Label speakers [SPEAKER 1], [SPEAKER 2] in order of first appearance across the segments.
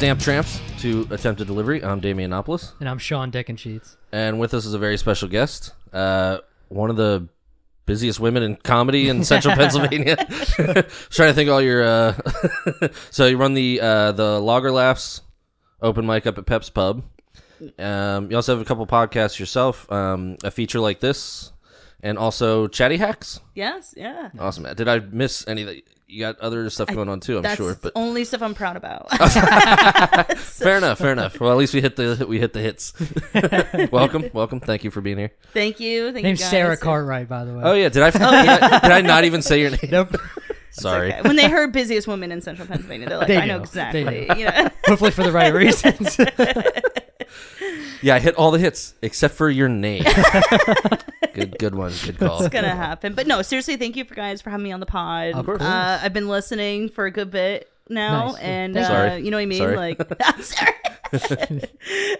[SPEAKER 1] welcome back, Stamp Tramps, to Attempted Delivery. I'm Damianopoulos,
[SPEAKER 2] And I'm Sean Dickensheets.
[SPEAKER 1] and with us is a very special guest, uh, one of the busiest women in comedy in Central Pennsylvania. trying to think all your. Uh, so you run the uh, the Lager Laughs open mic up at Pep's Pub. Um, you also have a couple podcasts yourself, um, a feature like this, and also Chatty Hacks.
[SPEAKER 3] Yes, yeah.
[SPEAKER 1] Awesome. Did I miss any anything? You got other stuff going on too, I'm
[SPEAKER 3] That's
[SPEAKER 1] sure. But
[SPEAKER 3] only stuff I'm proud about.
[SPEAKER 1] fair enough, fair enough. Well, at least we hit the we hit the hits. welcome, welcome. Thank you for being here.
[SPEAKER 3] Thank you. Thank
[SPEAKER 2] Name's
[SPEAKER 3] you guys.
[SPEAKER 2] Sara Cartwright, by the way.
[SPEAKER 1] Oh yeah, did I oh, did, I did I not even say your name?
[SPEAKER 2] Nope.
[SPEAKER 1] Sorry.
[SPEAKER 3] Okay. When they heard busiest woman in central Pennsylvania, they're like,
[SPEAKER 2] They
[SPEAKER 3] I know
[SPEAKER 2] know.
[SPEAKER 3] exactly.
[SPEAKER 2] Know.
[SPEAKER 3] You know?
[SPEAKER 2] Hopefully for the right reasons.
[SPEAKER 1] Yeah, I hit all the hits except for your name. good, good one. Good call.
[SPEAKER 3] it's gonna happen. But no, seriously, thank you for guys for having me on the pod.
[SPEAKER 2] Of course.
[SPEAKER 3] Uh, I've been listening for a good bit now,
[SPEAKER 2] Nice.
[SPEAKER 3] and uh,
[SPEAKER 1] you. Sorry.
[SPEAKER 3] you know what I mean.
[SPEAKER 1] Sorry.
[SPEAKER 3] Like, I'm sorry.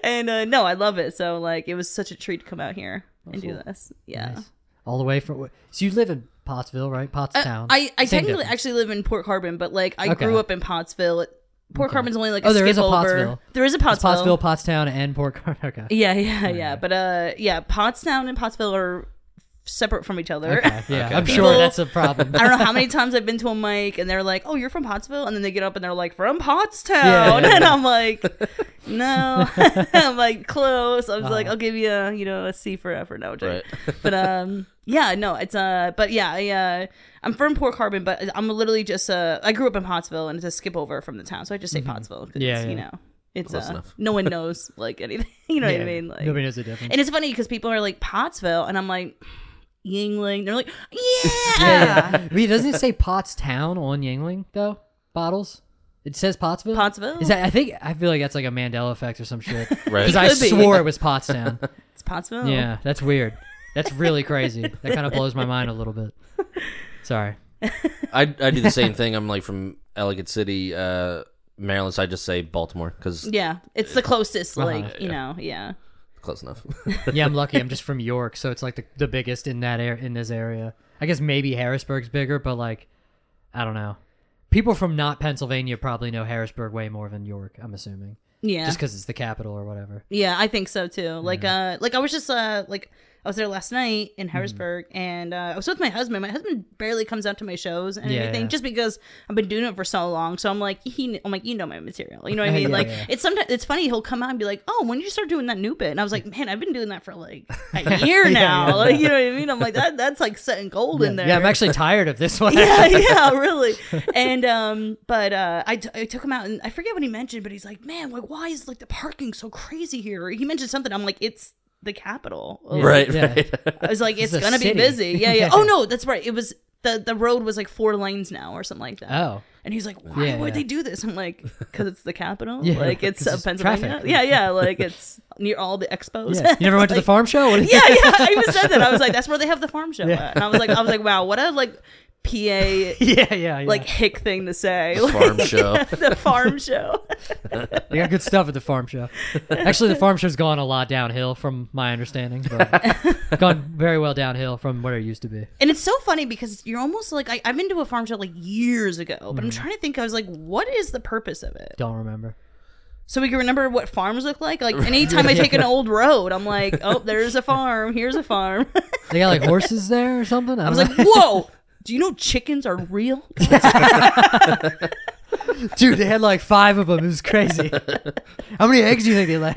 [SPEAKER 3] and uh, no, I love it. So like, it was such a treat to come out here and do this. Yeah.
[SPEAKER 2] Nice. All the way from. So you live in Pottsville, right? Pottstown.
[SPEAKER 3] Uh, I, I
[SPEAKER 2] Same
[SPEAKER 3] technically
[SPEAKER 2] difference.
[SPEAKER 3] actually live in Port Carbon, but like I
[SPEAKER 2] Okay.
[SPEAKER 3] grew up in Pottsville. Port Carbon's only like a
[SPEAKER 2] Oh, there
[SPEAKER 3] skip
[SPEAKER 2] is a
[SPEAKER 3] over.
[SPEAKER 2] Pottsville.
[SPEAKER 3] There is a Pottsville.
[SPEAKER 2] Pottsville, Pottstown, and Port Car- Okay.
[SPEAKER 3] Yeah, yeah, yeah. But uh, yeah, Pottstown and Pottsville are separate from each other.
[SPEAKER 2] Okay, Yeah,
[SPEAKER 1] Okay.
[SPEAKER 2] I'm
[SPEAKER 3] People-
[SPEAKER 2] sure that's a problem.
[SPEAKER 3] I don't know how many times I've been to a mic and they're like, "Oh, you're from Pottsville," and then they get up and they're like, "From Pottstown,"
[SPEAKER 2] Yeah, yeah,
[SPEAKER 3] and I'm like, "No," I'm like, "Close." I was like,
[SPEAKER 2] Uh-huh.
[SPEAKER 3] "I'll give you a, you know, a C for effort." No, I'm.
[SPEAKER 1] Right.
[SPEAKER 3] but um, yeah, no, it's uh, but yeah, I uh, I'm from Port Carbon, but I'm literally just uh, I grew up in Pottsville and it's a skip over from the town, so I just say Pottsville. 'cause,
[SPEAKER 2] Yeah,
[SPEAKER 3] you
[SPEAKER 2] yeah.
[SPEAKER 3] know, it's
[SPEAKER 1] Close
[SPEAKER 3] uh,
[SPEAKER 1] enough.
[SPEAKER 3] no one knows like anything. You know what I mean? Like,
[SPEAKER 2] Nobody knows the difference.
[SPEAKER 3] and it's funny because people are like Pottsville, and I'm like Yuengling. They're like, yeah.
[SPEAKER 2] yeah, yeah. Wait, doesn't it say Pottstown on Yuengling though? Bottles. It says Pottsville.
[SPEAKER 3] Pottsville.
[SPEAKER 2] Is that? I think I feel like that's like a Mandela effect or some shit.
[SPEAKER 1] Right.
[SPEAKER 2] Because I
[SPEAKER 3] Could be.
[SPEAKER 2] swore it was Pottstown.
[SPEAKER 3] It's Pottsville.
[SPEAKER 2] Yeah, that's weird. That's really crazy. That kind of blows my mind a little bit. Sorry.
[SPEAKER 1] I I do the same thing. I'm like from Ellicott City, uh, Maryland, so I just say Baltimore because
[SPEAKER 3] Yeah, it's the closest.
[SPEAKER 2] Uh-huh.
[SPEAKER 3] Like you know, yeah.
[SPEAKER 1] Close enough.
[SPEAKER 2] Yeah, I'm lucky. I'm just from York, so it's like the, the biggest in that air in this area. I guess maybe Harrisburg's bigger, but like, I don't know. People from not Pennsylvania probably know Harrisburg way more than York. I'm assuming,
[SPEAKER 3] Yeah,
[SPEAKER 2] just because it's the capital or whatever.
[SPEAKER 3] yeah, I think so too. Like, uh, like I was just uh, like I was there last night
[SPEAKER 2] Mm-hmm.
[SPEAKER 3] in Harrisburg, and uh, I was with my husband. My husband barely comes out to my shows and
[SPEAKER 2] Yeah,
[SPEAKER 3] everything,
[SPEAKER 2] yeah.
[SPEAKER 3] just because I've been doing it for so long. So I'm like, he, I'm like, you know my material. You know what I mean?
[SPEAKER 2] Yeah,
[SPEAKER 3] like, it's sometimes it's funny. He'll come out and be like, oh, when did you start doing that new bit? And I was like, man, I've been doing that for like a year now. Like, you know what I mean? I'm like, that that's like setting gold in there.
[SPEAKER 2] Yeah, I'm actually tired of this one.
[SPEAKER 3] yeah, yeah, really. And um, but uh, I, t- I took him out and I forget what he mentioned, but he's like, man, like why is like the parking so crazy here? He mentioned something. I'm like, it's the capital. Like,
[SPEAKER 1] right,
[SPEAKER 2] Yeah.
[SPEAKER 1] right.
[SPEAKER 3] I was like, it's
[SPEAKER 2] It's
[SPEAKER 3] gonna be busy. Yeah, yeah.
[SPEAKER 2] Yeah.
[SPEAKER 3] Oh no, that's right. It was the the road was like four lanes now or something like that.
[SPEAKER 2] Oh,
[SPEAKER 3] And he's like, why
[SPEAKER 2] Yeah,
[SPEAKER 3] would
[SPEAKER 2] yeah.
[SPEAKER 3] they do this? I'm like, because it's the capital.
[SPEAKER 2] Yeah,
[SPEAKER 3] like it's
[SPEAKER 2] 'cause
[SPEAKER 3] uh,
[SPEAKER 2] it's
[SPEAKER 3] Pennsylvania.
[SPEAKER 2] traffic.
[SPEAKER 3] Yeah, yeah. Like it's near all the expos.
[SPEAKER 2] yeah. You never went to the farm show?
[SPEAKER 3] Yeah, yeah. I even said that. I was like, that's where they have the farm show
[SPEAKER 2] Yeah.
[SPEAKER 3] at. And I was like, I was like, wow, what a like PA
[SPEAKER 2] yeah, yeah, yeah.
[SPEAKER 3] like hick thing to say.
[SPEAKER 1] Farm show.
[SPEAKER 3] the farm show.
[SPEAKER 2] they got good stuff at the farm show. Actually, the farm show's gone a lot downhill, from my understanding. But gone very well downhill from where it used to be.
[SPEAKER 3] And it's so funny because you're almost like I, I've been to a farm show like years ago, but
[SPEAKER 2] Mm-hmm.
[SPEAKER 3] I'm trying to think. I was like, what is the purpose of it?
[SPEAKER 2] Don't remember.
[SPEAKER 3] So we can remember what farms look like. Like anytime I take an old road, I'm like, oh, there's a farm. Here's a farm.
[SPEAKER 2] They got like horses there or something. I,
[SPEAKER 3] I was
[SPEAKER 2] don't
[SPEAKER 3] like, whoa. Do you know chickens are real?
[SPEAKER 2] dude, they had like five of them. It was crazy. How many eggs do you think they lay?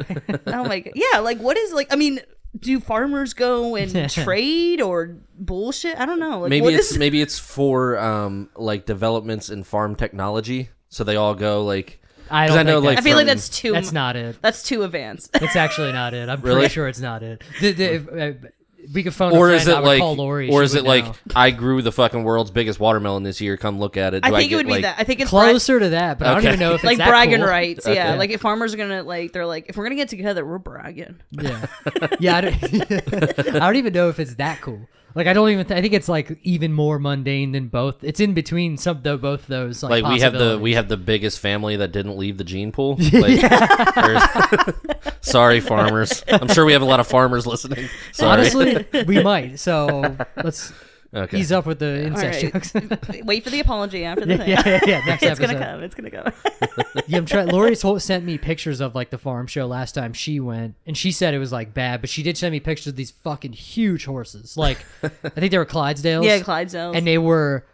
[SPEAKER 3] Oh my god. Yeah, like what is like I mean, do farmers go and trade or bullshit? I don't know. Like
[SPEAKER 1] maybe
[SPEAKER 3] what
[SPEAKER 1] it's
[SPEAKER 3] is-
[SPEAKER 1] maybe it's for um like developments in farm technology, so they all go like.
[SPEAKER 2] I
[SPEAKER 1] 'Cause
[SPEAKER 2] don't
[SPEAKER 1] I know,
[SPEAKER 2] think
[SPEAKER 1] like,
[SPEAKER 3] I feel like
[SPEAKER 1] from-
[SPEAKER 3] that's too
[SPEAKER 2] That's not it.
[SPEAKER 3] that's too advanced.
[SPEAKER 2] It's actually not it. I'm
[SPEAKER 1] Really?
[SPEAKER 2] pretty sure it's not it. The, the, uh, we could phone
[SPEAKER 1] Or
[SPEAKER 2] a
[SPEAKER 1] is it like,
[SPEAKER 2] call Lori.
[SPEAKER 1] or is it
[SPEAKER 2] would
[SPEAKER 1] like. I grew the fucking world's biggest watermelon this year? Come look at it.
[SPEAKER 3] I
[SPEAKER 1] Do
[SPEAKER 3] think
[SPEAKER 1] get,
[SPEAKER 3] it would
[SPEAKER 1] like,
[SPEAKER 3] be that. I think it's bra-
[SPEAKER 2] closer to that? But I don't even know if it's
[SPEAKER 3] like
[SPEAKER 2] that
[SPEAKER 3] bragging
[SPEAKER 2] cool.
[SPEAKER 3] rights. Yeah,
[SPEAKER 1] Okay.
[SPEAKER 3] like if farmers are gonna like, they're like, if we're gonna get together, we're bragging.
[SPEAKER 2] Yeah, yeah. I don't, I don't even know if it's that cool. Like I don't even. Th- I think it's like even more mundane than both. It's in between some though both those. Like,
[SPEAKER 1] like we have the we have the biggest family that didn't leave the gene pool. Like, there's- sorry, farmers. I'm sure we have a lot of farmers listening. Sorry.
[SPEAKER 2] Honestly, we might. So let's
[SPEAKER 1] Okay.
[SPEAKER 2] He's up with the
[SPEAKER 3] All
[SPEAKER 2] incest
[SPEAKER 3] right.
[SPEAKER 2] jokes.
[SPEAKER 3] Wait for the apology after the
[SPEAKER 2] yeah,
[SPEAKER 3] thing.
[SPEAKER 2] yeah, yeah, yeah. Next
[SPEAKER 3] it's
[SPEAKER 2] episode.
[SPEAKER 3] gonna come. It's gonna go.
[SPEAKER 2] Yeah, I'm trying. Lori told, sent me pictures of like the farm show last time she went, and she said it was like bad, but she did send me pictures of these fucking huge horses. Like, I think they were Clydesdales.
[SPEAKER 3] yeah, Clydesdales.
[SPEAKER 2] and they were.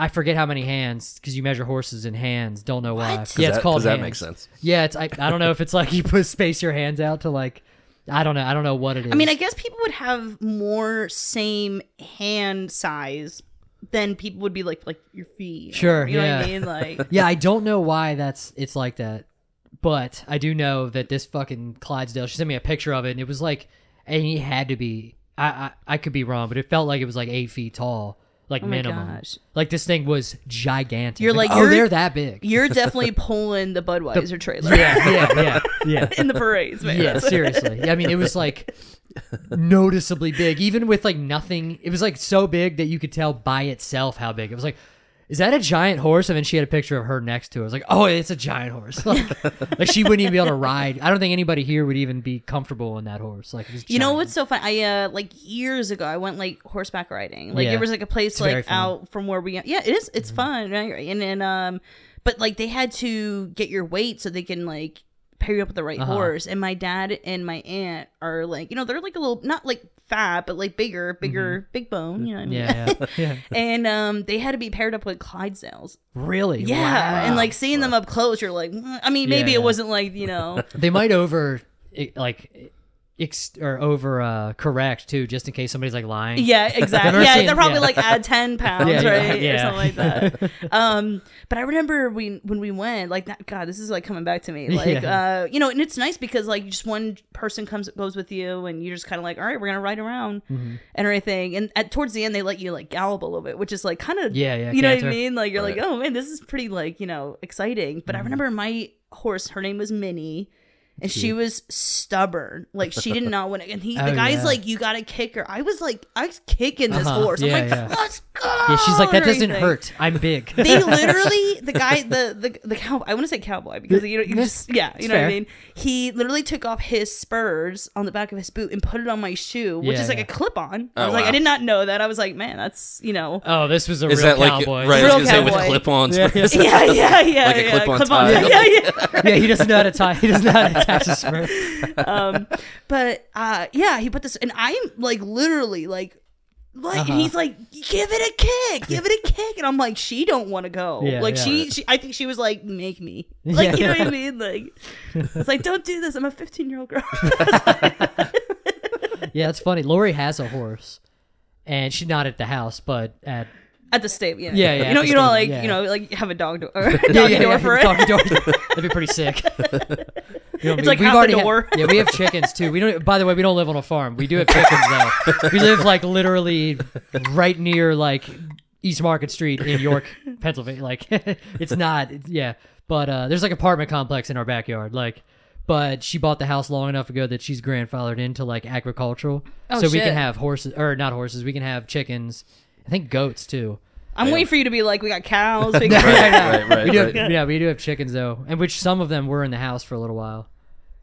[SPEAKER 2] I forget how many hands because you measure horses in hands. Don't know why.
[SPEAKER 3] What? 'Cause
[SPEAKER 2] Yeah, it's
[SPEAKER 1] that,
[SPEAKER 2] called.
[SPEAKER 1] 'cause that
[SPEAKER 2] hands.
[SPEAKER 1] makes sense.
[SPEAKER 2] Yeah, it's. I, I don't know if it's like you put space your hands out to like. I don't know. I don't know what it is.
[SPEAKER 3] I mean, I guess people would have more same hand size than people would be like like your feet.
[SPEAKER 2] Sure,
[SPEAKER 3] You know
[SPEAKER 2] yeah.
[SPEAKER 3] what I mean? Like
[SPEAKER 2] yeah, I don't know why that's it's like that, but I do know that this fucking Clydesdale. She sent me a picture of it, and it was like, and he had to be. I I, I could be wrong, but it felt like it was like eight feet tall, like
[SPEAKER 3] Oh
[SPEAKER 2] minimum.
[SPEAKER 3] gosh.
[SPEAKER 2] Like this thing was gigantic.
[SPEAKER 3] You're like,
[SPEAKER 2] oh,
[SPEAKER 3] you're-
[SPEAKER 2] they're that big.
[SPEAKER 3] you're definitely pulling the Budweiser trailer
[SPEAKER 2] Yeah, yeah, yeah, yeah.
[SPEAKER 3] in the parades, man.
[SPEAKER 2] Yeah, seriously. Yeah, I mean, it was like noticeably big, even with like nothing. It was like so big that you could tell by itself how big. It was like, is that a giant horse? And then she had a picture of her next to it. I was like, oh, it's a giant horse. Like, like she wouldn't even be able to ride. I don't think anybody here would even be comfortable in that horse. Like,
[SPEAKER 3] You know what's so fun? I uh like years ago I went like horseback riding. Like
[SPEAKER 2] Yeah.
[SPEAKER 3] there was like a place
[SPEAKER 2] It's
[SPEAKER 3] like.
[SPEAKER 2] Mm-hmm.
[SPEAKER 3] out from where we yeah, it is it's fun, right? And then um but like they had to get your weight so they can like pair you up with the right
[SPEAKER 2] Uh-huh.
[SPEAKER 3] horse. And my dad and my aunt are like, you know, they're like a little not like fat, but like bigger, bigger, big bone, you know what I mean?
[SPEAKER 2] Mm-hmm. Yeah, yeah, yeah.
[SPEAKER 3] and um they had to be paired up with Clydesdales.
[SPEAKER 2] Really?
[SPEAKER 3] Yeah.
[SPEAKER 2] Wow.
[SPEAKER 3] And like seeing them up close, you're like, mm, I mean, maybe
[SPEAKER 2] Yeah.
[SPEAKER 3] it wasn't like, you know,
[SPEAKER 2] they might over, like, ex- or over uh, correct too, just in case somebody's like lying.
[SPEAKER 3] Yeah, exactly. Yeah,
[SPEAKER 2] seen-
[SPEAKER 3] they're probably
[SPEAKER 2] yeah.
[SPEAKER 3] like add ten pounds,
[SPEAKER 2] Yeah,
[SPEAKER 3] right,
[SPEAKER 2] yeah.
[SPEAKER 3] or something like that. um, but I remember we when we went, like, that, God, this is like coming back to me, like, uh, you know, and it's nice because like just one person comes goes with you, and you're just kind of like, all right, we're gonna ride around
[SPEAKER 2] Mm-hmm.
[SPEAKER 3] and everything, and at towards the end they let you like gallop a little bit, which is like kind of
[SPEAKER 2] Yeah, yeah,
[SPEAKER 3] you know what. I mean? Like you're like, oh man, this is pretty like you know exciting. But I remember my horse, her name was Minnie. And she was stubborn, like she did not want to. And he, the
[SPEAKER 2] Oh,
[SPEAKER 3] guy's
[SPEAKER 2] yeah.
[SPEAKER 3] like, "You gotta kick her." I was like, I was kicking this
[SPEAKER 2] Uh-huh.
[SPEAKER 3] horse. I'm
[SPEAKER 2] Yeah,
[SPEAKER 3] like,
[SPEAKER 2] yeah.
[SPEAKER 3] let's go.
[SPEAKER 2] Yeah, she's like, that doesn't
[SPEAKER 3] everything.
[SPEAKER 2] hurt. I'm big.
[SPEAKER 3] They literally, the guy, the the the cow. I want to say cowboy because you know, you
[SPEAKER 2] Yeah,
[SPEAKER 3] just yeah, you know what I mean. He literally took off his spurs on the back of his boot and put it on my shoe, which
[SPEAKER 2] Yeah,
[SPEAKER 3] is like
[SPEAKER 2] yeah.
[SPEAKER 3] a clip on. I
[SPEAKER 1] Oh,
[SPEAKER 3] was like, I did not know that. I was like, man, that's you know.
[SPEAKER 2] Oh, this was a
[SPEAKER 1] Is
[SPEAKER 2] real
[SPEAKER 1] that like
[SPEAKER 2] cowboy.
[SPEAKER 1] right? I
[SPEAKER 3] Real
[SPEAKER 1] was gonna say with
[SPEAKER 3] cowboy.
[SPEAKER 1] clip-ons.
[SPEAKER 2] Yeah, yeah.
[SPEAKER 3] yeah, yeah, yeah,
[SPEAKER 1] Like a clip-on
[SPEAKER 3] clip-on.
[SPEAKER 1] tie.
[SPEAKER 3] Yeah, yeah.
[SPEAKER 2] yeah, he doesn't know how to tie. He doesn't know how to attach a spur.
[SPEAKER 3] um, but uh, yeah, he put this, and I'm like literally like, like,
[SPEAKER 2] Uh-huh.
[SPEAKER 3] he's like, give it a kick, give it a kick, and I'm like, she don't want to go.
[SPEAKER 2] Yeah,
[SPEAKER 3] like
[SPEAKER 2] yeah.
[SPEAKER 3] she, she, I think she was like, make me, like, you know what I mean? Like, it's like, don't do this. I'm a 15 year old girl.
[SPEAKER 2] Yeah, it's funny. Lori has a horse, and she's not at the house, but at
[SPEAKER 3] At the stable, yeah,
[SPEAKER 2] Yeah, yeah,
[SPEAKER 3] You know, you know,
[SPEAKER 2] stable,
[SPEAKER 3] like
[SPEAKER 2] yeah.
[SPEAKER 3] you know, like have a dog door, or a
[SPEAKER 2] yeah, yeah,
[SPEAKER 3] door
[SPEAKER 2] yeah,
[SPEAKER 3] for it.
[SPEAKER 2] doggy door. That'd be pretty sick. You know,
[SPEAKER 3] It's
[SPEAKER 2] we-
[SPEAKER 3] like
[SPEAKER 2] we've
[SPEAKER 3] half the
[SPEAKER 2] already had-
[SPEAKER 3] door.
[SPEAKER 2] yeah, we have chickens too. We don't. By the way, we don't live on a farm. We do have chickens though. We live like literally right near like East Market Street in York, Pennsylvania. Like it's not. It's, yeah, but uh, there's like apartment complex in our backyard. Like, but she bought the house long enough ago that she's grandfathered into like agricultural,
[SPEAKER 3] Oh,
[SPEAKER 2] so we can have horses or not horses. We can have chickens. I think goats too.
[SPEAKER 3] I'm waiting for you to be like, we got cows, we got.
[SPEAKER 1] right, right, right,
[SPEAKER 2] We do
[SPEAKER 1] right.
[SPEAKER 2] have, yeah, we do have chickens though, and which some of them were in the house for a little while.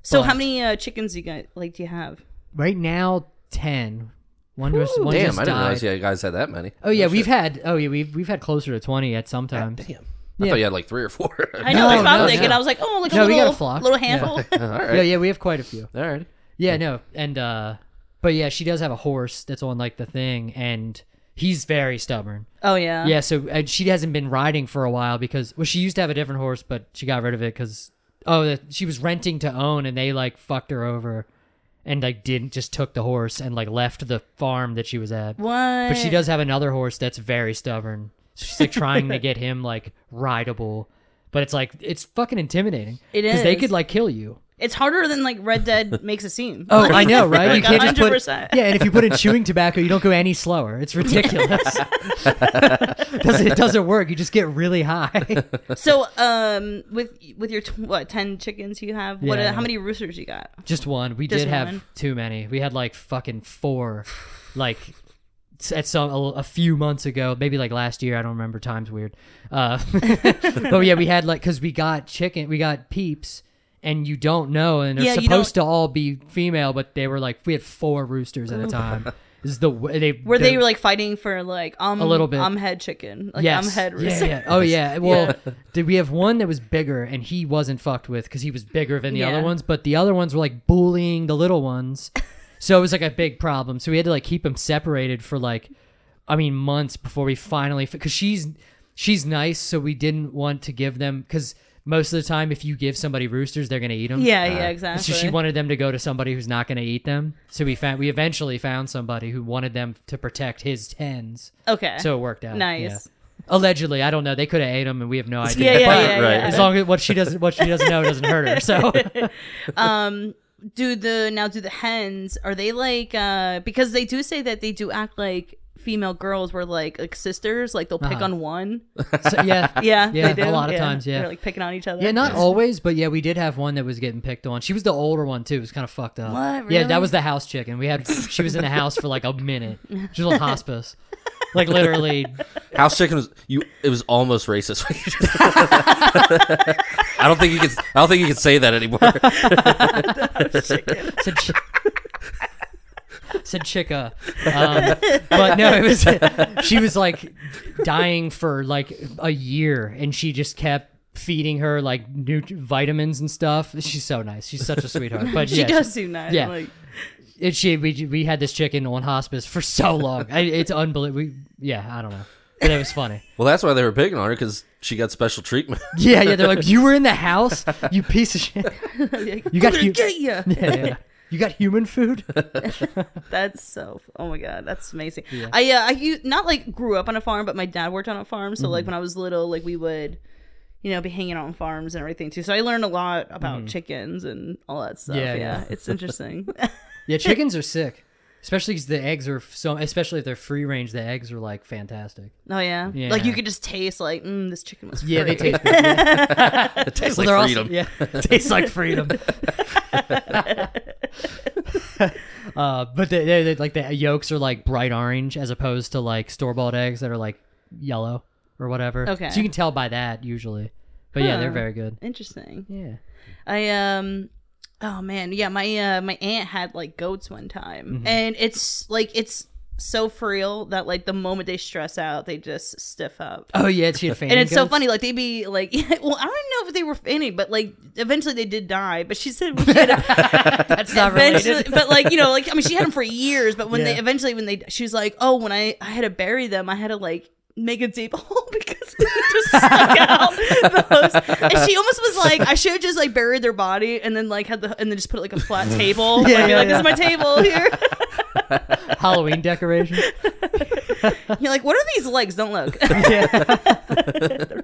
[SPEAKER 3] So
[SPEAKER 2] But-
[SPEAKER 3] how many uh, chickens you got? Like, do you have?
[SPEAKER 2] Right now, ten. One just one
[SPEAKER 1] Damn,
[SPEAKER 2] just
[SPEAKER 1] I didn't
[SPEAKER 2] died.
[SPEAKER 1] realize you guys had that many.
[SPEAKER 2] Oh yeah, we've had oh yeah we've we've had closer to twenty at some times.
[SPEAKER 1] Damn. I
[SPEAKER 2] Yeah.
[SPEAKER 1] thought you had like three or four.
[SPEAKER 3] I know
[SPEAKER 2] No,
[SPEAKER 3] that's what I'm
[SPEAKER 2] no,
[SPEAKER 3] thinking.
[SPEAKER 2] no.
[SPEAKER 3] I was like, oh, like a
[SPEAKER 2] No, we got a
[SPEAKER 3] little,
[SPEAKER 2] flock.
[SPEAKER 3] little
[SPEAKER 2] Yeah.
[SPEAKER 3] handful.
[SPEAKER 1] All right.
[SPEAKER 2] Yeah, yeah, we have quite a few.
[SPEAKER 1] All right.
[SPEAKER 2] Yeah, no, and uh, but yeah, she does have a horse that's on like the thing, and he's very stubborn.
[SPEAKER 3] Oh yeah.
[SPEAKER 2] Yeah, so uh, she hasn't been riding for a while because well, she used to have a different horse, but she got rid of it because oh, she was renting to own, and they like fucked her over, and like didn't just took the horse and like left the farm that she was at.
[SPEAKER 3] What?
[SPEAKER 2] But she does have another horse that's very stubborn. She's like trying to get him like rideable, but it's like it's fucking intimidating.
[SPEAKER 3] It
[SPEAKER 2] because they could like kill you.
[SPEAKER 3] It's harder than like Red Dead makes it seem.
[SPEAKER 2] Oh, I know, right?
[SPEAKER 3] Like
[SPEAKER 2] you can't just put yeah, and if you put in chewing tobacco, you don't go any slower. It's ridiculous. doesn't it doesn't work? You just get really high.
[SPEAKER 3] So, um, with with your tw- what ten chickens you have, what?
[SPEAKER 2] Yeah.
[SPEAKER 3] Uh, how many roosters you got?
[SPEAKER 2] just one. We
[SPEAKER 3] Just
[SPEAKER 2] did have too many. We had like fucking four, like at some a, a few months ago, maybe like last year. I don't remember. Time's weird. Uh, but yeah, we had like because we got chicken, we got peeps. And you don't know, and they're
[SPEAKER 3] Yeah, you
[SPEAKER 2] supposed to all be female, but they were like we had four roosters at a time. is the w- they
[SPEAKER 3] Were they
[SPEAKER 2] the-
[SPEAKER 3] like fighting for like um
[SPEAKER 2] A little bit.
[SPEAKER 3] I'm head chicken like
[SPEAKER 2] yes.
[SPEAKER 3] I'm head
[SPEAKER 2] yeah,
[SPEAKER 3] rooster.
[SPEAKER 2] yeah. Oh yeah. Well, did we have one that was bigger and he wasn't fucked with because he was bigger than the
[SPEAKER 3] Yeah.
[SPEAKER 2] other ones, but the other ones were like bullying the little ones, so it was like a big problem. So we had to like keep them separated for like, I mean, months before we finally because she's she's nice, so we didn't want to give them because most of the time if you give somebody roosters, they're gonna eat them.
[SPEAKER 3] Yeah, yeah, exactly.
[SPEAKER 2] So she wanted them to go to somebody who's not going to eat them. So we found we eventually found somebody who wanted them to protect his hens.
[SPEAKER 3] okay.
[SPEAKER 2] So it worked out.
[SPEAKER 3] Nice.
[SPEAKER 2] yeah. Allegedly, I don't know. They could have ate them, and we have no idea.
[SPEAKER 3] Yeah, yeah,
[SPEAKER 2] But
[SPEAKER 3] yeah,
[SPEAKER 1] Right.
[SPEAKER 2] As long as what she doesn't what she doesn't know doesn't hurt her. So
[SPEAKER 3] um do the now do the hens are they like uh because they do say that they do act like female girls were like like sisters like they'll pick
[SPEAKER 2] Uh-huh.
[SPEAKER 3] on one
[SPEAKER 2] So, yeah.
[SPEAKER 3] yeah
[SPEAKER 2] Yeah,
[SPEAKER 3] they do.
[SPEAKER 2] a lot of times, yeah.
[SPEAKER 3] they're like picking on each other
[SPEAKER 2] Yeah, not always, but yeah, we did have one that was getting picked on. She was the older one too. It was kind of fucked up.
[SPEAKER 3] What?
[SPEAKER 2] Yeah,
[SPEAKER 3] Really?
[SPEAKER 2] that was the house chicken. We had she was in the house for like a minute. She was on hospice. Like literally
[SPEAKER 1] House chicken was you. It was almost racist. I don't think you can. I don't think you could say that anymore.
[SPEAKER 2] said ch- said chica um, but no it was she was like dying for like a year and she just kept feeding her like new vitamins and stuff. She's so nice. She's such a sweetheart. But
[SPEAKER 3] she
[SPEAKER 2] yeah
[SPEAKER 3] does seem nice
[SPEAKER 2] yeah.
[SPEAKER 3] like
[SPEAKER 2] it, she we, we had this chicken on hospice for so long. I, it's unbelievable we, yeah i don't know. But it was funny.
[SPEAKER 1] Well, that's why they were picking on her because she got special treatment.
[SPEAKER 2] yeah yeah they're like you were in the house? You piece of shit. You got
[SPEAKER 3] I'm gonna get you
[SPEAKER 2] yeah, yeah. You got human food
[SPEAKER 3] That's so. Oh my god, that's amazing. I uh, I u- not like grew up on a farm, but my dad worked on a farm. So
[SPEAKER 2] Mm-hmm.
[SPEAKER 3] like when I was little, like we would, you know, be hanging out on farms and everything too. So I learned a lot about chickens and all that stuff.
[SPEAKER 2] Mm-hmm. Yeah,
[SPEAKER 3] Yeah,
[SPEAKER 2] yeah.
[SPEAKER 3] it's interesting.
[SPEAKER 2] Yeah, chickens are sick, especially because the eggs are so. Especially if they're free range, the eggs are like fantastic.
[SPEAKER 3] oh yeah?
[SPEAKER 2] Yeah.
[SPEAKER 3] like you could just taste like mm, this chicken was.
[SPEAKER 2] Yeah, they taste good. Yeah.
[SPEAKER 1] It tastes
[SPEAKER 2] Well,
[SPEAKER 1] like freedom.
[SPEAKER 2] Also, yeah, tastes like freedom. uh, but they, they, they- like the yolks are like bright orange as opposed to like store bought eggs that are like yellow or whatever.
[SPEAKER 3] Okay.
[SPEAKER 2] so you can tell by that usually. But yeah, they're very good.
[SPEAKER 3] Interesting.
[SPEAKER 2] Yeah.
[SPEAKER 3] I um oh man, yeah, my uh my aunt had like goats one time.
[SPEAKER 2] Mm-hmm.
[SPEAKER 3] And it's like it's so for real that like the moment they stress out, they just stiff up.
[SPEAKER 2] Oh yeah, she had
[SPEAKER 3] and it's so funny, like they'd be like, well, I don't know if they were fainting, but like eventually they did die. But she said when she had
[SPEAKER 2] That's not related.
[SPEAKER 3] but like you know, like I mean, she had them for years. But when they eventually, when they, she was like, oh, when I I had to bury them, I had to like make a deep hole because it just stuck out the host. And she almost was like, I should have just like buried their body and then like had the and then just put like a flat table.
[SPEAKER 2] Yeah,
[SPEAKER 3] like, be
[SPEAKER 2] yeah,
[SPEAKER 3] like,
[SPEAKER 2] yeah.
[SPEAKER 3] this is my table here.
[SPEAKER 2] Halloween decoration.
[SPEAKER 3] You're like, what are these legs? Don't look. Yeah.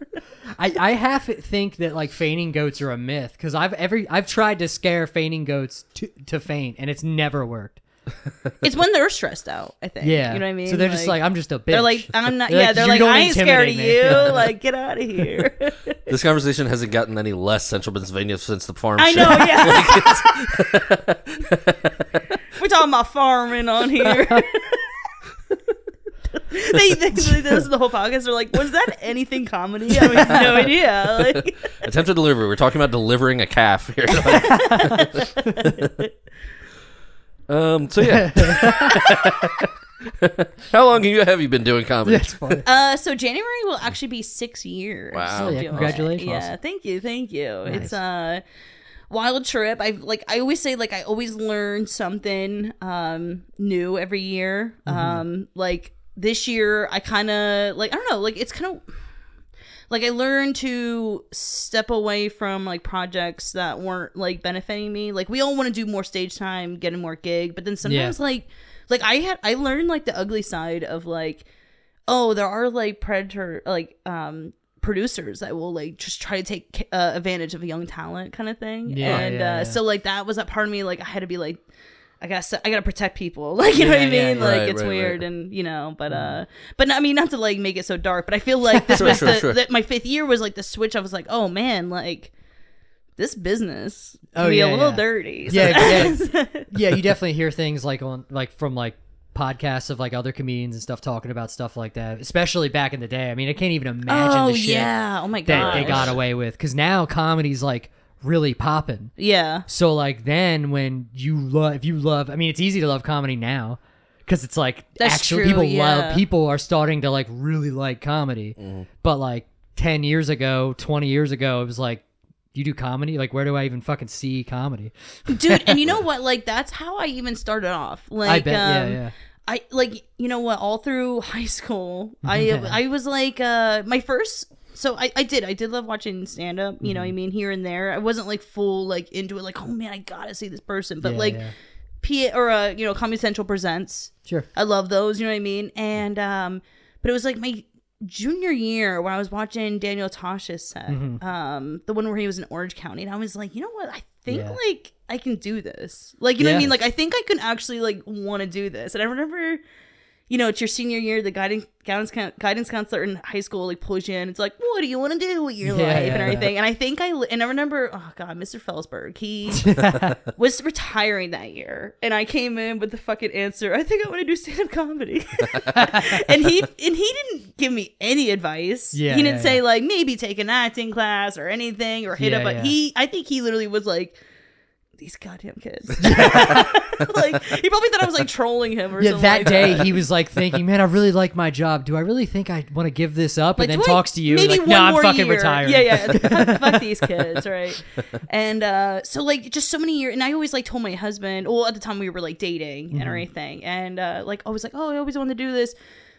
[SPEAKER 2] I, I half think that like fainting goats are a myth because I've every I've tried to scare fainting goats to, to faint and it's never worked.
[SPEAKER 3] it's when they're stressed out. I think.
[SPEAKER 2] Yeah,
[SPEAKER 3] you know what I mean.
[SPEAKER 2] So they're just like I'm just a bitch.
[SPEAKER 3] They're like, I'm not. Yeah, they're like, I ain't scared of
[SPEAKER 2] intimidate
[SPEAKER 3] you.
[SPEAKER 2] me."
[SPEAKER 3] like, get out of here.
[SPEAKER 1] This conversation hasn't gotten any less Central Pennsylvania since the farm.
[SPEAKER 3] I
[SPEAKER 1] show.
[SPEAKER 3] know. Yeah. We're talking about farming on here. they, they, they this is the whole podcast. They're like, was that anything comedy? I have no idea. Like,
[SPEAKER 1] Attempted delivery. We're talking about delivering a calf here. Um. So yeah. How long have you have you been doing comedy?
[SPEAKER 2] That's funny.
[SPEAKER 3] uh, so January will actually be six years.
[SPEAKER 1] Wow.
[SPEAKER 2] Oh, yeah,
[SPEAKER 3] doing it.
[SPEAKER 2] congratulations.
[SPEAKER 3] Yeah, thank you, thank you.
[SPEAKER 2] Nice.
[SPEAKER 3] It's a wild trip. I like. I always say like I always learn something um new every year.
[SPEAKER 2] Mm-hmm.
[SPEAKER 3] Um, like this year, I kind of like I don't know. Like it's kind of like I learned to step away from like projects that weren't like benefiting me. Like we all want to do more stage time, getting more gig, but then sometimes like like I had I learned like the ugly side of like oh there are like predator like um producers that will like just try to take uh, advantage of a young talent kind of thing.
[SPEAKER 2] Yeah,
[SPEAKER 3] and
[SPEAKER 2] yeah,
[SPEAKER 3] uh,
[SPEAKER 2] yeah.
[SPEAKER 3] so like that was a part of me like I had to be like I gotta, I gotta protect people. Like, you know what I mean?
[SPEAKER 2] yeah,
[SPEAKER 3] like,
[SPEAKER 1] Right,
[SPEAKER 3] it's
[SPEAKER 1] right,
[SPEAKER 3] weird,
[SPEAKER 1] right.
[SPEAKER 3] and you know, but uh, but I mean, not to like make it so dark, but I feel like this
[SPEAKER 1] Sure,
[SPEAKER 3] was
[SPEAKER 1] sure,
[SPEAKER 3] the,
[SPEAKER 1] sure.
[SPEAKER 3] that my fifth year was like the switch. I was like, oh man, like this business can
[SPEAKER 2] Oh,
[SPEAKER 3] be
[SPEAKER 2] yeah,
[SPEAKER 3] a little
[SPEAKER 2] yeah.
[SPEAKER 3] dirty. So-
[SPEAKER 2] Yeah, yeah, yeah. You definitely hear things like on like from like podcasts of like other comedians and stuff talking about stuff like that, especially back in the day. I mean, I can't even imagine
[SPEAKER 3] oh
[SPEAKER 2] the shit
[SPEAKER 3] yeah. Oh my
[SPEAKER 2] that
[SPEAKER 3] god.
[SPEAKER 2] they got away with because now comedy's like really popping.
[SPEAKER 3] Yeah.
[SPEAKER 2] So like then when you love, if you love, I mean, it's easy to love comedy now because it's like
[SPEAKER 3] That's
[SPEAKER 2] actually
[SPEAKER 3] true,
[SPEAKER 2] people
[SPEAKER 3] yeah.
[SPEAKER 2] love people are starting to like really like comedy, but like ten years ago, twenty years ago, it was like. You do comedy? Like, where do I even fucking see comedy?
[SPEAKER 3] dude and you know what like that's how i even started off like
[SPEAKER 2] I bet, yeah,
[SPEAKER 3] um,
[SPEAKER 2] yeah.
[SPEAKER 3] I like you know what all through high school I I was like uh my first so I, I did I did love watching stand up you know
[SPEAKER 2] Mm-hmm.
[SPEAKER 3] what I mean here and there I wasn't like full like into it like oh man I gotta see this person but
[SPEAKER 2] Yeah,
[SPEAKER 3] like
[SPEAKER 2] yeah.
[SPEAKER 3] P or uh you know Comedy Central presents
[SPEAKER 2] Sure.
[SPEAKER 3] I love those you know what I mean and um but it was like my junior year when I was watching Daniel Tosh's set
[SPEAKER 2] Mm-hmm.
[SPEAKER 3] um the one where he was in Orange County and I was like you know what I think
[SPEAKER 2] Yeah.
[SPEAKER 3] like I can do this like you know what I mean like I think I can actually like want to do this and I remember you know, it's your senior year. The guidance guidance guidance counselor in high school like pulls you in. It's like, what do you want to do with your
[SPEAKER 2] Yeah,
[SPEAKER 3] life
[SPEAKER 2] yeah,
[SPEAKER 3] and everything. And I think I and I remember, oh god, Mr. Felsberg, he was retiring that year, and I came in with the fucking answer. I think I want to do stand up comedy, and he and he didn't give me any advice.
[SPEAKER 2] Yeah,
[SPEAKER 3] he didn't
[SPEAKER 2] yeah,
[SPEAKER 3] say
[SPEAKER 2] yeah.
[SPEAKER 3] like maybe take an acting class or anything or hit
[SPEAKER 2] Yeah,
[SPEAKER 3] up. But
[SPEAKER 2] yeah.
[SPEAKER 3] he, I think he literally was like. These goddamn kids. like he probably thought I was like trolling him or
[SPEAKER 2] Yeah,
[SPEAKER 3] something.
[SPEAKER 2] that
[SPEAKER 3] like
[SPEAKER 2] day he was like thinking, "Man, I really like my job. Do I really think I want to give this up?"
[SPEAKER 3] Like,
[SPEAKER 2] and then
[SPEAKER 3] do I-
[SPEAKER 2] talks to you,
[SPEAKER 3] maybe
[SPEAKER 2] like,
[SPEAKER 3] one
[SPEAKER 2] "No, I'm
[SPEAKER 3] more
[SPEAKER 2] fucking
[SPEAKER 3] year.
[SPEAKER 2] retired."
[SPEAKER 3] Yeah, yeah. fuck, fuck these kids, right? And uh, so like just so many years, and I always like told my husband. Well, at the time we were like dating
[SPEAKER 2] Mm-hmm.
[SPEAKER 3] and everything, and uh, like I was like, oh, I always wanted to do this.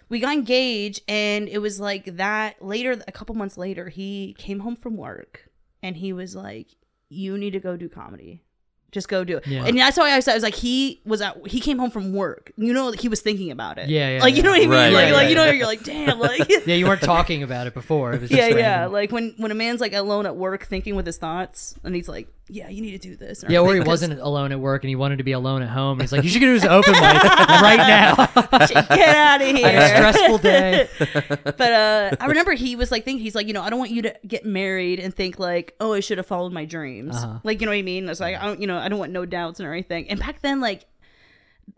[SPEAKER 3] We got engaged, and it was like that. Later, a couple months later, he came home from work, and he was like, "You need to go do comedy." Just go do it,
[SPEAKER 2] Yeah.
[SPEAKER 3] and that's why I said I was like he was at he came home from work. You know, he was thinking about it.
[SPEAKER 2] Yeah, yeah,
[SPEAKER 3] like you know what I mean.
[SPEAKER 1] Right,
[SPEAKER 3] like,
[SPEAKER 1] right,
[SPEAKER 3] like
[SPEAKER 1] right.
[SPEAKER 3] you know, you're like, damn, like
[SPEAKER 2] Yeah, you weren't talking about it before. It was just
[SPEAKER 3] yeah, yeah.
[SPEAKER 2] random.
[SPEAKER 3] Like when when a man's like alone at work thinking with his thoughts, and he's like, "Yeah, you need to do this."
[SPEAKER 2] Yeah, or he wasn't alone at work and he wanted to be alone at home. He's like, "You should go to his open mic right now."
[SPEAKER 3] Get out of here.
[SPEAKER 2] I had a stressful day.
[SPEAKER 3] but uh, I remember he was like thinking, he's like, you know, I don't want you to get married and think like, oh, I should have followed my dreams.
[SPEAKER 2] Uh-huh.
[SPEAKER 3] Like, you know what I mean? It's like, I don't, you know, I don't want no doubts and everything. And back then, like.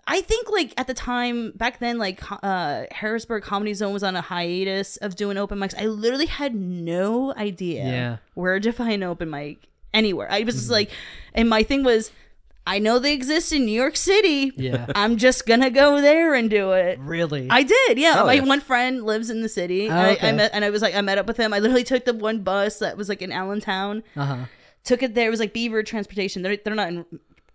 [SPEAKER 3] I think like at the time back then like uh Harrisburg Comedy Zone was on a hiatus of doing open mics. I literally had no idea
[SPEAKER 2] Yeah.
[SPEAKER 3] where to find open mic anywhere. I was just
[SPEAKER 2] Mm-hmm.
[SPEAKER 3] like and my thing was I know they exist in New York City.
[SPEAKER 2] Yeah.
[SPEAKER 3] I'm just gonna go there and do it.
[SPEAKER 2] Really?
[SPEAKER 3] I did, yeah.
[SPEAKER 1] Oh,
[SPEAKER 3] my
[SPEAKER 1] yeah.
[SPEAKER 3] one friend lives in the city.
[SPEAKER 2] Oh,
[SPEAKER 3] and I, I
[SPEAKER 2] okay.
[SPEAKER 3] met, and I was like, I met up with him. I literally took the one bus that was like in Allentown,
[SPEAKER 2] uh huh.
[SPEAKER 3] took it there. It was like Beaver Transportation. They're they're not in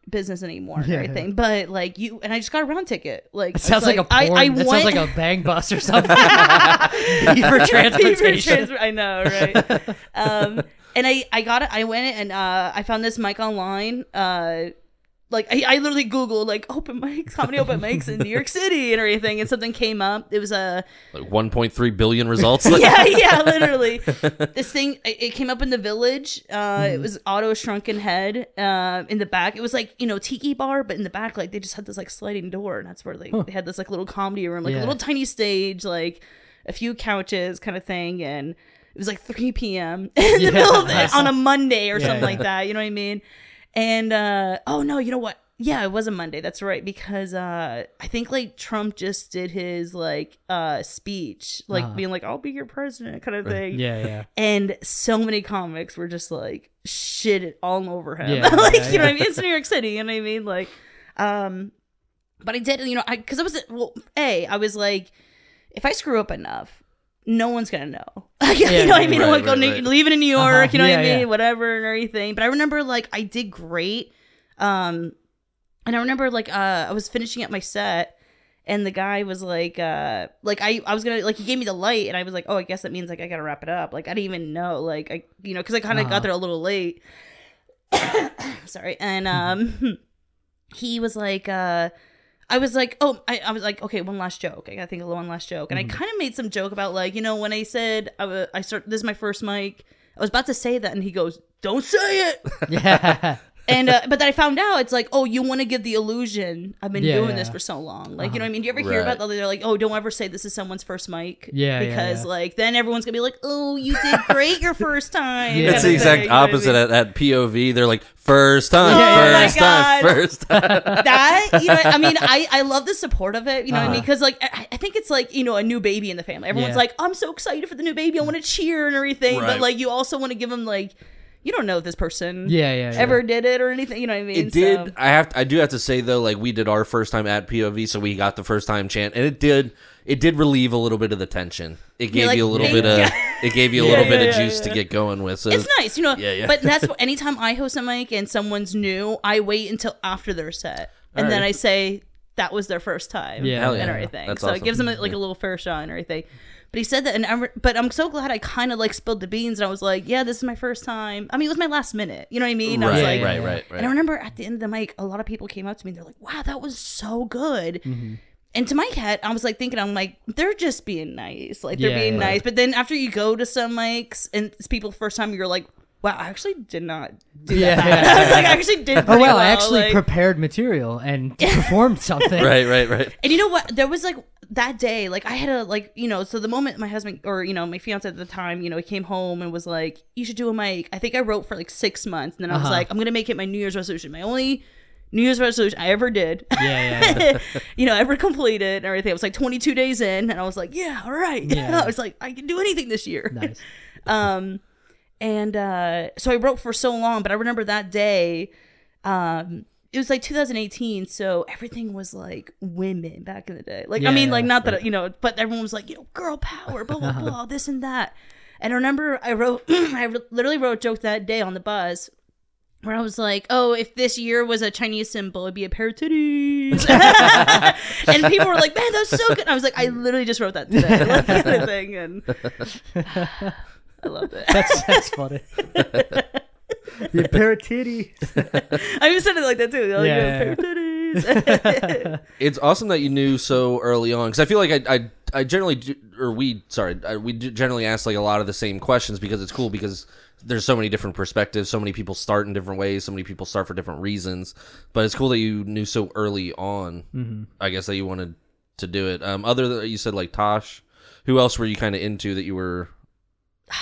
[SPEAKER 3] business anymore
[SPEAKER 2] Yeah,
[SPEAKER 3] or anything, but like you and I just got a round ticket. Like
[SPEAKER 2] It sounds like, a porn.
[SPEAKER 3] I, I went,
[SPEAKER 2] sounds like a bang bus or something. Beaver
[SPEAKER 3] Beaver
[SPEAKER 2] transportation.
[SPEAKER 3] I know, right? um, and I I got it. I went and uh, I found this mic online. Uh, like I, I literally googled like open mics, how many open mics in New York City and everything, and something came up. It was a
[SPEAKER 1] Like 1.3 billion results.
[SPEAKER 3] yeah, yeah, literally. this thing it it came up in the village. Uh, It was Otto's Shrunken Head. Uh, in the back, it was like you know tiki bar, but in the back, like they just had this like sliding door, and that's where they, they had this like little comedy room, like
[SPEAKER 2] Yeah.
[SPEAKER 3] a little tiny stage, like a few couches, kind of thing, and it was like 3 p.m. in
[SPEAKER 2] Yeah,
[SPEAKER 3] the middle of the, on a Monday or
[SPEAKER 2] Yeah,
[SPEAKER 3] something like that. You know what I mean? And uh, oh no, you know what? Yeah, it was a Monday. That's right because uh, I think like Trump just did his like uh, speech, like
[SPEAKER 2] Uh-huh.
[SPEAKER 3] being like, "I'll be your president," kind of thing.
[SPEAKER 2] yeah, yeah.
[SPEAKER 3] And so many comics were just like shit it all over him.
[SPEAKER 2] Yeah,
[SPEAKER 3] like you know what I mean? It's New York City. You know what I mean? Like, um, but I did. You know, I because I was well, a I was like, if I screw up enough. No one's gonna know. you know what I mean?
[SPEAKER 1] Right,
[SPEAKER 3] go
[SPEAKER 1] right, right.
[SPEAKER 3] leaving in New York.
[SPEAKER 2] Uh-huh.
[SPEAKER 3] You know what I mean?
[SPEAKER 2] yeah.
[SPEAKER 3] Whatever and everything. But I remember like I did great. Um, and I remember like uh I was finishing up my set and the guy was like uh like I I was gonna like he gave me the light and I was like oh I guess that means like I gotta wrap it up like I didn't even know like I you know because I kind of
[SPEAKER 2] Uh-huh.
[SPEAKER 3] got there a little late sorry and um he was like uh I was like, oh, I, I was like, okay, one last joke. I gotta think of one last joke, and I mm. kind of made some joke about like, you know, when I said I, I start this is my first mic. I was about to say that, and he goes, "Don't say it."
[SPEAKER 2] Yeah.
[SPEAKER 3] And uh, but then I found out it's like, oh, you want to give the illusion I've been
[SPEAKER 2] Yeah,
[SPEAKER 3] doing
[SPEAKER 2] yeah.
[SPEAKER 3] this for so long. Like, you know what I mean? Do you ever hear
[SPEAKER 1] Right.
[SPEAKER 3] about that? They're like, oh, don't ever say this is someone's first mic.
[SPEAKER 2] Yeah, yeah,
[SPEAKER 3] because
[SPEAKER 2] yeah.
[SPEAKER 3] like then everyone's gonna be like, oh, you did great your first time.
[SPEAKER 2] Yeah.
[SPEAKER 1] It's the exact
[SPEAKER 3] thing, you know I
[SPEAKER 1] opposite
[SPEAKER 3] mean?
[SPEAKER 1] at, at POV. They're like, first time,
[SPEAKER 3] Oh my
[SPEAKER 1] first time,
[SPEAKER 3] God.
[SPEAKER 1] first time.
[SPEAKER 3] that you know i mean i i love the support of it you know what i mean
[SPEAKER 2] Uh-huh.
[SPEAKER 3] because like I, I think it's like you know a new baby in the family everyone's
[SPEAKER 2] Yeah.
[SPEAKER 3] like i'm so excited for the new baby i want to cheer and everything but like you also want to give them like you don't know if this person
[SPEAKER 2] Yeah, yeah, yeah.
[SPEAKER 3] ever did it or anything. You know what I mean?
[SPEAKER 1] It did.
[SPEAKER 3] So-
[SPEAKER 1] I have. I do have to say though, like we did our first time at POV, so we got the first time chant, and it did. It did relieve a little bit of the tension. It gave
[SPEAKER 3] like,
[SPEAKER 1] you a little bit of.
[SPEAKER 3] you.
[SPEAKER 1] It gave you a little
[SPEAKER 3] yeah,
[SPEAKER 1] bit
[SPEAKER 3] yeah,
[SPEAKER 1] of juice
[SPEAKER 3] yeah.
[SPEAKER 1] to get going with. So
[SPEAKER 3] it's nice, you know.
[SPEAKER 1] Yeah, yeah.
[SPEAKER 3] But that's what anytime I host a mic and someone's new, I wait until after their set, and then I say that was their first time,
[SPEAKER 2] Yeah,
[SPEAKER 1] Hell
[SPEAKER 3] and
[SPEAKER 1] yeah.
[SPEAKER 3] everything.
[SPEAKER 1] That's
[SPEAKER 3] so
[SPEAKER 1] awesome.
[SPEAKER 3] it gives them like a little fair shot and everything. But he said that, and I'm, but I'm so glad I kind of like spilled the beans, and I was like, yeah, this is my first time. I mean, it was my last minute. You know what I mean? I was
[SPEAKER 1] Right,
[SPEAKER 3] like,
[SPEAKER 1] right, right, right.
[SPEAKER 3] And I remember at the end of the mic, a lot of people came up to me. They're like, "Wow, that was so good."
[SPEAKER 2] Mm-hmm.
[SPEAKER 3] And to my head, I was like thinking, I'm like, they're just being nice, like they're
[SPEAKER 2] Yeah,
[SPEAKER 3] being
[SPEAKER 2] yeah.
[SPEAKER 3] nice. But then after you go to some mics and it's people first time, you're like, wow, I actually did not do
[SPEAKER 2] Yeah,
[SPEAKER 3] that.
[SPEAKER 2] yeah.
[SPEAKER 3] I was like, I actually did.
[SPEAKER 2] Oh
[SPEAKER 3] pretty
[SPEAKER 2] well, I actually
[SPEAKER 3] like-
[SPEAKER 2] prepared material and performed something.
[SPEAKER 1] right, right, right.
[SPEAKER 3] and you know what? There was like that day, like I had a like you know. So the moment my husband or you know my fiance at the time, you know, he came home and was like, "You should do a mic." I think I wrote for like six months, and then I was
[SPEAKER 2] Uh-huh.
[SPEAKER 3] like, "I'm gonna make it my New Year's resolution." My only New Year's resolution I ever did.
[SPEAKER 2] Yeah, yeah, yeah.
[SPEAKER 3] you know, ever completed and everything. I was like 22 days in, and I was like, "Yeah, all right."
[SPEAKER 2] Yeah.
[SPEAKER 3] I was like, "I can do anything this year."
[SPEAKER 2] Nice.
[SPEAKER 3] um and uh so i wrote for so long but i remember that day um it was like 2018 so everything was like women back in the day. Like i
[SPEAKER 2] Yeah,
[SPEAKER 3] mean like not that you know but everyone was like you know girl power blah blah blah this and that. And i remember i wrote i literally wrote a joke that day on the bus where I was like, "Oh, if this year was a Chinese symbol, it'd be a pair of titties," and people were like, "Man, that's so good." I was like, "I literally just wrote that today," like, kind of thing, and I loved it.
[SPEAKER 2] That's that's funny. the pair of titty.
[SPEAKER 3] I even said it like that too. Like,
[SPEAKER 2] Yeah,
[SPEAKER 3] yeah,
[SPEAKER 2] yeah,
[SPEAKER 3] pair of titties.
[SPEAKER 1] It's awesome that you knew so early on because I feel like I, I, I generally do, or we sorry I, we do generally ask like a lot of the same questions because it's cool because there's so many different perspectives, so many people start in different ways, so many people start for different reasons. But it's cool that you knew so early on.
[SPEAKER 2] Mm-hmm.
[SPEAKER 1] I guess that you wanted to do it. Um, other than you said like Tosh, who else were you kind of into that you were?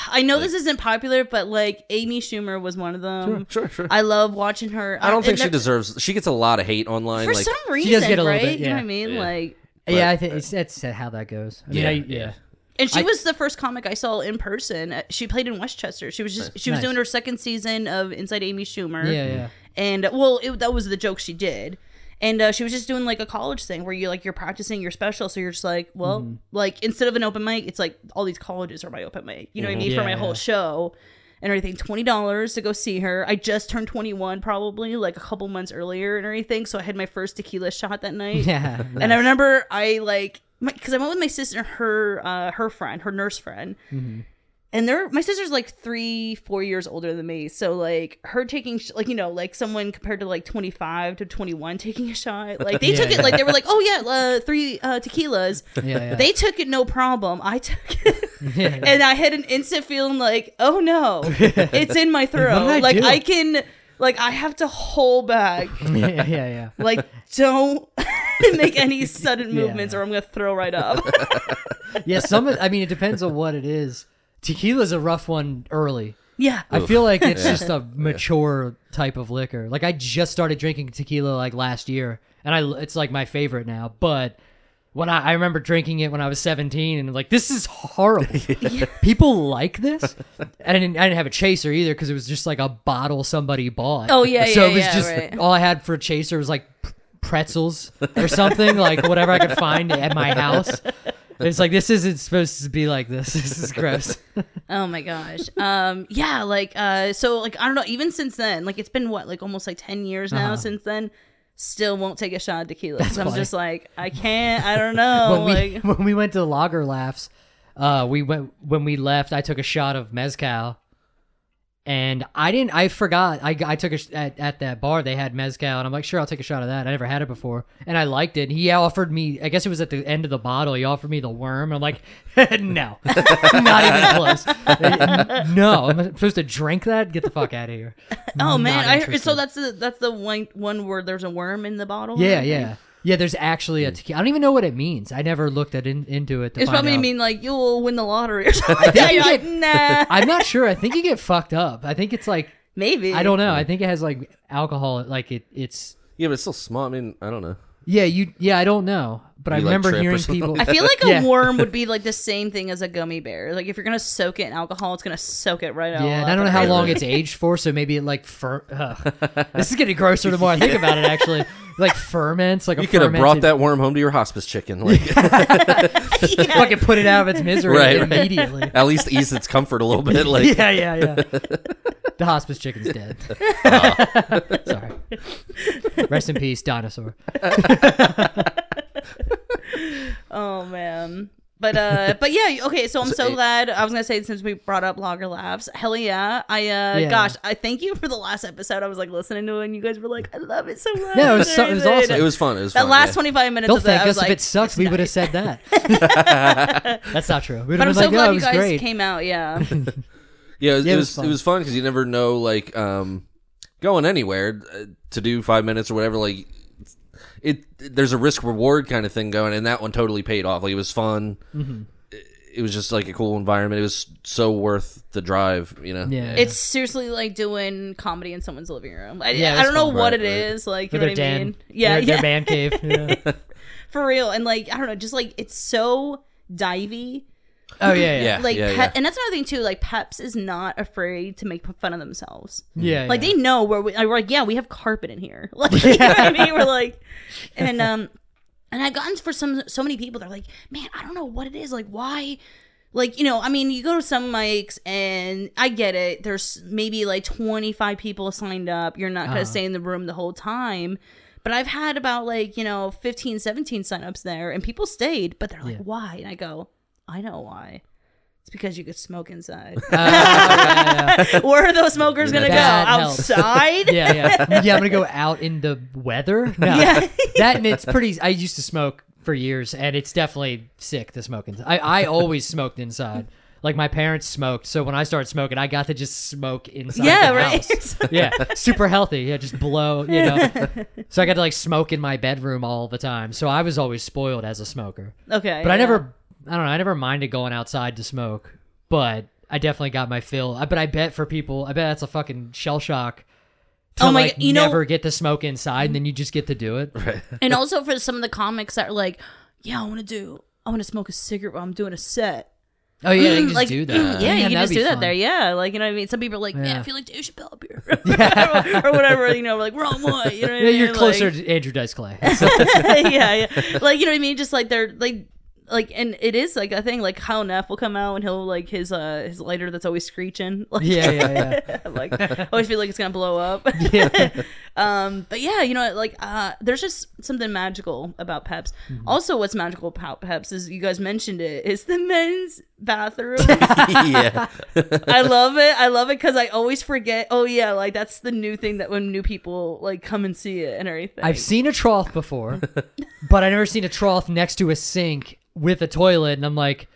[SPEAKER 3] I know this isn't popular, but like Amy Schumer was one of them.
[SPEAKER 1] Sure, sure.
[SPEAKER 3] I love watching her.
[SPEAKER 1] I don't think she deserves. She gets a lot of hate online.
[SPEAKER 3] For
[SPEAKER 1] like,
[SPEAKER 3] some reason,
[SPEAKER 2] does get a little
[SPEAKER 3] right?
[SPEAKER 2] bit,
[SPEAKER 3] You know what I mean?
[SPEAKER 1] Yeah.
[SPEAKER 3] Like,
[SPEAKER 2] yeah, I think it's that's how that goes. I mean,
[SPEAKER 1] Yeah,
[SPEAKER 2] I,
[SPEAKER 1] yeah.
[SPEAKER 2] yeah.
[SPEAKER 3] and she
[SPEAKER 2] I-
[SPEAKER 3] was the first comic I saw in person. Uh, She played in Westchester. She was just she was
[SPEAKER 2] Nice.
[SPEAKER 3] doing her second season of Inside Amy Schumer.
[SPEAKER 2] Yeah, yeah.
[SPEAKER 3] and uh, well it, that was the joke she did and uh, she was just doing like a college thing where you like you're practicing your special. So you're just like well
[SPEAKER 2] Mm-hmm.
[SPEAKER 3] like instead of an open mic it's like all these colleges are my open mic. You know what i mean? For
[SPEAKER 2] Yeah,
[SPEAKER 3] my whole show and everything. $20 to go see her. I just turned 21 probably like a couple months earlier and everything. So i had my first tequila shot that night.
[SPEAKER 2] Yeah.
[SPEAKER 3] and I remember I like because I went with my sister, her uh, her friend, her nurse friend,
[SPEAKER 2] Mm-hmm.
[SPEAKER 3] And they're my sister's like three, four years older than me. So like her taking sh- like you know like someone compared to like twenty five to twenty one taking a shot, like they
[SPEAKER 2] Yeah,
[SPEAKER 3] took it like they were like oh yeah uh, three uh, tequilas.
[SPEAKER 2] Yeah, yeah.
[SPEAKER 3] They took it no problem. I took it. And I had an instant feeling like, oh no, it's in my throat.
[SPEAKER 2] I
[SPEAKER 3] like
[SPEAKER 2] do?
[SPEAKER 3] I can, like I have to hold back.
[SPEAKER 2] yeah, yeah, yeah.
[SPEAKER 3] Like don't make any sudden
[SPEAKER 2] Yeah.
[SPEAKER 3] movements, or I'm gonna throw right up.
[SPEAKER 2] Yeah, some. of- I mean, it depends on what it is. Tequila's a rough one early.
[SPEAKER 3] yeah,
[SPEAKER 2] I feel like it's just a mature type of liquor. Like I just started drinking tequila like last year, and I it's like my favorite now. But when I, I remember drinking it when I was 17, and like this is horrible. People like this. I didn't I didn't have a chaser either because it was just like a bottle somebody bought.
[SPEAKER 3] Oh, yeah,
[SPEAKER 2] So
[SPEAKER 3] yeah,
[SPEAKER 2] it was
[SPEAKER 3] yeah,
[SPEAKER 2] just
[SPEAKER 3] right.
[SPEAKER 2] all I had for a chaser was like pretzels or something like whatever I could find at my house. It's like this isn't supposed to be like this. This is gross.
[SPEAKER 3] Oh my gosh. Um yeah, like uh so like I don't know, even since then, like it's been what, like almost like ten years now
[SPEAKER 2] Uh-huh.
[SPEAKER 3] since then, still won't take a shot of tequila. 'Cause I'm
[SPEAKER 2] funny.
[SPEAKER 3] just like, I can't, I don't know.
[SPEAKER 2] when we
[SPEAKER 3] like
[SPEAKER 2] when we went to Lager Laughs, uh, we went when we left. I took a shot of mezcal, and I didn't. I forgot. I, I took a sh- at, at that bar. They had mezcal, and I'm like, sure, I'll take a shot of that. I never had it before, and I liked it. He offered me. I guess it was at the end of the bottle. He offered me the worm. I'm like, no, not even close. no, I'm supposed to drink that. Get the fuck out of here.
[SPEAKER 3] Oh man, I so that's the that's the one one where there's a worm in the bottle.
[SPEAKER 2] Yeah, yeah. Yeah, there's actually a tequila. I don't even know what it means. I never looked at in, into it. To
[SPEAKER 3] It's
[SPEAKER 2] find
[SPEAKER 3] probably
[SPEAKER 2] out.
[SPEAKER 3] mean like you'll win the lottery or something like that.
[SPEAKER 2] you
[SPEAKER 3] You're
[SPEAKER 2] get-
[SPEAKER 3] nah.
[SPEAKER 2] I'm not sure. I think you get fucked up. I think it's like
[SPEAKER 3] Maybe.
[SPEAKER 2] I don't know. I think it has like alcohol. Like it, it's
[SPEAKER 1] Yeah, but it's still small. I mean, I don't know.
[SPEAKER 2] Yeah, you. Yeah, I don't know, but I
[SPEAKER 1] You, like,
[SPEAKER 2] remember
[SPEAKER 1] trip
[SPEAKER 2] hearing people.
[SPEAKER 1] like
[SPEAKER 3] I feel like a
[SPEAKER 2] Yeah.
[SPEAKER 3] worm would be like the same thing as a gummy bear. Like if you're gonna soak it in alcohol, it's gonna soak it right out.
[SPEAKER 2] Yeah, and I don't know how long it's aged for, so maybe it like fer- uh, This is getting grosser the more I think about it. Actually, like ferments, like a
[SPEAKER 1] You could have brought
[SPEAKER 2] fermented-
[SPEAKER 1] that worm home to your hospice chicken. Like,
[SPEAKER 2] Fucking put it out of its misery
[SPEAKER 1] Right, right.
[SPEAKER 2] immediately.
[SPEAKER 1] at least ease its comfort a little bit. Like,
[SPEAKER 2] yeah, yeah, yeah. the hospice chicken's dead. Sorry. Rest in peace, dinosaur.
[SPEAKER 3] Oh man. But uh but yeah, okay, so I'm so
[SPEAKER 1] it-
[SPEAKER 3] glad I was gonna say since we brought up Lager Laughs, hell yeah. I uh
[SPEAKER 2] Yeah.
[SPEAKER 3] gosh, I thank you for the last episode. I was like listening to it and you guys were like, I love it so much.
[SPEAKER 2] Yeah, it was so- it was awesome.
[SPEAKER 1] it was fun. It was
[SPEAKER 3] That
[SPEAKER 1] fun,
[SPEAKER 3] last
[SPEAKER 1] yeah.
[SPEAKER 3] twenty five minutes
[SPEAKER 2] Don't
[SPEAKER 3] of that,
[SPEAKER 2] thank
[SPEAKER 3] I was
[SPEAKER 2] us
[SPEAKER 3] like,
[SPEAKER 2] if it sucks. We would have said that. That's not true. We'd
[SPEAKER 3] But I'm so
[SPEAKER 2] like,
[SPEAKER 3] glad
[SPEAKER 2] "Oh,
[SPEAKER 3] you guys
[SPEAKER 2] great."
[SPEAKER 3] came out, yeah.
[SPEAKER 1] Yeah, it was,
[SPEAKER 2] Yeah,
[SPEAKER 1] it
[SPEAKER 2] it
[SPEAKER 1] was,
[SPEAKER 2] was
[SPEAKER 1] it
[SPEAKER 2] fun.
[SPEAKER 1] was fun because you never know like um going anywhere uh, to do five minutes or whatever. Like it, there's a risk reward kind of thing going, and that one totally paid off. Like it was fun.
[SPEAKER 2] Mm-hmm.
[SPEAKER 1] It, it was just like a cool environment. It was so worth the drive. You know.
[SPEAKER 2] Yeah.
[SPEAKER 3] It's seriously like doing comedy in someone's living room. I,
[SPEAKER 2] Yeah,
[SPEAKER 3] I don't know
[SPEAKER 2] fun.
[SPEAKER 3] what
[SPEAKER 1] Right,
[SPEAKER 3] it is,
[SPEAKER 1] right.
[SPEAKER 3] like you know what I
[SPEAKER 2] den.
[SPEAKER 3] mean? Yeah,
[SPEAKER 2] their,
[SPEAKER 3] yeah.
[SPEAKER 2] their man cave. Yeah.
[SPEAKER 3] for real. And like I don't know, just like it's so divey.
[SPEAKER 2] Oh yeah, yeah,
[SPEAKER 1] Yeah.
[SPEAKER 3] Like,
[SPEAKER 1] yeah,
[SPEAKER 3] Pep-
[SPEAKER 1] yeah.
[SPEAKER 3] and that's another thing too. Like Peps is not afraid to make fun of themselves.
[SPEAKER 2] yeah.
[SPEAKER 3] Like
[SPEAKER 2] yeah.
[SPEAKER 3] they know where we, like, we're like, yeah, we have carpet in here. Like, you know what I mean? We're like, and um, and I've gotten for some so many people. They're like, man, I don't know what it is. Like, why? Like, you know, I mean, you go to some mics and I get it. There's maybe like 25 people signed up. You're not going to
[SPEAKER 2] Uh-huh.
[SPEAKER 3] stay in the room the whole time. But I've had about like, you know, 15, 17 signups there and people stayed, but they're like,
[SPEAKER 2] Yeah.
[SPEAKER 3] why? And I go, I know why. It's because you could smoke inside.
[SPEAKER 2] Oh, yeah, yeah.
[SPEAKER 3] Where are those smokers gonna go?
[SPEAKER 2] That helps.
[SPEAKER 3] Outside?
[SPEAKER 2] yeah, yeah. Yeah, I'm gonna go out in the weather. No.
[SPEAKER 3] Yeah.
[SPEAKER 2] that and it's pretty. I used to smoke for years, and it's definitely sick to smoke inside. I I always smoked inside. Like my parents smoked, so when I started smoking, I got to just smoke inside.
[SPEAKER 3] Yeah,
[SPEAKER 2] the
[SPEAKER 3] right.
[SPEAKER 2] house. yeah, super healthy. Yeah, just blow. You know. so I got to like smoke in my bedroom all the time. So I was always spoiled as a smoker.
[SPEAKER 3] Okay.
[SPEAKER 2] But I never, I don't know, I never minded going outside to smoke. But I definitely got my fill. I, but I bet for people, I bet that's a fucking shell shock. To
[SPEAKER 3] Oh my
[SPEAKER 2] like
[SPEAKER 3] God, you know-
[SPEAKER 2] never get to smoke inside, and then you just get to do it.
[SPEAKER 3] And also for some of the comics that are like, yeah, I want to do, I want to smoke a cigarette while I'm doing a set.
[SPEAKER 2] Oh yeah, you can just
[SPEAKER 3] like,
[SPEAKER 2] do that.
[SPEAKER 3] Yeah,
[SPEAKER 2] Man,
[SPEAKER 3] you can just
[SPEAKER 2] be
[SPEAKER 3] do that there. Yeah, like you know what I mean. Some people are like, "Yeah, I feel like Dave Chappelle up here, or, or whatever. You know, like wrong one. You know, what I
[SPEAKER 2] Yeah, you're closer
[SPEAKER 3] Like-
[SPEAKER 2] to Andrew Dice Clay.
[SPEAKER 3] yeah, yeah. Like you know what I mean? Just like they're like like and it is like a thing like Kyle Neff will come out and he'll like his uh his lighter that's always screeching. Like,
[SPEAKER 2] Yeah, yeah, yeah.
[SPEAKER 3] Like I always feel like it's gonna blow up.
[SPEAKER 2] yeah,
[SPEAKER 3] um but yeah, you know like uh there's just something magical about Peps.
[SPEAKER 2] Mm-hmm.
[SPEAKER 3] Also what's magical about Peps is you guys mentioned it, is the men's bathroom.
[SPEAKER 1] yeah.
[SPEAKER 3] I love it. I love it because I always forget. Oh yeah, like that's the new thing that when new people like come and see it and everything.
[SPEAKER 2] I've seen a trough before, but I never seen a trough next to a sink with a toilet, and I'm like,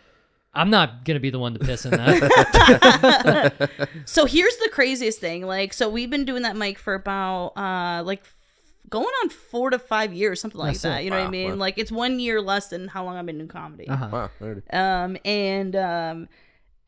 [SPEAKER 2] I'm not gonna be the one to piss in that.
[SPEAKER 3] So here's the craziest thing. Like, so we've been doing that mic for about uh like going on four to five years, something like
[SPEAKER 2] That's
[SPEAKER 3] that.
[SPEAKER 2] it.
[SPEAKER 3] You know what I mean?
[SPEAKER 1] wow.
[SPEAKER 3] Like it's one year less than how long I've been in comedy.
[SPEAKER 2] Uh-huh.
[SPEAKER 1] Wow.
[SPEAKER 3] Um and um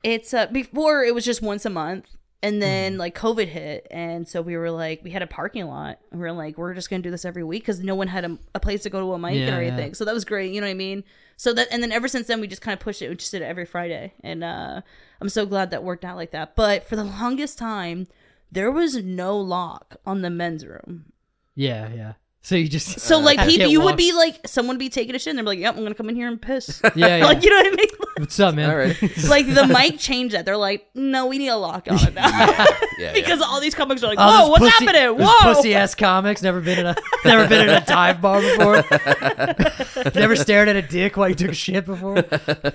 [SPEAKER 3] it's uh before it was just once a month. And then like COVID hit, and so we were like, we had a parking lot, and we were like, we're just gonna do this every week because no one had a, a place to go to a mic
[SPEAKER 2] Yeah,
[SPEAKER 3] and
[SPEAKER 2] yeah.
[SPEAKER 3] So that was great, you know what I mean? So that, and then ever since then, we just kind of pushed it. We just did it every Friday, and uh, I'm so glad that worked out like that. But for the longest time, there was no lock on the men's room.
[SPEAKER 2] Yeah, yeah. So you just
[SPEAKER 3] So like,
[SPEAKER 2] have to
[SPEAKER 3] he,
[SPEAKER 2] get
[SPEAKER 3] you would be like, someone would be taking a shit, and they're like, "Yep, I'm gonna come in here and piss."
[SPEAKER 2] yeah, yeah.
[SPEAKER 3] like, you know what I mean?
[SPEAKER 2] What's up, man?
[SPEAKER 1] All right.
[SPEAKER 3] like the mic changed that. They're like, "No, we need a lock on it now."
[SPEAKER 1] Yeah.
[SPEAKER 3] because all these comics are like,
[SPEAKER 2] Oh,
[SPEAKER 3] "Whoa,
[SPEAKER 2] those
[SPEAKER 3] what's
[SPEAKER 2] pussy-
[SPEAKER 3] happening? Whoa!"
[SPEAKER 2] pussy ass comics never been in a never been in a dive bar before. never stared at a dick while you took a shit before.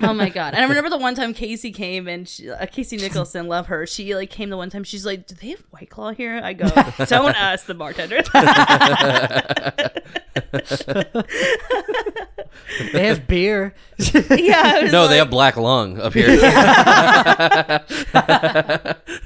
[SPEAKER 3] oh my god! And I remember the one time Casey came and she, uh, Casey Nicholson, love her. She like came the one time. She's like, "Do they have White Claw here?" I go, "Don't ask the bartender."
[SPEAKER 2] They have beer.
[SPEAKER 3] yeah, I was
[SPEAKER 1] No, they have black lung up here.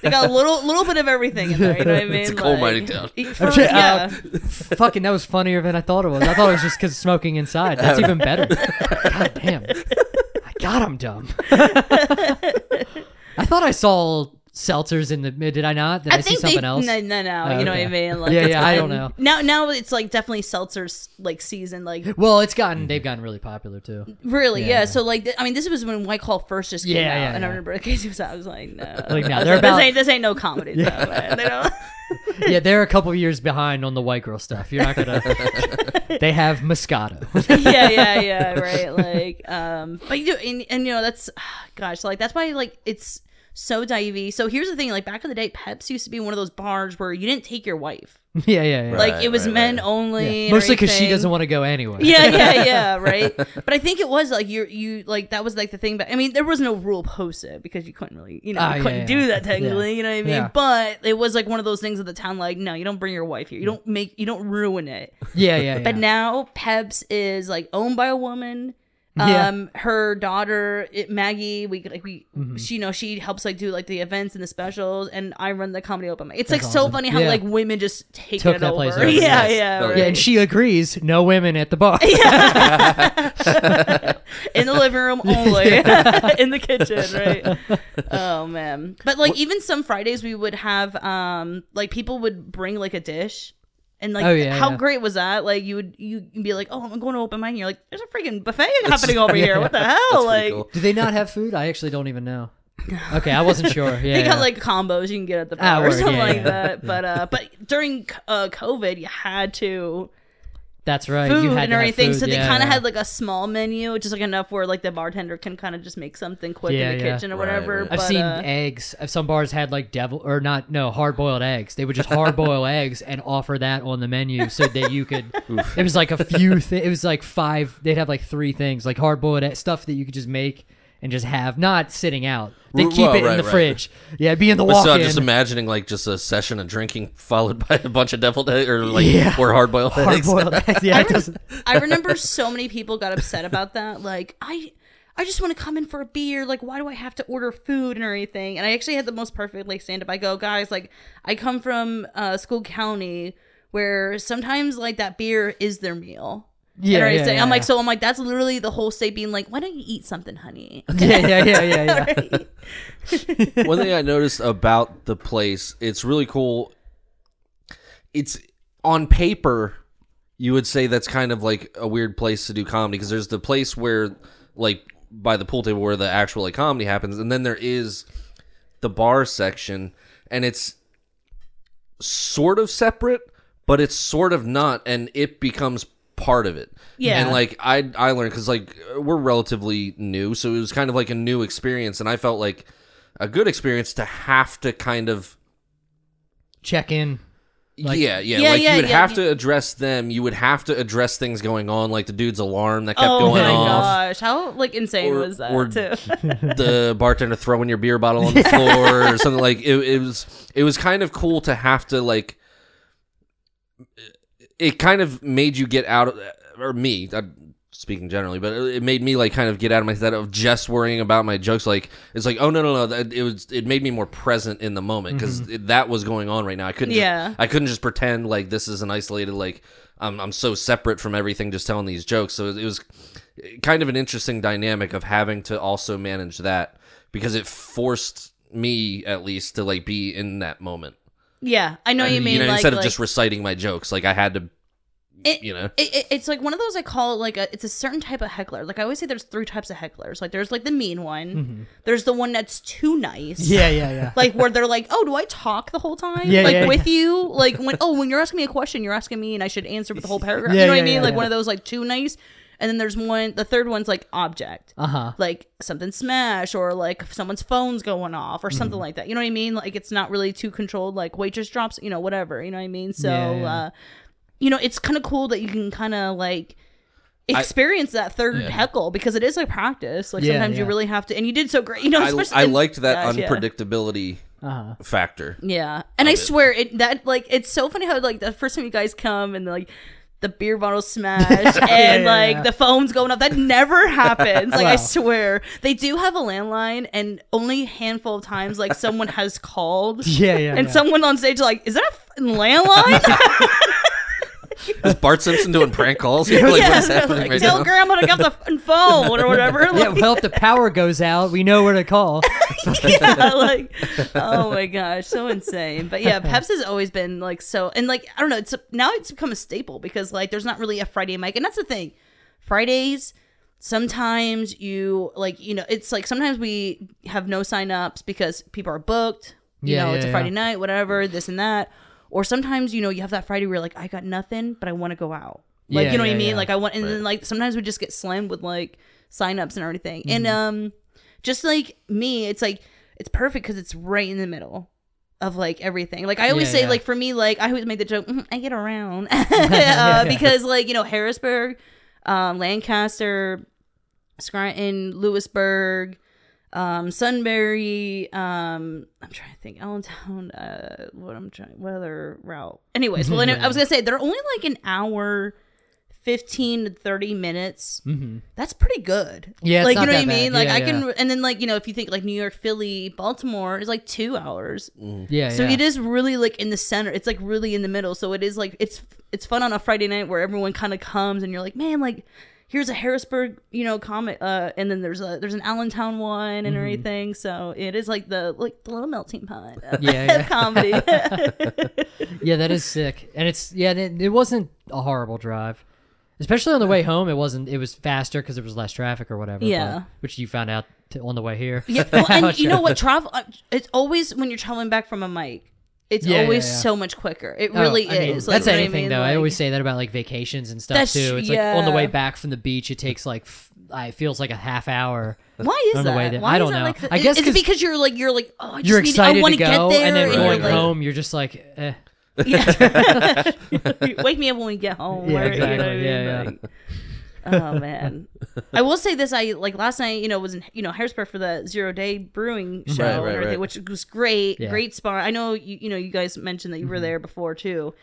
[SPEAKER 3] They got a little little bit of everything in there. You know what I mean?
[SPEAKER 1] It's a coal
[SPEAKER 3] Like-
[SPEAKER 1] mining town.
[SPEAKER 3] For-
[SPEAKER 2] Okay,
[SPEAKER 3] yeah.
[SPEAKER 2] uh, Fucking, that was funnier than I thought it was. I thought it was just because smoking inside. That's even better. God damn. I God, I'm dumb. I thought I saw seltzers in the. Did I not? Did I, see something
[SPEAKER 3] they,
[SPEAKER 2] else?
[SPEAKER 3] No, no, no.
[SPEAKER 2] Oh,
[SPEAKER 3] you know
[SPEAKER 2] okay.
[SPEAKER 3] what I mean? Like,
[SPEAKER 2] Yeah,
[SPEAKER 3] it's
[SPEAKER 2] yeah, I don't know.
[SPEAKER 3] Now, now it's like definitely seltzers like season. Like,
[SPEAKER 2] Well, it's gotten they've gotten really popular too.
[SPEAKER 3] really, yeah.
[SPEAKER 2] Yeah.
[SPEAKER 3] So like, th- I mean, this was when White Claw first just came
[SPEAKER 2] Yeah,
[SPEAKER 3] out,
[SPEAKER 2] yeah,
[SPEAKER 3] and I
[SPEAKER 2] yeah.
[SPEAKER 3] remember Casey was. I was like, no,
[SPEAKER 2] Like, no,
[SPEAKER 3] this,
[SPEAKER 2] they're about-
[SPEAKER 3] ain't this ain't no comedy. though, man. They don't.
[SPEAKER 2] yeah, they're a couple years behind on the white girl stuff. You're not gonna. they have Moscato.
[SPEAKER 3] yeah, yeah, yeah, right. Like, um, but you do, and, and you know, that's, gosh, like that's why like it's so divey. So here's the thing: like back in the day, Peps used to be one of those bars where you didn't take your wife.
[SPEAKER 2] yeah, yeah, yeah.
[SPEAKER 3] Like
[SPEAKER 1] Right,
[SPEAKER 3] it was
[SPEAKER 1] right,
[SPEAKER 3] men
[SPEAKER 1] right.
[SPEAKER 3] only. and
[SPEAKER 2] Mostly because she doesn't want to go anyway.
[SPEAKER 3] yeah, yeah, yeah, right. But I think it was like you, you like that was like the thing. But I mean, there was no rule posted because you couldn't really, you know,
[SPEAKER 2] Ah,
[SPEAKER 3] you
[SPEAKER 2] yeah,
[SPEAKER 3] couldn't
[SPEAKER 2] yeah.
[SPEAKER 3] do that technically. You know what I mean?
[SPEAKER 2] Yeah.
[SPEAKER 3] But it was like one of those things at the town, like, no, you don't bring your wife here. You don't make, you don't ruin it.
[SPEAKER 2] yeah, yeah. yeah.
[SPEAKER 3] But now Peps is like owned by a woman.
[SPEAKER 2] Yeah.
[SPEAKER 3] Um, her daughter it, Maggie, we like we,
[SPEAKER 2] Mm-hmm.
[SPEAKER 3] she you know she helps like do like the events and the specials, and I run the comedy open mic. It's like
[SPEAKER 2] That's
[SPEAKER 3] so funny how
[SPEAKER 2] Yeah.
[SPEAKER 3] like women just take
[SPEAKER 2] Took
[SPEAKER 3] it
[SPEAKER 2] that
[SPEAKER 3] over.
[SPEAKER 2] place over.
[SPEAKER 3] Yeah,
[SPEAKER 1] Yes.
[SPEAKER 3] yeah, right.
[SPEAKER 2] yeah, and she agrees. No women at the bar. Yeah.
[SPEAKER 3] in the living room only in the kitchen right oh man but like even some fridays we would have um like people would bring like a dish and like
[SPEAKER 2] Oh, yeah,
[SPEAKER 3] how
[SPEAKER 2] yeah.
[SPEAKER 3] great was that like you would you be like oh i'm going to open mine. and you're like there's a freaking buffet happening over here what the hell like
[SPEAKER 1] cool.
[SPEAKER 2] Do they not have food? I actually don't even know. Okay, I wasn't sure. Yeah,
[SPEAKER 3] they
[SPEAKER 2] yeah.
[SPEAKER 3] got like combos you can get at the
[SPEAKER 2] Ah,
[SPEAKER 3] bar or
[SPEAKER 2] word,
[SPEAKER 3] something
[SPEAKER 2] yeah,
[SPEAKER 3] like
[SPEAKER 2] yeah.
[SPEAKER 3] that but uh but during uh covid you had to
[SPEAKER 2] that's right.
[SPEAKER 3] food
[SPEAKER 2] you had
[SPEAKER 3] and
[SPEAKER 2] to have
[SPEAKER 3] everything.
[SPEAKER 2] food,
[SPEAKER 3] So they
[SPEAKER 2] yeah,
[SPEAKER 3] kind of
[SPEAKER 2] yeah.
[SPEAKER 3] had like a small menu, just like enough where like the bartender can kind of just make something quick
[SPEAKER 2] Yeah,
[SPEAKER 3] in the
[SPEAKER 2] yeah.
[SPEAKER 3] kitchen or
[SPEAKER 1] Right,
[SPEAKER 3] whatever.
[SPEAKER 1] right.
[SPEAKER 2] I've
[SPEAKER 3] but,
[SPEAKER 2] seen
[SPEAKER 3] uh,
[SPEAKER 2] eggs. uh, Some bars had like devil or not, no hard boiled eggs. They would just hard boil eggs and offer that on the menu so that you could. it was like a few. Th- it was like five. They'd have like three things like hard boiled e- stuff that you could just make and just have, not sitting out. They keep
[SPEAKER 1] well,
[SPEAKER 2] it in
[SPEAKER 1] right,
[SPEAKER 2] the
[SPEAKER 1] right.
[SPEAKER 2] fridge. Yeah, be in the
[SPEAKER 1] But
[SPEAKER 2] walk
[SPEAKER 1] so
[SPEAKER 2] in.
[SPEAKER 1] just imagining like just a session of drinking followed by a bunch of deviled eggs or like
[SPEAKER 2] Yeah.
[SPEAKER 1] or hard boiled
[SPEAKER 2] hard
[SPEAKER 1] eggs.
[SPEAKER 2] boiled eggs. Yeah, it doesn't.
[SPEAKER 3] I remember so many people got upset about that. Like, I I just want to come in for a beer. Like, why do I have to order food and everything? And I actually had the most perfect like stand up. I go, guys, like I come from uh, Schuylkill County where sometimes like that beer is their meal.
[SPEAKER 2] Yeah,
[SPEAKER 3] And
[SPEAKER 2] yeah,
[SPEAKER 3] everything.
[SPEAKER 2] yeah,
[SPEAKER 3] I'm like,
[SPEAKER 2] yeah.
[SPEAKER 3] so I'm like, that's literally the whole state being like, why don't you eat something, honey?
[SPEAKER 2] Yeah, yeah, yeah, yeah, yeah.
[SPEAKER 1] One thing I noticed about the place, it's really cool. It's on paper, you would say that's kind of like a weird place to do comedy because there's the place where, like, by the pool table where the actual like comedy happens, and then there is the bar section, and it's sort of separate, but it's sort of not, and it becomes part of it.
[SPEAKER 3] Yeah.
[SPEAKER 1] and like I I learned because like we're relatively new, so it was kind of like a new experience, and I felt like a good experience to have to kind of
[SPEAKER 2] Check in. Like-
[SPEAKER 1] yeah yeah,
[SPEAKER 3] Yeah,
[SPEAKER 1] like
[SPEAKER 3] yeah,
[SPEAKER 1] you would
[SPEAKER 3] yeah,
[SPEAKER 1] have to address them you would have to address things going on like the dude's alarm that kept
[SPEAKER 3] oh
[SPEAKER 1] going
[SPEAKER 3] my
[SPEAKER 1] off
[SPEAKER 3] gosh, how like insane
[SPEAKER 1] Or-
[SPEAKER 3] was that
[SPEAKER 1] or-
[SPEAKER 3] too?
[SPEAKER 1] the bartender throwing your beer bottle on the floor or something like it, it was it was kind of cool to have to like it kind of made you get out of or me I'm speaking generally but it made me like kind of get out of my head of just worrying about my jokes. Like it's like oh no no no that- it was it made me more present in the moment because mm-hmm. that was going on right now. I couldn't
[SPEAKER 3] Yeah.
[SPEAKER 1] just, i couldn't just pretend like this is an isolated like I'm, I'm so separate from everything just telling these jokes. So it was kind of an interesting dynamic of having to also manage that because it forced me at least to like be in that moment
[SPEAKER 3] yeah, I know what you mean. like,
[SPEAKER 1] instead of
[SPEAKER 3] like,
[SPEAKER 1] just reciting my jokes like i had to
[SPEAKER 3] It-
[SPEAKER 1] you know
[SPEAKER 3] it, it- it's like one of those I call it like a it's a certain type of heckler. Like I always say, there's three types of hecklers. Like there's like the mean one. Mm-hmm. There's the one that's too nice.
[SPEAKER 2] Yeah, yeah, yeah.
[SPEAKER 3] Like where they're like, oh, do I talk the whole time?
[SPEAKER 2] Yeah,
[SPEAKER 3] like
[SPEAKER 2] yeah,
[SPEAKER 3] with you? Like when oh, when you're asking me a question, you're asking me, and I should answer with the whole paragraph.
[SPEAKER 2] Yeah,
[SPEAKER 3] you know what I mean?
[SPEAKER 2] yeah,
[SPEAKER 3] like
[SPEAKER 2] yeah.
[SPEAKER 3] one of those like too nice. And then there's one. The third one's like object.
[SPEAKER 2] Uh huh.
[SPEAKER 3] Like something smash or like someone's phone's going off or something like that. You know what I mean? Like it's not really too controlled. Like waitress drops, you know, whatever. You know what I mean? So,
[SPEAKER 2] Yeah, yeah.
[SPEAKER 3] uh, you know, it's kind of cool that you can kind of like experience that third heckle because it is like practice. Like
[SPEAKER 2] Yeah,
[SPEAKER 3] sometimes you really have to, and you did so great. You know,
[SPEAKER 1] I,
[SPEAKER 3] especially
[SPEAKER 1] I
[SPEAKER 3] in-
[SPEAKER 1] liked that
[SPEAKER 3] Gosh, yeah.
[SPEAKER 1] unpredictability
[SPEAKER 2] Uh huh.
[SPEAKER 1] factor
[SPEAKER 3] Yeah, and I
[SPEAKER 1] it.
[SPEAKER 3] swear it that like it's so funny how like the first time you guys come and like the beer bottle smash and
[SPEAKER 2] yeah,
[SPEAKER 3] like
[SPEAKER 2] yeah.
[SPEAKER 3] the phone's going up. That never happens. Like I swear they do have a landline, and only a handful of times like someone has called.
[SPEAKER 2] Yeah, yeah.
[SPEAKER 3] And someone on stage like, is that a f- landline?
[SPEAKER 1] Is Bart Simpson doing prank calls? Like, what
[SPEAKER 3] Yeah,
[SPEAKER 1] is happening
[SPEAKER 3] like,
[SPEAKER 1] right
[SPEAKER 3] tell
[SPEAKER 1] now?
[SPEAKER 3] grandma to get the phone or whatever.
[SPEAKER 2] Yeah, well, if the power goes out, we know where to call.
[SPEAKER 3] yeah, like, oh my gosh, so insane. But yeah, Peps has always been like so, and like I don't know, it's now it's become a staple because like there's not really a Friday mic, and that's the thing. Fridays, sometimes you like you know it's like sometimes we have no sign ups because people are booked. You
[SPEAKER 2] Yeah,
[SPEAKER 3] know,
[SPEAKER 2] yeah,
[SPEAKER 3] it's a. Friday night, whatever, this and that. Or sometimes you know you have that Friday where you're like I got nothing, but I want to go out. Like
[SPEAKER 2] Yeah,
[SPEAKER 3] you know what I mean?
[SPEAKER 2] yeah.
[SPEAKER 3] Like I want, and then like sometimes we just get slammed with like signups and everything. And
[SPEAKER 2] Mm-hmm.
[SPEAKER 3] um, just like me, it's like it's perfect because it's right in the middle of like everything. Like I always
[SPEAKER 2] Yeah,
[SPEAKER 3] say,
[SPEAKER 2] yeah.
[SPEAKER 3] like for me, like I always make the joke, "Mhm, I get around uh, because like you know Harrisburg, um, Lancaster, Scranton, Lewisburg. Um, Sunbury, um, I'm trying to think, Allentown, uh, what I'm trying, what other route? Anyways, well, anyway, I was gonna say they're only like an hour, 15 to 30 minutes.
[SPEAKER 2] hmm
[SPEAKER 3] That's pretty good.
[SPEAKER 2] Yeah, it's
[SPEAKER 3] like
[SPEAKER 2] not
[SPEAKER 3] you know what I mean.
[SPEAKER 2] bad.
[SPEAKER 3] Like
[SPEAKER 2] Yeah,
[SPEAKER 3] I
[SPEAKER 2] yeah.
[SPEAKER 3] can, and then like you know, if you think like New York, Philly, Baltimore is like two hours.
[SPEAKER 2] Yeah,
[SPEAKER 3] So
[SPEAKER 2] yeah.
[SPEAKER 3] it is really like in the center. It's like really in the middle. So it is like it's it's fun on a Friday night where everyone kind of comes and you're like, man, like here's a Harrisburg, you know, comic, uh, and then there's a there's an Allentown one
[SPEAKER 2] Mm-hmm.
[SPEAKER 3] and everything. So it is like the like the little melting pot of,
[SPEAKER 2] Yeah,
[SPEAKER 3] of comedy.
[SPEAKER 2] Yeah, that is sick, and it's yeah, it, it wasn't a horrible drive, especially on the way home. It wasn't. It was faster because there was less traffic or whatever.
[SPEAKER 3] Yeah.
[SPEAKER 2] but- which you found out to, on the way here.
[SPEAKER 3] Yeah, well, and you know what? Travel. uh, It's always when you're traveling back from a mic. It's
[SPEAKER 2] Yeah, yeah,
[SPEAKER 3] always
[SPEAKER 2] yeah.
[SPEAKER 3] so much quicker. It
[SPEAKER 2] Oh,
[SPEAKER 3] really
[SPEAKER 2] I mean,
[SPEAKER 3] is. Like,
[SPEAKER 2] that's anything
[SPEAKER 3] I mean?
[SPEAKER 2] though. I always say that about like vacations and stuff too. It's like on the way back from the beach, it takes like f- I it feels like a half hour.
[SPEAKER 3] Why is
[SPEAKER 2] on the
[SPEAKER 3] that?
[SPEAKER 2] way there.
[SPEAKER 3] Why
[SPEAKER 2] I don't know.
[SPEAKER 3] Like?
[SPEAKER 2] I guess
[SPEAKER 3] is it
[SPEAKER 2] 'cause
[SPEAKER 3] because you're like you're like oh I just
[SPEAKER 2] You're excited
[SPEAKER 3] I want
[SPEAKER 2] to
[SPEAKER 3] get
[SPEAKER 2] go,
[SPEAKER 3] there,
[SPEAKER 2] and then going
[SPEAKER 3] like,
[SPEAKER 2] home, you're just like, eh.
[SPEAKER 3] Yeah. Wake me up when we get home.
[SPEAKER 2] Yeah,
[SPEAKER 3] or, you know
[SPEAKER 2] exactly. Yeah, yeah.
[SPEAKER 3] Oh man, I will say this. I like last night. You know, was in you know Harrisburg for the zero day brewing show
[SPEAKER 1] Right,
[SPEAKER 3] and everything,
[SPEAKER 1] right.
[SPEAKER 3] which was great.
[SPEAKER 2] Yeah.
[SPEAKER 3] Great spot. I know you. You know, you guys mentioned that you were there before too.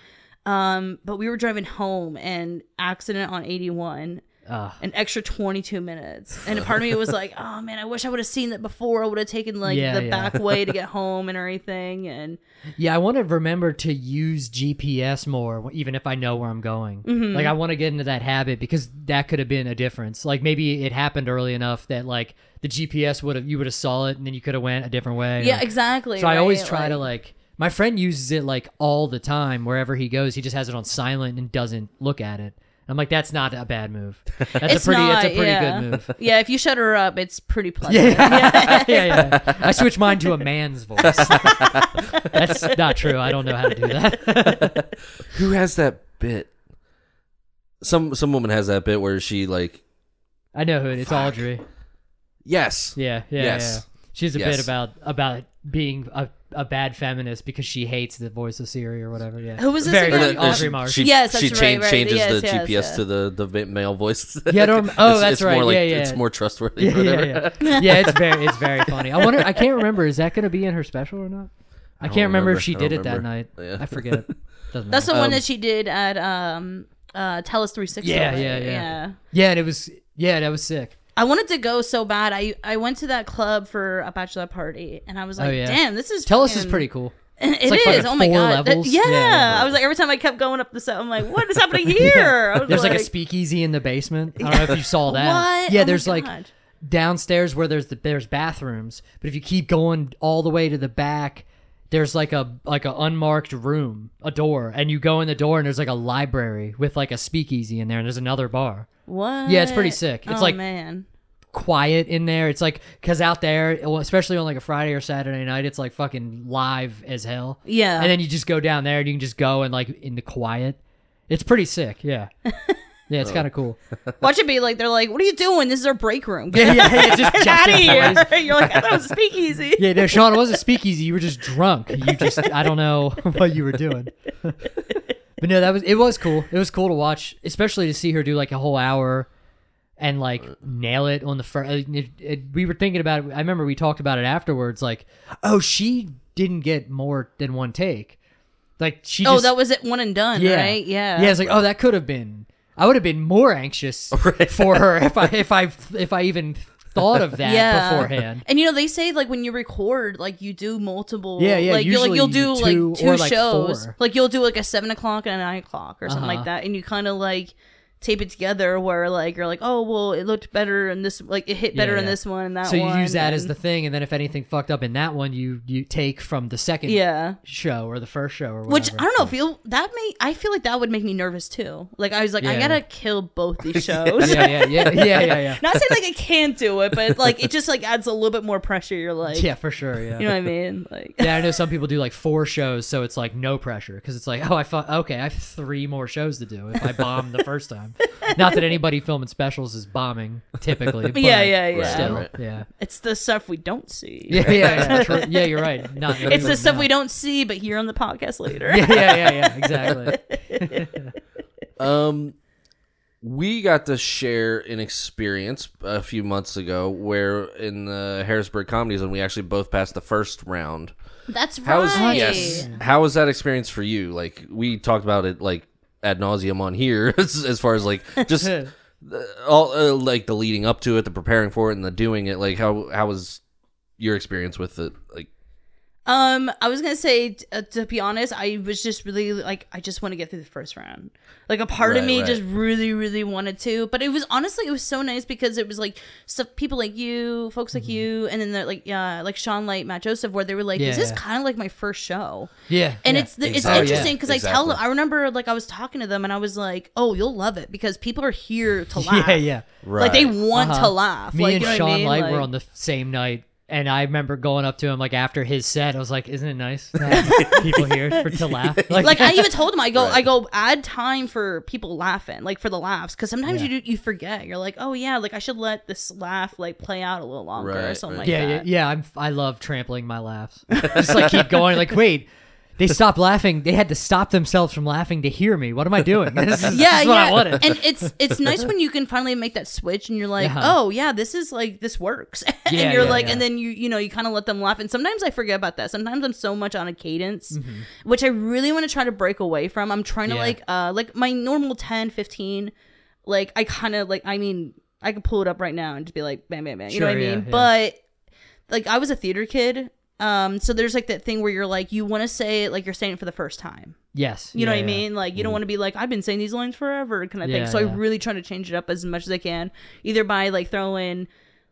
[SPEAKER 3] Um, but we were driving home and accident on eighty one.
[SPEAKER 2] Ugh.
[SPEAKER 3] An extra 22 minutes. And a part of me was like, oh man, I wish I would have seen that before. I would have taken like
[SPEAKER 2] Yeah,
[SPEAKER 3] the
[SPEAKER 2] yeah.
[SPEAKER 3] back way to get home and everything. And
[SPEAKER 2] Yeah, I want to remember to use GPS more, even if I know where I'm going.
[SPEAKER 3] Mm-hmm.
[SPEAKER 2] Like, I want to get into that habit because that could have been a difference. Like, maybe it happened early enough that like the GPS would have you would have saw it and then you could have went a different way.
[SPEAKER 3] yeah,
[SPEAKER 2] Or-
[SPEAKER 3] exactly.
[SPEAKER 2] So I always
[SPEAKER 3] right?
[SPEAKER 2] try to like. My friend uses it like all the time wherever he goes. He just has it on silent and doesn't look at it. I'm like, that's not a bad move. That's
[SPEAKER 3] It's
[SPEAKER 2] a pretty.
[SPEAKER 3] not,
[SPEAKER 2] that's a pretty
[SPEAKER 3] yeah.
[SPEAKER 2] good move.
[SPEAKER 3] Yeah, if you shut her up, it's pretty pleasant.
[SPEAKER 2] Yeah, yeah, yeah. I switched mine to a man's voice. That's not true. I don't know how to do that.
[SPEAKER 1] Who has that bit? Some some woman has that bit where she like
[SPEAKER 2] I know who it is. It's Audrey.
[SPEAKER 1] yes
[SPEAKER 2] Yeah, yeah,
[SPEAKER 1] Yes.
[SPEAKER 2] yeah. She's a
[SPEAKER 1] Yes.
[SPEAKER 2] bit about about being a, a bad feminist because she hates the voice of Siri or whatever. Yeah.
[SPEAKER 3] Who was this
[SPEAKER 2] Very
[SPEAKER 3] again?
[SPEAKER 2] funny.
[SPEAKER 1] Or that-
[SPEAKER 2] Audrey
[SPEAKER 1] she-
[SPEAKER 2] Marsh.
[SPEAKER 1] She,
[SPEAKER 3] Yes, that's
[SPEAKER 1] she
[SPEAKER 3] right,
[SPEAKER 1] change-
[SPEAKER 3] right.
[SPEAKER 1] changes
[SPEAKER 3] Yes,
[SPEAKER 1] the
[SPEAKER 3] yes,
[SPEAKER 1] GPS
[SPEAKER 3] yeah.
[SPEAKER 1] to the the male voice.
[SPEAKER 2] Yeah, I don't- oh,
[SPEAKER 1] It's-
[SPEAKER 2] that's
[SPEAKER 1] it's
[SPEAKER 2] right.
[SPEAKER 1] More like,
[SPEAKER 2] Yeah, yeah.
[SPEAKER 1] It's more trustworthy.
[SPEAKER 2] yeah,
[SPEAKER 1] or whatever.
[SPEAKER 2] yeah, yeah. yeah, it's very it's very funny. I wonder. I can't remember. Is that going to be in her special or not? I,
[SPEAKER 1] don't
[SPEAKER 2] can't remember,
[SPEAKER 1] remember.
[SPEAKER 2] if she did it that
[SPEAKER 1] remember.
[SPEAKER 2] night.
[SPEAKER 1] Yeah.
[SPEAKER 2] I forget. Doesn't
[SPEAKER 3] That's the one
[SPEAKER 1] Um,
[SPEAKER 3] that she did at um uh Tellus 360.
[SPEAKER 2] Yeah,
[SPEAKER 3] right?
[SPEAKER 2] yeah, yeah. yeah, and it was yeah, that was sick.
[SPEAKER 3] I wanted to go so bad. I I went to that club for a bachelor party, and I was oh, like,
[SPEAKER 2] Oh, yeah.
[SPEAKER 3] "Damn, this is
[SPEAKER 2] Tellus is pretty cool.
[SPEAKER 3] It
[SPEAKER 2] like
[SPEAKER 3] is.
[SPEAKER 2] fucking
[SPEAKER 3] Oh my god. That- yeah.
[SPEAKER 2] Yeah, yeah.
[SPEAKER 3] I was like, every time I kept going up the set, I'm like, "What is happening here?" I was
[SPEAKER 2] There's like, a speakeasy in the basement. I don't know if you saw that.
[SPEAKER 3] What?
[SPEAKER 2] Yeah,
[SPEAKER 3] Oh
[SPEAKER 2] there's like downstairs where there's the there's bathrooms, but if you keep going all the way to the back, there's like a like a unmarked room, a door, and you go in the door and there's like a library with like a speakeasy in there, and there's another bar.
[SPEAKER 3] What?
[SPEAKER 2] Yeah, it's pretty sick. It's
[SPEAKER 3] oh,
[SPEAKER 2] like-
[SPEAKER 3] man.
[SPEAKER 2] Quiet in there. It's like because out there, especially on like a Friday or Saturday night, it's like fucking live as hell.
[SPEAKER 3] Yeah.
[SPEAKER 2] And then you just go down there and you can just go and like in the quiet. It's pretty sick. Yeah. Yeah, it's kind of cool.
[SPEAKER 3] Watch it be like they're like, "What are you doing? This is our break room.
[SPEAKER 2] Yeah, yeah, yeah. Just
[SPEAKER 3] Get out of here!" You're like, "I thought it was a speakeasy."
[SPEAKER 2] Yeah, no, Sean, it wasn't speakeasy. You were just drunk. You just, I don't know what you were doing. but no, that was, it was cool. It was cool to watch, especially to see her do like a whole hour and like nail it on the first. Uh, it, it, uh, we were thinking about it. I remember we talked about it afterwards. Like, oh, she didn't get more than one take. Like, she
[SPEAKER 3] Oh,
[SPEAKER 2] just,
[SPEAKER 3] that was it. One and done.
[SPEAKER 2] yeah.
[SPEAKER 3] Right? Yeah.
[SPEAKER 2] Yeah, it's like, oh, that could have been. I would have been more anxious for her if I if I if I even thought thought of that
[SPEAKER 3] yeah.
[SPEAKER 2] beforehand.
[SPEAKER 3] And you know, they say like when you record, like you do multiple.
[SPEAKER 2] Yeah, yeah,
[SPEAKER 3] Like you'll like you'll do
[SPEAKER 2] do
[SPEAKER 3] like
[SPEAKER 2] two
[SPEAKER 3] two
[SPEAKER 2] or, like,
[SPEAKER 3] shows. Like you'll do like a seven o'clock and a nine o'clock or something
[SPEAKER 2] Uh-huh.
[SPEAKER 3] like that, and you kind of like tape it together where like you're like, oh well, it looked better in this, like it hit better
[SPEAKER 2] Yeah,
[SPEAKER 3] in this one and that
[SPEAKER 2] So you
[SPEAKER 3] one.
[SPEAKER 2] use that as the thing, and then if anything fucked up in that one, you you take from the second
[SPEAKER 3] yeah.
[SPEAKER 2] show or the first show or whatever.
[SPEAKER 3] Which I don't know. Feel that may I feel like that would make me nervous too. Like I was like, I gotta kill both these shows.
[SPEAKER 2] Yeah, yeah, yeah, yeah, yeah, yeah.
[SPEAKER 3] Not saying like I can't do it, but like it just like adds a little bit more pressure. You're like,
[SPEAKER 2] yeah, for sure. Yeah.
[SPEAKER 3] you know what I mean? Like,
[SPEAKER 2] yeah, I know some people do like four shows, so it's like no pressure because it's like, oh, I thought, okay, I have three more shows to do if I bomb the first time. Not that anybody filming specials is bombing typically. But
[SPEAKER 3] Yeah, yeah, yeah.
[SPEAKER 2] Still,
[SPEAKER 1] Right.
[SPEAKER 2] yeah.
[SPEAKER 3] it's the stuff we don't see.
[SPEAKER 2] Yeah, yeah, yeah, true. yeah. You're right. Not
[SPEAKER 3] It's the stuff we don't see, but hear on the podcast later.
[SPEAKER 2] Yeah, yeah, yeah, yeah. Exactly.
[SPEAKER 1] Um, we got to share an experience a few months ago where in the Harrisburg Comedy Zone we actually both passed the first round.
[SPEAKER 3] That's
[SPEAKER 1] How was yes? How was that experience for you? Like we talked about it like ad nauseum on here as, as far as like just all uh, like the leading up to it, the preparing for it, and the doing it. Like how how was your experience with it? Like
[SPEAKER 3] Um, I was gonna say, uh, to be honest, I was just really like, I just want to get through the first round. Like a part of me
[SPEAKER 1] right.
[SPEAKER 3] just really, really wanted to. But it was honestly, it was so nice because it was like stuff, people like you, folks like you, and then the, like, yeah, like Sean Light, Matt Joseph, where they were like,
[SPEAKER 2] Yeah,
[SPEAKER 3] "This is
[SPEAKER 2] yeah.
[SPEAKER 3] kind of like my first show."
[SPEAKER 2] Yeah.
[SPEAKER 3] And
[SPEAKER 2] yeah.
[SPEAKER 3] it's the, it's
[SPEAKER 1] Exactly.
[SPEAKER 3] interesting because I tell them. I remember like I was talking to them and I was like, "Oh, you'll love it because people are here to laugh.
[SPEAKER 2] yeah, yeah. right.
[SPEAKER 3] Like they want
[SPEAKER 2] Uh-huh.
[SPEAKER 3] to laugh.
[SPEAKER 2] Me
[SPEAKER 3] like,
[SPEAKER 2] and
[SPEAKER 3] you know
[SPEAKER 2] Sean
[SPEAKER 3] I mean?
[SPEAKER 2] Light
[SPEAKER 3] like,
[SPEAKER 2] were on the same night, and I remember going up to him like after his set. I was like, "Isn't it nice to have people here for to laugh?"
[SPEAKER 3] like I even told him, I go,
[SPEAKER 1] Right.
[SPEAKER 3] I go, add time for people laughing, like for the laughs, because sometimes
[SPEAKER 2] Yeah.
[SPEAKER 3] you do, you forget. You're like, oh yeah, like I should let this laugh like play out a little longer or something
[SPEAKER 1] right.
[SPEAKER 3] like
[SPEAKER 2] yeah, yeah, yeah. I'm I love trampling my laughs. Just like keep going. Like wait. They stopped laughing. They had to stop themselves from laughing to hear me. What am I doing? This is,
[SPEAKER 3] Yeah,
[SPEAKER 2] this is what
[SPEAKER 3] yeah,
[SPEAKER 2] I wanted.
[SPEAKER 3] and it's it's nice when you can finally make that switch, and you're like,
[SPEAKER 2] Yeah.
[SPEAKER 3] oh yeah, this is like this works, and
[SPEAKER 2] Yeah,
[SPEAKER 3] you're
[SPEAKER 2] yeah,
[SPEAKER 3] like,
[SPEAKER 2] yeah.
[SPEAKER 3] and then you you know you kind of let them laugh, and sometimes I forget about that. Sometimes I'm so much on a cadence,
[SPEAKER 2] Mm-hmm.
[SPEAKER 3] which I really want to try to break away from. I'm trying to
[SPEAKER 2] Yeah.
[SPEAKER 3] like uh like my normal 10, 15, like I kind of like I mean I could pull it up right now and just be like bam bam bam, you know what I mean?
[SPEAKER 2] yeah.
[SPEAKER 3] But like I was a theater kid. Um, so there's like that thing where you're like, you want to say it like you're saying it for the first time.
[SPEAKER 2] yes,
[SPEAKER 3] You know
[SPEAKER 2] yeah,
[SPEAKER 3] what I mean? Like you don't want to be like I've been saying these lines forever kind of
[SPEAKER 2] Yeah,
[SPEAKER 3] thing. So
[SPEAKER 2] yeah.
[SPEAKER 3] I really try to change it up as much as I can, either by like throwing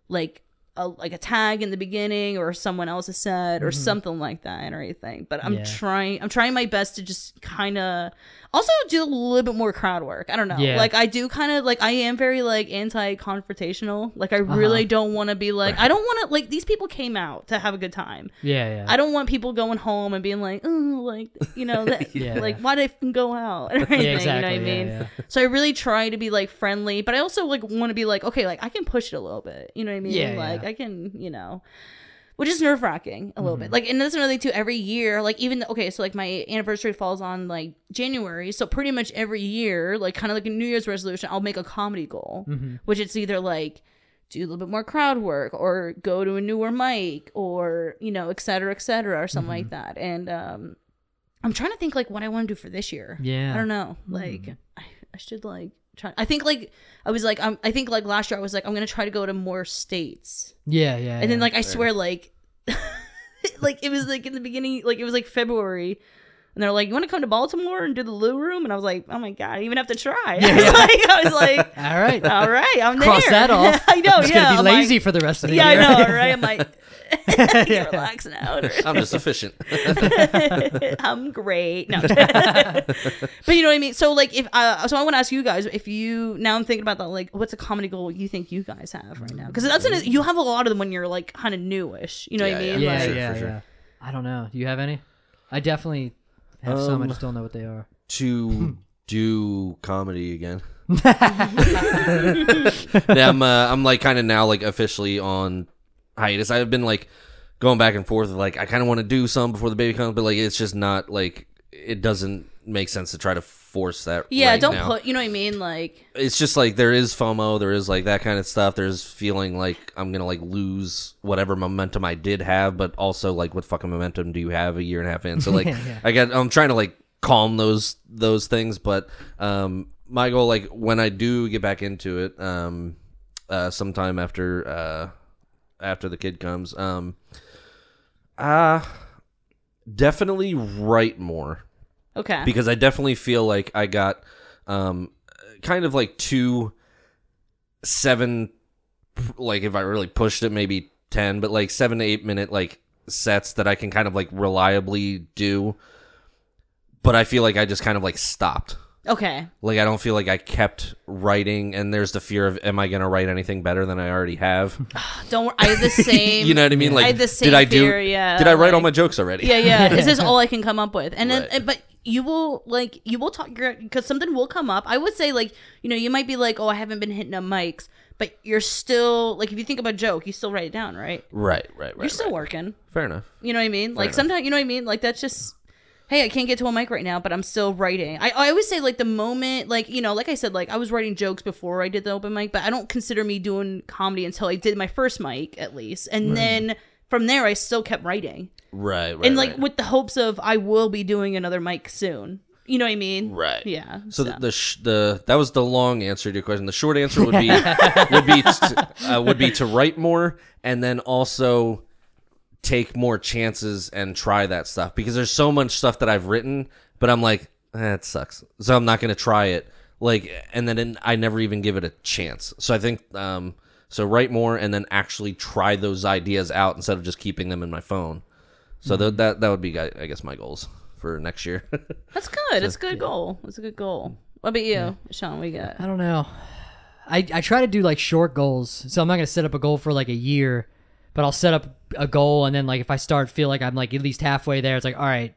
[SPEAKER 3] like a like a tag in the beginning or someone else's said or something like that or anything. But I'm
[SPEAKER 2] Mm-hmm.
[SPEAKER 3] Trying I'm trying my best to just kind of also do a little bit more crowd work. I don't know.
[SPEAKER 2] Yeah.
[SPEAKER 3] Like I do kind of like I am very like anti-confrontational. Like I
[SPEAKER 2] Uh-huh.
[SPEAKER 3] really don't want to be like I don't want to like these people came out to have a good time.
[SPEAKER 2] Yeah, yeah.
[SPEAKER 3] I don't want people going home and being like, oh, like you know, that,
[SPEAKER 2] Yeah.
[SPEAKER 3] like why did I go out? Or anything,
[SPEAKER 2] yeah, exactly.
[SPEAKER 3] You know what I mean?
[SPEAKER 2] yeah.
[SPEAKER 3] So I really try to be like friendly, but I also like want to be like, okay, like I can push it a little bit. You know what I mean?
[SPEAKER 2] Yeah,
[SPEAKER 3] like. I can, you know. Which is nerve wracking a little
[SPEAKER 2] Mm-hmm.
[SPEAKER 3] bit. Like, and that's another thing too. Every year, like even okay, so like my anniversary falls on like January, so pretty much every year, like kind of like a New Year's resolution, I'll make a comedy goal,
[SPEAKER 2] Mm-hmm.
[SPEAKER 3] which it's either like do a little bit more crowd work or go to a newer mic or you know et cetera et cetera or something like
[SPEAKER 2] Mm-hmm.
[SPEAKER 3] that and um i'm trying to think like what i want to do for this year
[SPEAKER 2] Yeah.
[SPEAKER 3] i don't know like I, I should like try i think like i was like um, i think like last year i was like i'm gonna try to go to more states
[SPEAKER 2] Yeah, yeah.
[SPEAKER 3] and then
[SPEAKER 2] yeah.
[SPEAKER 3] like i swear like like it was like in the beginning like it was like february and they're like, "You want to come to Baltimore and do the Lou Room?" And I was like, "Oh my god, I even have to try." I, was like, I was like,
[SPEAKER 2] all right.
[SPEAKER 3] "All right, I'm
[SPEAKER 2] Cross
[SPEAKER 3] there."
[SPEAKER 2] that off.
[SPEAKER 3] I know.
[SPEAKER 2] I'm just
[SPEAKER 3] yeah,
[SPEAKER 2] gonna be
[SPEAKER 3] I'm
[SPEAKER 2] lazy
[SPEAKER 3] like-
[SPEAKER 2] for the rest of the
[SPEAKER 3] yeah,
[SPEAKER 2] year.
[SPEAKER 3] Yeah, I know, right? I'm like,
[SPEAKER 2] Yeah.
[SPEAKER 3] relax now.
[SPEAKER 1] I'm just efficient.
[SPEAKER 3] I'm great. No, but you know what I mean. So like, if uh, so, I want to ask you guys if you now I'm thinking about that. Like, what's a comedy goal you think you guys have right now? Because that's an, you have a lot of them when you're like kind of newish. You know what I mean?
[SPEAKER 1] yeah.
[SPEAKER 2] yeah,
[SPEAKER 3] Like,
[SPEAKER 1] sure,
[SPEAKER 2] yeah,
[SPEAKER 1] for sure.
[SPEAKER 2] yeah. I don't know. Do you have any? I definitely have some. I
[SPEAKER 1] Um,
[SPEAKER 2] just don't know what they are.
[SPEAKER 1] to do comedy again. yeah, I'm uh, I'm like kind of now like officially on hiatus. I've been like going back and forth. Like I kind of want to do some before the baby comes, but like it's just not like it doesn't make sense to try to force that.
[SPEAKER 3] Yeah,
[SPEAKER 1] right
[SPEAKER 3] don't
[SPEAKER 1] now.
[SPEAKER 3] put. You know what I mean? Like,
[SPEAKER 1] It's just like there is FOMO, there is like that kind of stuff. There's feeling like I'm gonna like lose whatever momentum I did have, but also like what fucking momentum do you have a year and a half in? So like
[SPEAKER 2] Yeah.
[SPEAKER 1] I get I'm trying to like calm those those things, but um my goal like when I do get back into it, um uh sometime after uh after the kid comes. Um, uh definitely write more
[SPEAKER 3] Okay.
[SPEAKER 1] because I definitely feel like I got um kind of like two seven like if I really pushed it maybe 10 but like 7 to 8 minute like sets that I can kind of like reliably do but I feel like I just kind of like stopped
[SPEAKER 3] okay.
[SPEAKER 1] like I don't feel like I kept writing and there's the fear of am I going to write anything better than I already have
[SPEAKER 3] Don't worry. I have the same.
[SPEAKER 1] you know what I mean like
[SPEAKER 3] I
[SPEAKER 1] did I do
[SPEAKER 3] yeah,
[SPEAKER 1] did I write all my jokes already
[SPEAKER 3] Yeah, yeah. Is this all I can come up with? And then,
[SPEAKER 1] Right.
[SPEAKER 3] and- but you will like you will talk because something will come up. I would say like you know you might be like oh I haven't been hitting up mics, but you're still like if you think of a joke you still write it down right.
[SPEAKER 1] right right right
[SPEAKER 3] You're still
[SPEAKER 1] right.
[SPEAKER 3] working.
[SPEAKER 1] fair enough
[SPEAKER 3] You know what I mean? Like
[SPEAKER 1] enough.
[SPEAKER 3] sometimes you know what I mean. Like that's just hey I can't get to a mic right now, but I'm still writing. I I always say like the moment like you know like I said like I was writing jokes before I did the open mic, but I don't consider me doing comedy until I did my first mic at least, and then from there I still kept writing
[SPEAKER 1] right right
[SPEAKER 3] and like
[SPEAKER 1] right.
[SPEAKER 3] with the hopes of I will be doing another mic soon. You know what I mean?
[SPEAKER 1] Right.
[SPEAKER 3] Yeah.
[SPEAKER 1] So the the, sh- the that was the long answer to your question. The short answer would be would be to, uh, would be to write more and then also take more chances and try that stuff because there's so much stuff that I've written, but I'm like, eh, it sucks, so I'm not gonna try it. Like, and then I never even give it a chance. So I think um, so write more and then actually try those ideas out instead of just keeping them in my phone. So th- that that would be I I guess my goals for next year.
[SPEAKER 3] That's good. It's a good goal. It's a good goal. What about you, Sean? We got
[SPEAKER 2] I don't know. I, I try to do like short goals. So I'm not gonna set up a goal for like a year, but I'll set up a goal and then like if I start feel like I'm like at least halfway there, it's like all right,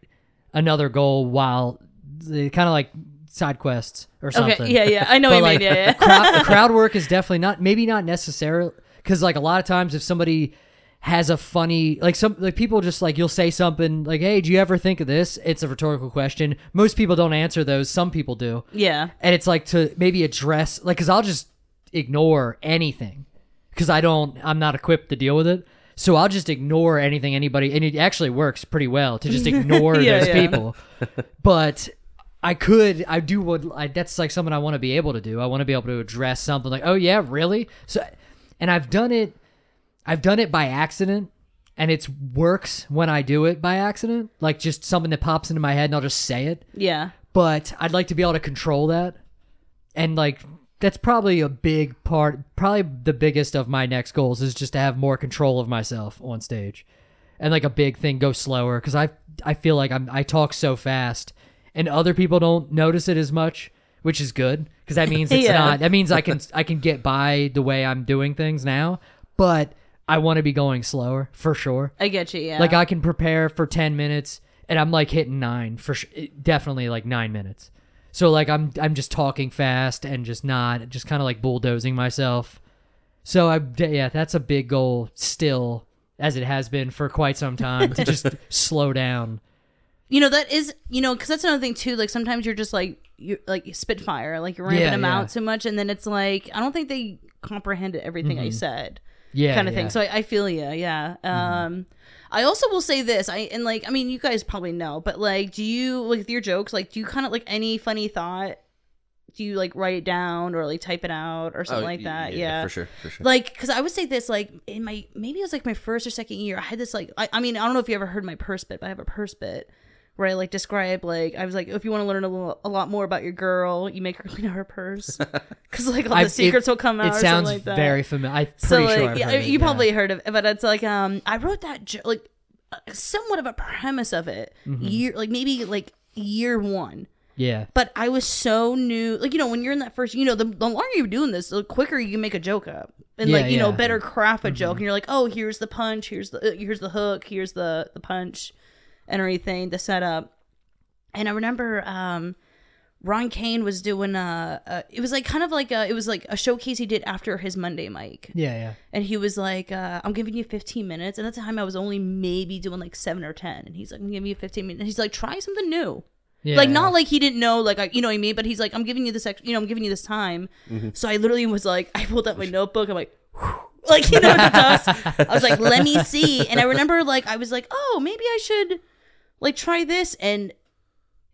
[SPEAKER 2] another goal while kind of like side quests or something.
[SPEAKER 3] okay. Yeah, yeah. I know what you
[SPEAKER 2] like
[SPEAKER 3] mean. Yeah, yeah.
[SPEAKER 2] crowd, crowd work is definitely not maybe not necessarily because like a lot of times if somebody has a funny like some like people just like you'll say something like hey do you ever think of this it's a rhetorical question most people don't answer those some people do
[SPEAKER 3] yeah.
[SPEAKER 2] and it's like to maybe address like because i'll just ignore anything because i don't i'm not equipped to deal with it so i'll just ignore anything anybody and it actually works pretty well to just ignore
[SPEAKER 3] Yeah,
[SPEAKER 2] those
[SPEAKER 3] yeah.
[SPEAKER 2] people but i could i do what I, that's like something i want to be able to do i want to be able to address something like oh yeah really so and i've done it i've done it by accident and it's works when i do it by accident like just something that pops into my head and i'll just say it
[SPEAKER 3] Yeah.
[SPEAKER 2] but I'd like to be able to control that. And like that's probably a big part, probably the biggest of my next goals is just to have more control of myself on stage. And like a big thing go slower cuz I I feel like I'm I talk so fast and other people don't notice it as much, which is good cuz that means it's
[SPEAKER 3] Yeah.
[SPEAKER 2] not that means I can I can get by the way I'm doing things now, but I want to be going slower for sure.
[SPEAKER 3] I get you. Yeah.
[SPEAKER 2] Like I can prepare for 10 minutes and I'm like hitting 9 for sh- definitely like 9 minutes. So like I'm I'm just talking fast and just not just kind of like bulldozing myself. So I yeah, that's a big goal still as it has been for quite some time to just slow down.
[SPEAKER 3] you know that is you know because that's another thing too. Like sometimes you're just like you like spitfire, like you're ramping
[SPEAKER 2] Yeah,
[SPEAKER 3] them
[SPEAKER 2] yeah.
[SPEAKER 3] out too much, and then it's like I don't think they comprehended everything I said.
[SPEAKER 2] Yeah.
[SPEAKER 3] kind of
[SPEAKER 2] yeah.
[SPEAKER 3] thing. So I, I feel you. Yeah. Um, I also will say this. I and like I mean, you guys probably know, but like, do you like your jokes? Like, do you kind of like any funny thought? Do you like write it down or like type it out or something
[SPEAKER 1] Oh,
[SPEAKER 3] like that? Yeah,
[SPEAKER 1] for sure, for sure.
[SPEAKER 3] Like, because I would say this, like in my maybe it was like my first or second year, I had this like I, I mean I don't know if you ever heard my purse bit, but I have a purse bit where I like describe like I was like if you want to learn a, little, a lot more about your girl, you make her clean out her purse because like all
[SPEAKER 2] I-
[SPEAKER 3] the secrets
[SPEAKER 2] it,
[SPEAKER 3] will come out.
[SPEAKER 2] It
[SPEAKER 3] or
[SPEAKER 2] sounds
[SPEAKER 3] something like that
[SPEAKER 2] very familiar. I'm pretty
[SPEAKER 3] so
[SPEAKER 2] sure
[SPEAKER 3] like yeah,
[SPEAKER 2] heard it,
[SPEAKER 3] you
[SPEAKER 2] yeah.
[SPEAKER 3] probably heard of it but it's like um i wrote that jo- like uh, somewhat of a premise of it
[SPEAKER 2] Mm-hmm.
[SPEAKER 3] year like maybe like year one
[SPEAKER 2] Yeah.
[SPEAKER 3] but i was so new like you know when you're in that first you know the, the longer you're doing this the quicker you can make a joke up and
[SPEAKER 2] Yeah,
[SPEAKER 3] like you know
[SPEAKER 2] yeah. Mm-hmm.
[SPEAKER 3] better craft a joke and you're like oh here's the punch here's the uh, here's the hook here's the the punch and everything the setup and i remember um Ron Kane was doing a, a it was like kind of like a it was like a showcase he did after his Monday mic
[SPEAKER 2] Yeah, yeah.
[SPEAKER 3] and he was like, uh, I'm giving you 15 minutes. And at the time, I was only maybe doing like seven or 10. And he's like, I'm giving you 15 minutes. And he's like, try something new.
[SPEAKER 2] Yeah.
[SPEAKER 3] like,
[SPEAKER 2] yeah.
[SPEAKER 3] not like he didn't know, like, I, you know what I mean? But he's like, I'm giving you this, ex- you know, I'm giving you this time. So I literally was like, I pulled out my notebook. I'm like, like, you know, what the dust. I was like, let me see. And I remember, like, I was like, oh, maybe I should, like, try this. And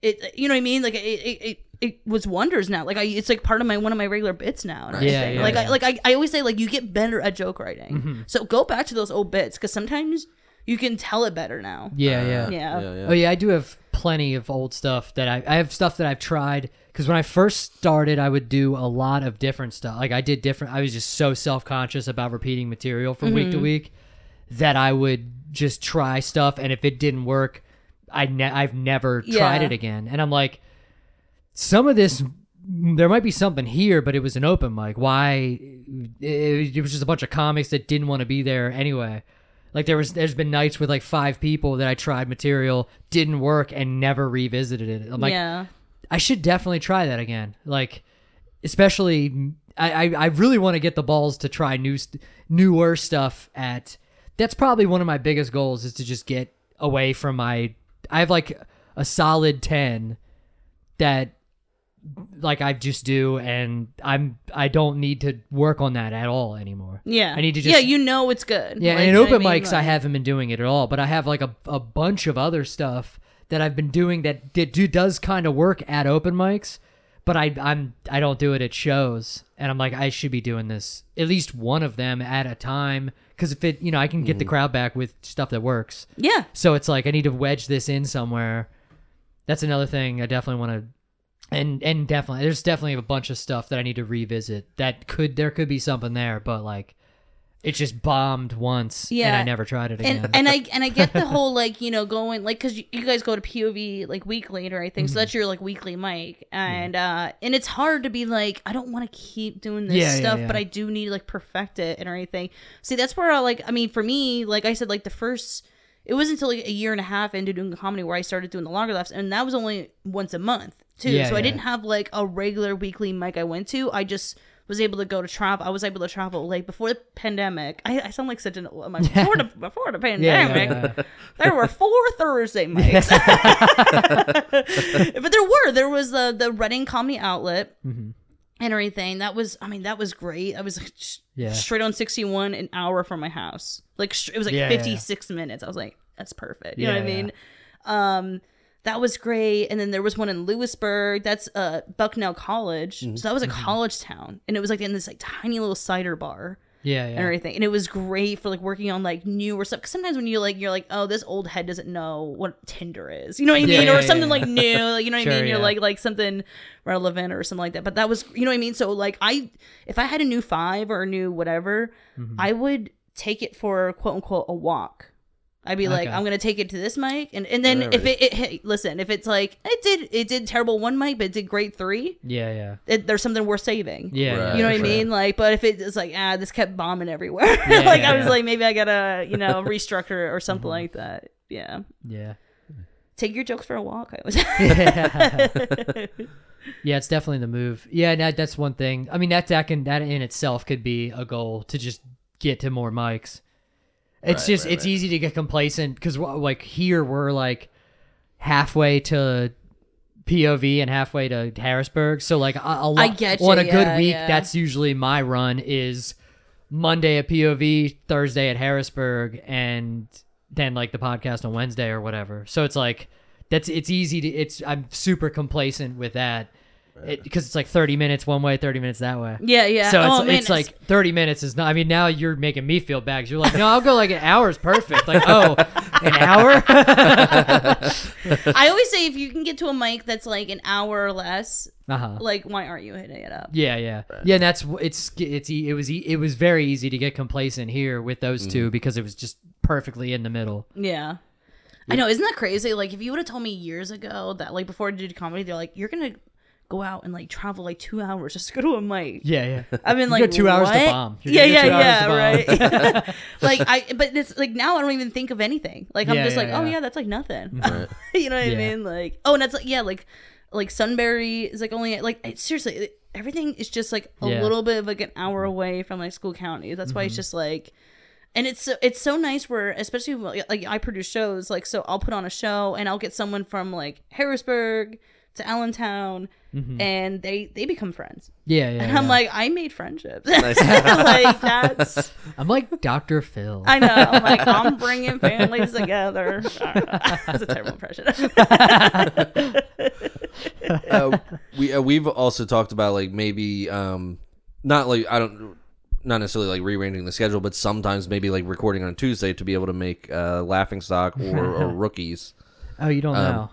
[SPEAKER 3] it, you know what I mean? Like, it, it, it it was wonders now. Like I, it's like part of my one of my regular bits now. And
[SPEAKER 2] Yeah, yeah,
[SPEAKER 3] like
[SPEAKER 2] yeah. Mm-hmm.
[SPEAKER 3] I like I, I always say like you get better at joke writing. So go back to those old bits because sometimes you can tell it better now.
[SPEAKER 2] Yeah, yeah.
[SPEAKER 3] Yeah.
[SPEAKER 1] Yeah, yeah.
[SPEAKER 2] Oh yeah, I do have plenty of old stuff that I I have stuff that I've tried because when I first started, I would do a lot of different stuff. Like I did different. I was just so self conscious about repeating material from week to week that I would just try stuff, and if it didn't work, I ne- I've never tried
[SPEAKER 3] Yeah.
[SPEAKER 2] it again. And I'm like, some of this. There might be something here, but it was an open mic. Why? It, it was just a bunch of comics that didn't want to be there anyway. Like there was, there's been nights with like five people that I tried material, didn't work, and never revisited it. I'm like,
[SPEAKER 3] yeah.
[SPEAKER 2] I should definitely try that again. Like, especially, I, I, I really want to get the balls to try new, newer stuff. At that's probably one of my biggest goals is to just get away from my. I have like a solid ten that like I just do, and I'm I don't need to work on that at all anymore.
[SPEAKER 3] Yeah.
[SPEAKER 2] I need to just Yeah,
[SPEAKER 3] you know it's good.
[SPEAKER 2] Yeah,
[SPEAKER 3] Like,
[SPEAKER 2] and in open
[SPEAKER 3] I mean?
[SPEAKER 2] mics, I haven't been doing it at all, but I have like a, a bunch of other stuff that I've been doing that did, do does kind of work at open mics, but I I'm I don't do it at shows, and I'm like I should be doing this at least one of them at a time because if it you know I can get the mm. crowd back with stuff that works,
[SPEAKER 3] Yeah.
[SPEAKER 2] so it's like I need to wedge this in somewhere. That's another thing I definitely want to. And and definitely, there's definitely a bunch of stuff that I need to revisit. That could there could be something there, but like, it just bombed once, yeah and
[SPEAKER 3] Yeah.
[SPEAKER 2] I never tried it again.
[SPEAKER 3] and and I and I get the whole like you know going like because you, you guys go to POV like weekly or everything,
[SPEAKER 2] Mm-hmm.
[SPEAKER 3] so that's your like weekly mic, and uh and it's hard to be like I don't want to keep doing this
[SPEAKER 2] Yeah, yeah,
[SPEAKER 3] stuff,
[SPEAKER 2] yeah.
[SPEAKER 3] but I do need to like perfect it and anything See, that's where I like I mean for me, like I said, like the first. It wasn't until like a year and a half into doing comedy where I started doing the longer laughs, and that was only once a month too.
[SPEAKER 2] Yeah,
[SPEAKER 3] so I didn't have like a regular weekly mic I went to. I just was able to go to travel. I was able to travel like before the pandemic. I, I sound like such an I'm like, before the before the pandemic.
[SPEAKER 2] yeah, yeah.
[SPEAKER 3] There were four Thursday mics, but there were. There was the the Reading Comedy Outlet
[SPEAKER 2] Mm-hmm.
[SPEAKER 3] and everything. That was, I mean, that was great. I was
[SPEAKER 2] Yeah.
[SPEAKER 3] straight on sixty one, an hour from my house. Like sh- it was like
[SPEAKER 2] Yeah, yeah.
[SPEAKER 3] fifty six minutes. I was like, that's perfect. You know what I
[SPEAKER 2] yeah.
[SPEAKER 3] mean? Um, that was great. And then there was one in Lewisburg. That's uh Bucknell College.
[SPEAKER 2] Mm-hmm.
[SPEAKER 3] So that was a college town, and it was like in this like tiny little cider bar
[SPEAKER 2] yeah,
[SPEAKER 3] and everything. And it was great for like working on like newer stuff. Cause sometimes when you like, you're like, oh, this old head doesn't know what Tinder is. You know what I mean?
[SPEAKER 2] yeah,
[SPEAKER 3] or something
[SPEAKER 2] yeah.
[SPEAKER 3] like new. Like, you know what
[SPEAKER 2] Sure,
[SPEAKER 3] I mean? You're
[SPEAKER 2] yeah.
[SPEAKER 3] like like something relevant or something like that. But that was, you know what I mean? So like, I if I had a new five or a new whatever,
[SPEAKER 2] Mm-hmm.
[SPEAKER 3] I would take it for quote unquote a walk. I'd be like, I'm gonna take it to this mic, and and then if it, it hey, listen, if it's like it did it did terrible one mic, but it did great three,
[SPEAKER 2] yeah, yeah,
[SPEAKER 3] it, there's something worth saving.
[SPEAKER 2] yeah,
[SPEAKER 1] Right.
[SPEAKER 3] You know what I
[SPEAKER 2] for sure.
[SPEAKER 3] mean? Like, but if it's like, ah, this kept bombing everywhere,
[SPEAKER 2] Yeah,
[SPEAKER 3] like
[SPEAKER 2] yeah,
[SPEAKER 3] I was
[SPEAKER 2] yeah.
[SPEAKER 3] like, maybe I gotta, you know, restructure or something like that. Yeah.
[SPEAKER 2] Yeah.
[SPEAKER 3] Take your jokes for a walk. I was.
[SPEAKER 2] Yeah, it's definitely the move. Yeah, that, that's one thing. I mean, that that can that in itself could be a goal to just get to more mics. It's
[SPEAKER 1] Right,
[SPEAKER 2] just
[SPEAKER 1] right,
[SPEAKER 2] it's
[SPEAKER 1] right.
[SPEAKER 2] easy to get complacent because like here we're like halfway to POV and halfway to Harrisburg. So like a, a lot
[SPEAKER 3] I get
[SPEAKER 2] on
[SPEAKER 3] you,
[SPEAKER 2] a good
[SPEAKER 3] yeah,
[SPEAKER 2] week,
[SPEAKER 3] yeah.
[SPEAKER 2] that's usually my run is Monday at POV, Thursday at Harrisburg, and then like the podcast on Wednesday or whatever. So it's like that's it's easy to it's I'm super complacent with that because it's like 30 minutes one way, 30 minutes that way.
[SPEAKER 3] yeah, yeah.
[SPEAKER 2] So it's,
[SPEAKER 3] oh man,
[SPEAKER 2] it's like 30 minutes is not. I mean, now you're making me feel bad 'cause you're like, no, I'll go like an hour is perfect. Like, oh, an hour?
[SPEAKER 3] I always say if you can get to a mic that's like an hour or less,
[SPEAKER 2] uh huh.
[SPEAKER 3] like why aren't you hitting it up?
[SPEAKER 2] Yeah, yeah, yeah. And that's it's it's e- it was e- it was very easy to get complacent here with those two because it was just perfectly in the middle.
[SPEAKER 3] Yeah. I know, isn't that crazy? Like, if you would have told me years ago that, like, before I did comedy, they're like, you're gonna go out and like travel like two hours just to go to a mic.
[SPEAKER 2] Yeah, yeah.
[SPEAKER 3] I've been
[SPEAKER 2] You
[SPEAKER 3] like,
[SPEAKER 2] got two hours to bomb. You're
[SPEAKER 3] Yeah, yeah,
[SPEAKER 2] two
[SPEAKER 3] yeah,
[SPEAKER 2] bomb.
[SPEAKER 3] right. like I, but it's like now I don't even think of anything. Like I'm
[SPEAKER 2] Yeah,
[SPEAKER 3] just
[SPEAKER 2] yeah,
[SPEAKER 3] like, oh
[SPEAKER 2] yeah.
[SPEAKER 3] yeah, that's like nothing.
[SPEAKER 1] Right.
[SPEAKER 3] you know what
[SPEAKER 2] Yeah.
[SPEAKER 3] I mean? Like, oh, and that's like, yeah, like, like Sunbury is like only like it- seriously, it- everything is just like a
[SPEAKER 2] Yeah. Mm-hmm.
[SPEAKER 3] little bit of like an hour away from like Schuylkill county. That's why it's just like. And it's so it's so nice where especially like I produce shows like so I'll put on a show and I'll get someone from like Harrisburg to Allentown and they they become friends
[SPEAKER 2] Yeah, yeah.
[SPEAKER 3] and
[SPEAKER 2] yeah.
[SPEAKER 3] I'm like I made friendships
[SPEAKER 1] Nice.
[SPEAKER 3] like that's
[SPEAKER 2] I'm like Dr. Phil.
[SPEAKER 3] I know. I'm like, I'm bringing families together. That's a terrible impression.
[SPEAKER 1] uh, we uh, we've also talked about like maybe um not like I don't not necessarily like rearranging the schedule, but sometimes maybe like recording on Tuesday to be able to make uh laughing stock or, or rookies.
[SPEAKER 2] Oh, you don't
[SPEAKER 1] Um,
[SPEAKER 2] know.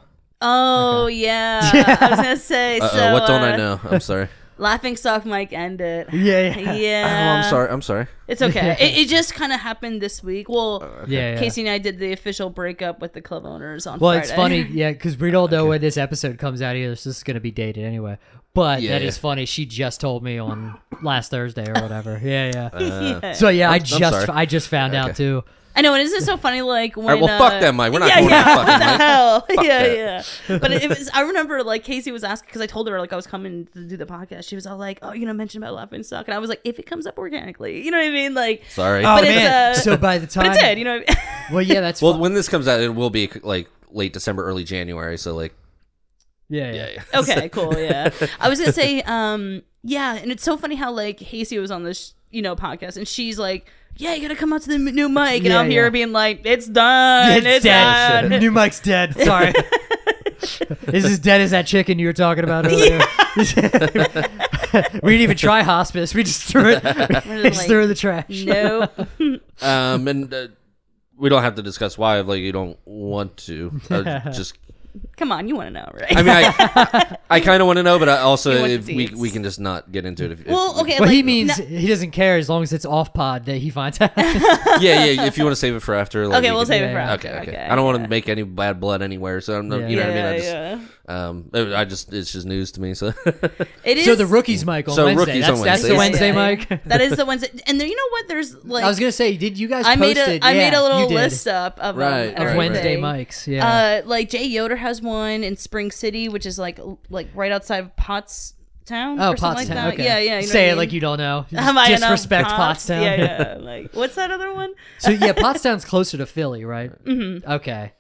[SPEAKER 3] Oh yeah. I was gonna say.
[SPEAKER 1] Uh,
[SPEAKER 3] so
[SPEAKER 1] uh, what don't I
[SPEAKER 3] uh,
[SPEAKER 1] know? I'm sorry.
[SPEAKER 3] Laughing stock mic ended.
[SPEAKER 2] Yeah, yeah,
[SPEAKER 3] Yeah.
[SPEAKER 1] oh, I'm sorry. I'm sorry.
[SPEAKER 3] It's okay. it, it just kind of happened this week. Well,
[SPEAKER 2] yeah. yeah.
[SPEAKER 3] Casey and I did the official breakup with the club owners on
[SPEAKER 2] Well,
[SPEAKER 3] Friday.
[SPEAKER 2] it's funny, yeah, because we don't know when this episode comes out either. So this is going to be dated anyway. But
[SPEAKER 1] Yeah,
[SPEAKER 2] that
[SPEAKER 1] yeah.
[SPEAKER 2] is funny. She just told me on last Thursday or whatever. Yeah, yeah.
[SPEAKER 1] Uh,
[SPEAKER 3] Yeah.
[SPEAKER 2] So yeah, I
[SPEAKER 1] I'm- I'm
[SPEAKER 2] just. I just found out too.
[SPEAKER 3] I know, and isn't it so funny? Like when
[SPEAKER 1] All right, well,
[SPEAKER 3] uh,
[SPEAKER 1] fuck that, Mike. We're not
[SPEAKER 3] yeah,
[SPEAKER 1] going
[SPEAKER 3] yeah,
[SPEAKER 1] to
[SPEAKER 3] what the
[SPEAKER 1] fucking Mike.
[SPEAKER 3] hell?
[SPEAKER 1] Fuck
[SPEAKER 3] yeah,
[SPEAKER 1] that.
[SPEAKER 3] yeah. But it was. I remember like Casey was asking because I told her like I was coming to do the podcast. She was all like, "Oh, you know, mention about laughing stock," and I was like, "If it comes up organically, you know what I mean?" Like,
[SPEAKER 1] Sorry.
[SPEAKER 2] Oh
[SPEAKER 3] But it's,
[SPEAKER 2] man!
[SPEAKER 3] uh,
[SPEAKER 2] so by the time,
[SPEAKER 3] but it did, you know. What I mean?
[SPEAKER 2] well, yeah, that's
[SPEAKER 1] well,
[SPEAKER 2] fu-
[SPEAKER 1] when this comes out, it will be like late December, early January. So like,
[SPEAKER 2] yeah, yeah,
[SPEAKER 1] yeah, yeah.
[SPEAKER 3] okay, cool. Yeah, I was gonna say, um, yeah, and it's so funny how like Casey was on this, you know, podcast, and she's like, "Yeah, you gotta come out to the new mic," and
[SPEAKER 2] Yeah,
[SPEAKER 3] I'm here
[SPEAKER 2] yeah.
[SPEAKER 3] being like, "It's done, it's,
[SPEAKER 2] dead.
[SPEAKER 3] done."
[SPEAKER 2] New mic's dead. Sorry. is as dead as that chicken you were talking about earlier. we didn't even try hospice. We just threw it. We just
[SPEAKER 3] like,
[SPEAKER 2] threw it in the trash.
[SPEAKER 3] No,
[SPEAKER 1] um, and uh, we don't have to discuss why. Like, you don't want to. Uh, just,
[SPEAKER 3] come on, you want to know, right?
[SPEAKER 1] I mean, I, I kind of want to know, but I also,
[SPEAKER 3] You want
[SPEAKER 1] if we
[SPEAKER 3] deets.
[SPEAKER 1] we can just not get into it. If, if-
[SPEAKER 3] well, okay,
[SPEAKER 2] Well,
[SPEAKER 3] like,
[SPEAKER 2] he means
[SPEAKER 3] no-
[SPEAKER 2] he doesn't care as long as it's off pod that he finds out.
[SPEAKER 1] yeah, yeah. If you want to save it for after, like,
[SPEAKER 3] okay,
[SPEAKER 1] we
[SPEAKER 3] we'll
[SPEAKER 1] can-
[SPEAKER 3] save it for
[SPEAKER 2] yeah.
[SPEAKER 3] after.
[SPEAKER 1] Okay, okay. I don't want
[SPEAKER 3] yeah.
[SPEAKER 1] to make any bad blood anywhere, so I'm, not
[SPEAKER 2] Yeah.
[SPEAKER 1] you know
[SPEAKER 3] yeah,
[SPEAKER 1] what I mean. I
[SPEAKER 3] yeah,
[SPEAKER 1] just, um, I just it's just news to me. So
[SPEAKER 3] It is
[SPEAKER 2] so the rookies mic on
[SPEAKER 1] So
[SPEAKER 2] Wednesday.
[SPEAKER 1] rookies
[SPEAKER 2] That's,
[SPEAKER 1] on
[SPEAKER 2] that's the
[SPEAKER 1] Wednesday.
[SPEAKER 2] Mike.
[SPEAKER 3] That is the Wednesday, and then you know what? There's like
[SPEAKER 2] I was gonna say, did you guys?
[SPEAKER 3] I made
[SPEAKER 2] posted,
[SPEAKER 3] a I made a little list up of
[SPEAKER 1] Right,
[SPEAKER 3] and
[SPEAKER 2] of
[SPEAKER 1] right,
[SPEAKER 2] Wednesday
[SPEAKER 3] everything.
[SPEAKER 2] mics. Yeah.
[SPEAKER 3] Uh, like Jay Yoder has one in Spring City, which is like like right outside of Pottstown.
[SPEAKER 2] oh,
[SPEAKER 3] or something
[SPEAKER 2] Pottstown.
[SPEAKER 3] like that.
[SPEAKER 2] okay.
[SPEAKER 3] Yeah, yeah. You know
[SPEAKER 2] Say
[SPEAKER 3] what I
[SPEAKER 2] it
[SPEAKER 3] mean?
[SPEAKER 2] like you don't know. Just
[SPEAKER 3] Am I
[SPEAKER 2] disrespect
[SPEAKER 3] Potts?
[SPEAKER 2] Pottstown.
[SPEAKER 3] Yeah, yeah. Like what's that other one?
[SPEAKER 2] so yeah, Pottstown's closer to Philly, right? Mm-hmm. Okay.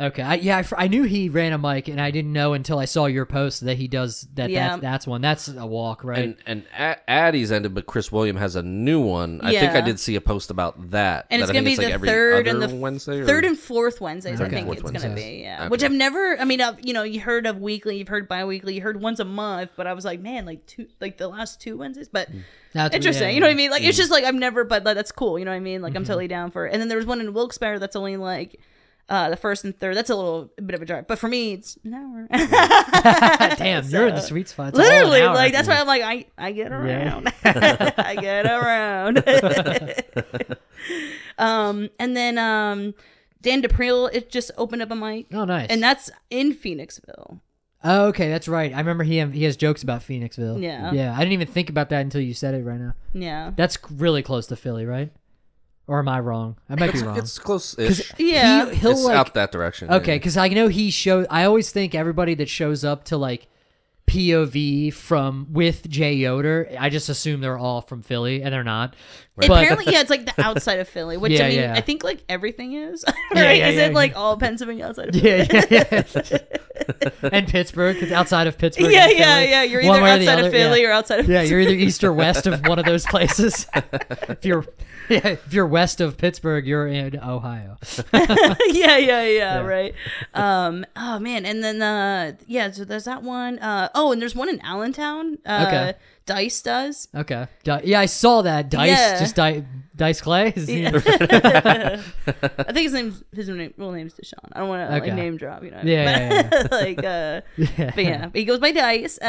[SPEAKER 2] Okay. I, yeah, I, I knew he ran a mic, and I didn't know until I saw your post that he does that.
[SPEAKER 3] Yeah.
[SPEAKER 2] That's, that's one. That's a walk, right?
[SPEAKER 1] and and Addie's ended, but Chris William has a new one. I think I did see a post about that.
[SPEAKER 3] And
[SPEAKER 1] that
[SPEAKER 3] it's gonna be
[SPEAKER 1] like
[SPEAKER 3] the third and the
[SPEAKER 1] Wednesday. Or?
[SPEAKER 3] Third and fourth Wednesdays, I think
[SPEAKER 1] Fourth
[SPEAKER 3] it's gonna be. Yeah,
[SPEAKER 1] Okay.
[SPEAKER 3] which I've never. I mean, I've, you know, you heard of weekly, you've heard bi-weekly, you heard once a month, but I was like, man, like two, like the last two Wednesdays, but.
[SPEAKER 2] That's-
[SPEAKER 3] Interesting,
[SPEAKER 2] yeah,
[SPEAKER 3] you know what I mean? Like it's just like I've never, but like, that's cool. You know what I mean?
[SPEAKER 2] Mm-hmm.
[SPEAKER 3] Like I'm totally down for it. And then there was one in Wilkes-Barre that's only like uh the first and third. That's a little bit of a drive, but for me, it's an hour.
[SPEAKER 2] Damn, you're in the sweet spot. It's
[SPEAKER 3] Literally, like that's why I'm like I I get around. I get around. um, and then um, Dan DePriel it just opened up a mic,
[SPEAKER 2] Oh, nice.
[SPEAKER 3] and that's in Phoenixville.
[SPEAKER 2] oh, okay, that's right. I remember he he has jokes about Phoenixville.
[SPEAKER 3] Yeah.
[SPEAKER 2] Yeah. I didn't even think about that until you said it right now.
[SPEAKER 3] Yeah,
[SPEAKER 2] That's really close to Philly, right? Or am I wrong? I might be wrong.
[SPEAKER 1] it's close-ish.
[SPEAKER 3] yeah.
[SPEAKER 2] He, he'll
[SPEAKER 1] It's
[SPEAKER 2] like
[SPEAKER 1] out that direction.
[SPEAKER 2] Okay, because I know he showed. I always think everybody that shows up to like POV from with Jay Yoder, I just assume they're all from Philly, and they're not. But-
[SPEAKER 3] Apparently, yeah, it's like the outside of Philly, which
[SPEAKER 2] Yeah,
[SPEAKER 3] I mean,
[SPEAKER 2] yeah.
[SPEAKER 3] I think like everything is. Right?
[SPEAKER 2] yeah,
[SPEAKER 3] is
[SPEAKER 2] yeah,
[SPEAKER 3] it like all Pennsylvania outside of Philly?
[SPEAKER 2] yeah, yeah, yeah. and Pittsburgh, it's outside of Pittsburgh.
[SPEAKER 3] Yeah, yeah,
[SPEAKER 2] Philly.
[SPEAKER 3] yeah. You're either outside of Philly or outside of
[SPEAKER 2] Yeah, you're either east or west of one of those places. if you're, yeah, if you're west of Pittsburgh, you're in Ohio.
[SPEAKER 3] yeah, yeah, yeah,
[SPEAKER 2] Yeah.
[SPEAKER 3] right. Um, oh man, and then uh, yeah, so there's that one. Uh, oh, and there's one in Allentown. Uh,
[SPEAKER 2] Okay.
[SPEAKER 3] Dice does.
[SPEAKER 2] Okay, Di- yeah, I saw that Dice,
[SPEAKER 3] Yeah.
[SPEAKER 2] just Di- Dice Clay. Is he-
[SPEAKER 3] I think his name, his name, real name is Deshaun. I don't want to
[SPEAKER 2] Okay.
[SPEAKER 3] like name drop, you know.
[SPEAKER 2] Yeah,
[SPEAKER 3] but,
[SPEAKER 2] yeah,
[SPEAKER 3] like, uh,
[SPEAKER 2] Yeah.
[SPEAKER 3] but yeah, but he goes by Dice. Uh,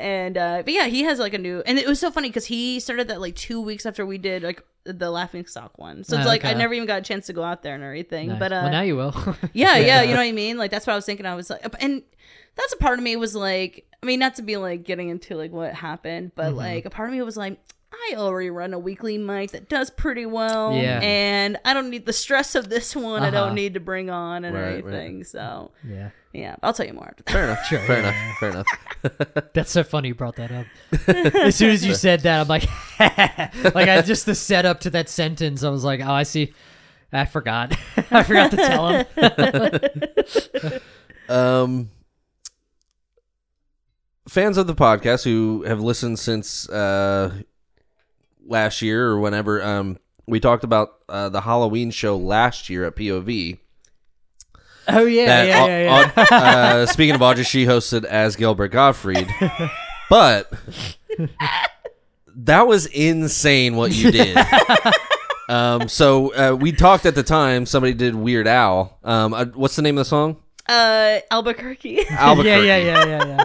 [SPEAKER 3] and uh, but yeah, he has like a new, and it was so funny because he started that like two weeks after we did like the Laughing Stock one. So it's
[SPEAKER 2] Oh,
[SPEAKER 3] like I never even got a chance to go out there and everything.
[SPEAKER 2] Nice.
[SPEAKER 3] But uh,
[SPEAKER 2] well, now you will.
[SPEAKER 3] yeah, yeah, you know what I mean? Like that's what I was thinking. I was like, and that's a part of me was like, I mean, not to be like getting into like what happened, but
[SPEAKER 2] Mm-hmm.
[SPEAKER 3] like a part of me was like, I already run a weekly mic that does pretty well,
[SPEAKER 2] Yeah.
[SPEAKER 3] and I don't need the stress of this one. I
[SPEAKER 2] Uh-huh.
[SPEAKER 3] don't need to bring on and
[SPEAKER 1] Right, right.
[SPEAKER 3] So
[SPEAKER 2] yeah,
[SPEAKER 3] yeah, I'll tell you more after that.
[SPEAKER 1] Fair enough.
[SPEAKER 2] Sure,
[SPEAKER 1] Fair
[SPEAKER 2] yeah,
[SPEAKER 1] enough. Fair enough.
[SPEAKER 2] that's so funny you brought that up. as soon as you said that, I'm like, like I just the setup to that sentence. I was like, oh, I see. I forgot. I forgot to tell him.
[SPEAKER 1] Um, fans of the podcast who have listened since uh, last year or whenever, um, we talked about uh, the Halloween show last year at POV.
[SPEAKER 2] Oh yeah,
[SPEAKER 1] that
[SPEAKER 2] yeah, yeah, yeah.
[SPEAKER 1] Au- uh, speaking of Audrey, she hosted as Gilbert Gottfried, but that was insane what you did. um, so uh, we talked at the time. Somebody did Weird Al. Um, uh, what's the name of the song?
[SPEAKER 3] Uh, Albuquerque.
[SPEAKER 1] Albuquerque.
[SPEAKER 2] yeah, yeah, yeah, yeah, yeah.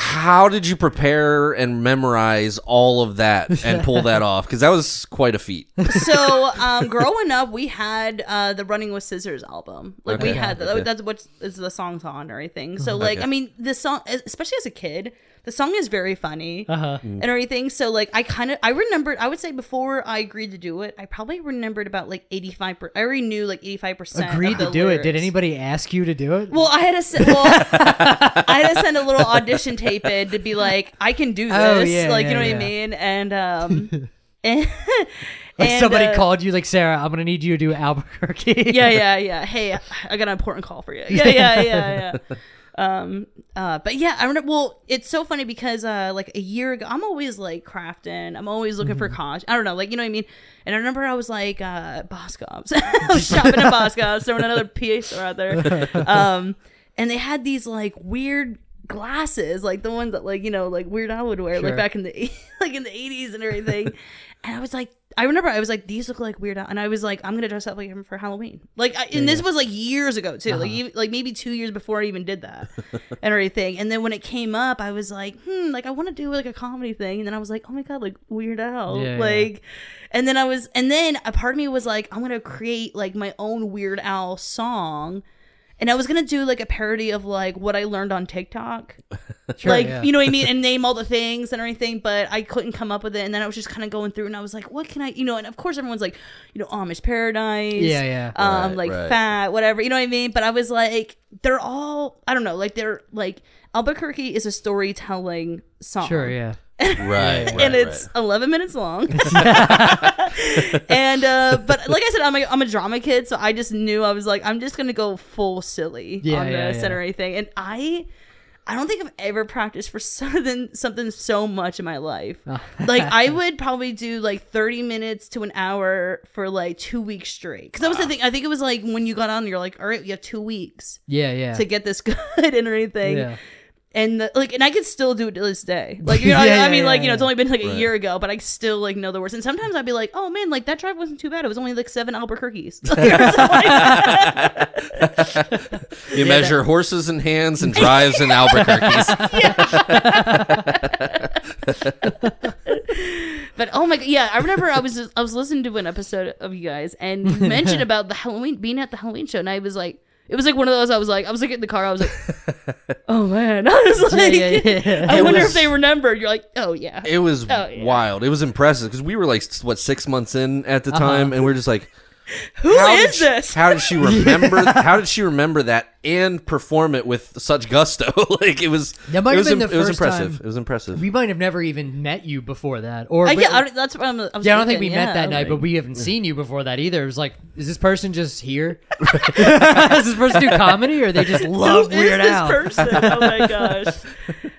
[SPEAKER 1] How did you prepare and memorize all of that and pull that off? Because that was quite a feat.
[SPEAKER 3] so um growing up we had uh the running with scissors album like we
[SPEAKER 1] Okay.
[SPEAKER 3] had
[SPEAKER 1] Okay.
[SPEAKER 3] that's what is the song's on or anything. so like
[SPEAKER 1] Okay.
[SPEAKER 3] i mean the song especially as a kid the song is very funny
[SPEAKER 2] Uh-huh.
[SPEAKER 3] and everything so like i kind of i remembered i would say before i agreed to do it i probably remembered about like 85 per- i already knew like 85 percent
[SPEAKER 2] Agreed to do it. Did anybody ask you to do it?
[SPEAKER 3] well, I had to send. Well, I had to send a little audition tape in to be like, I can do this.
[SPEAKER 2] Oh, yeah,
[SPEAKER 3] like,
[SPEAKER 2] yeah,
[SPEAKER 3] you know
[SPEAKER 2] yeah.
[SPEAKER 3] what I mean? And um, and,
[SPEAKER 2] like
[SPEAKER 3] and,
[SPEAKER 2] somebody
[SPEAKER 3] uh,
[SPEAKER 2] called you, like Sara, I'm gonna need you to do Albuquerque.
[SPEAKER 3] yeah, yeah, yeah. Hey, I got an important call for you. Yeah, yeah, yeah, yeah. Um, uh, but yeah, I remember. Well, it's so funny because uh, like a year ago, I'm always like crafting. I'm always looking for college. I don't know, like you know what I mean. And I remember I was like uh, Boscov's. I was shopping at Boscov's. There was another PA store out there, um, and they had these like weird glasses, like the ones that like you know like Weird Al would wear,
[SPEAKER 2] Sure.
[SPEAKER 3] like back in the like in the 80s and everything. and I was like. I remember I was like, these look like Weird Al, and I was like, I'm gonna dress up like him for Halloween. Like, I, and this was like years ago too, like even, like maybe two years before I even did that and everything. And then when it came up, I was like, hmm, like I want to do like a comedy thing. And then I was like, oh my god, like Weird Al,
[SPEAKER 2] Yeah, yeah.
[SPEAKER 3] like. And then I was, and then a part of me was like, I'm gonna create like my own Weird Al song. And I was gonna do like a parody of like what I learned on TikTok,
[SPEAKER 2] Sure,
[SPEAKER 3] like
[SPEAKER 2] yeah.
[SPEAKER 3] you know what I mean, and name all the things and everything. But I couldn't come up with it, and then I was just kind of going through, and I was like, what can I, you know? And of course, everyone's like, you know, Amish Paradise,
[SPEAKER 2] Yeah, yeah.
[SPEAKER 3] um,
[SPEAKER 1] Right,
[SPEAKER 3] like
[SPEAKER 1] right.
[SPEAKER 3] fat, whatever, you know what I mean. But I was like, they're all, I don't know, like they're like Albuquerque is a storytelling song,
[SPEAKER 2] Sure, yeah.
[SPEAKER 1] Right. right
[SPEAKER 3] and it's
[SPEAKER 1] right.
[SPEAKER 3] 11 minutes long and uh but like i said i'm a, I'm a drama kid so i just knew i was like i'm just gonna go full silly
[SPEAKER 2] Yeah,
[SPEAKER 3] on
[SPEAKER 2] yeah,
[SPEAKER 3] this and
[SPEAKER 2] yeah.
[SPEAKER 3] everything and i i don't think i've ever practiced for something something so much in my life
[SPEAKER 2] Oh.
[SPEAKER 3] like i would probably do like 30 minutes to an hour for like two weeks straight because that was the thing i think it was like when you got on you're like all right you have two weeks
[SPEAKER 2] Yeah, yeah.
[SPEAKER 3] to get this good and everything
[SPEAKER 2] yeah.
[SPEAKER 3] And the, like and I could still do it to this day. Like you know,
[SPEAKER 2] Yeah,
[SPEAKER 3] I, I
[SPEAKER 2] yeah,
[SPEAKER 3] mean, like you know, it's only been like a
[SPEAKER 1] Right.
[SPEAKER 3] year ago, but I still like know the words. And sometimes I'd be like, oh man, like that drive wasn't too bad. It was only like seven Albuquerques. Like, or something that.
[SPEAKER 1] You measure horses and hands and drives in Albuquerque's.
[SPEAKER 3] but oh my god, yeah, I remember I was I was listening to an episode of you guys, and you mentioned about the Halloween being at the Halloween show, and I was like. It was like one of those. I was like, I was like in the car. I was like, "Oh man!" I was like,
[SPEAKER 2] yeah, yeah.
[SPEAKER 3] "I
[SPEAKER 1] It
[SPEAKER 3] wonder
[SPEAKER 1] was-
[SPEAKER 3] if they remembered." You're like, "Oh yeah."
[SPEAKER 1] It was
[SPEAKER 3] Oh, yeah.
[SPEAKER 1] wild. It was impressive because we were like what six months in at the uh-huh. time, and we are just like,
[SPEAKER 3] Who is
[SPEAKER 1] she-
[SPEAKER 3] this?
[SPEAKER 1] How did she remember? How did she remember that and perform it with such gusto? like it was.
[SPEAKER 2] That might
[SPEAKER 1] it
[SPEAKER 2] have
[SPEAKER 1] was
[SPEAKER 2] been
[SPEAKER 1] im-
[SPEAKER 2] the
[SPEAKER 1] It was
[SPEAKER 2] first
[SPEAKER 1] impressive.
[SPEAKER 2] time-
[SPEAKER 1] It was impressive.
[SPEAKER 2] We might have never even met you before that, or
[SPEAKER 3] Uh, yeah, I, that's what I'm. I was
[SPEAKER 2] yeah, I don't think we
[SPEAKER 3] thinking,
[SPEAKER 2] met
[SPEAKER 3] yeah.
[SPEAKER 2] that night, but we haven't seen you before that either. It was like, is this person just here? Does this person do comedy, or they just love
[SPEAKER 3] Who
[SPEAKER 2] Weird
[SPEAKER 3] is this
[SPEAKER 2] Al?
[SPEAKER 3] person? Oh my gosh.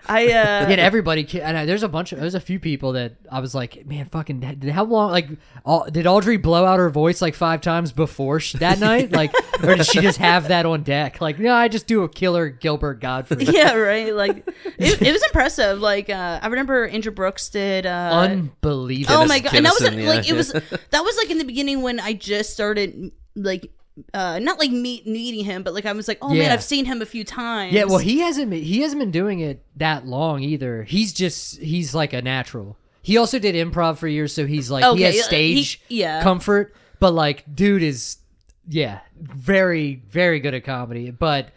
[SPEAKER 3] I uh
[SPEAKER 2] Yeah, and everybody. ca- And I, there's a bunch of there's a few people that I was like, man, fucking, did- how long? Like, all, did Audrey blow out her voice like five times before sh- that night? Like, or did she just have that on deck? Like, no, I just do a killer Gilbert Gottfried.
[SPEAKER 3] yeah, right. Like it, it was impressive. Like uh I remember Andrew Brooks did uh
[SPEAKER 2] Unbelievable.
[SPEAKER 3] Oh my god. And that was
[SPEAKER 1] Kinison, yeah,
[SPEAKER 3] like it was that was like in the beginning when I just started like uh not like meet meeting him, but like I was like, "Oh man,
[SPEAKER 2] Yeah.
[SPEAKER 3] I've seen him a few times."
[SPEAKER 2] Yeah, well, he hasn't been, he hasn't been doing it that long either. He's just he's like a natural. He also did improv for years, so he's like he
[SPEAKER 3] Okay,
[SPEAKER 2] has
[SPEAKER 3] he-
[SPEAKER 2] stage
[SPEAKER 3] yeah.
[SPEAKER 2] comfort. But like, dude is yeah, very very good at comedy. But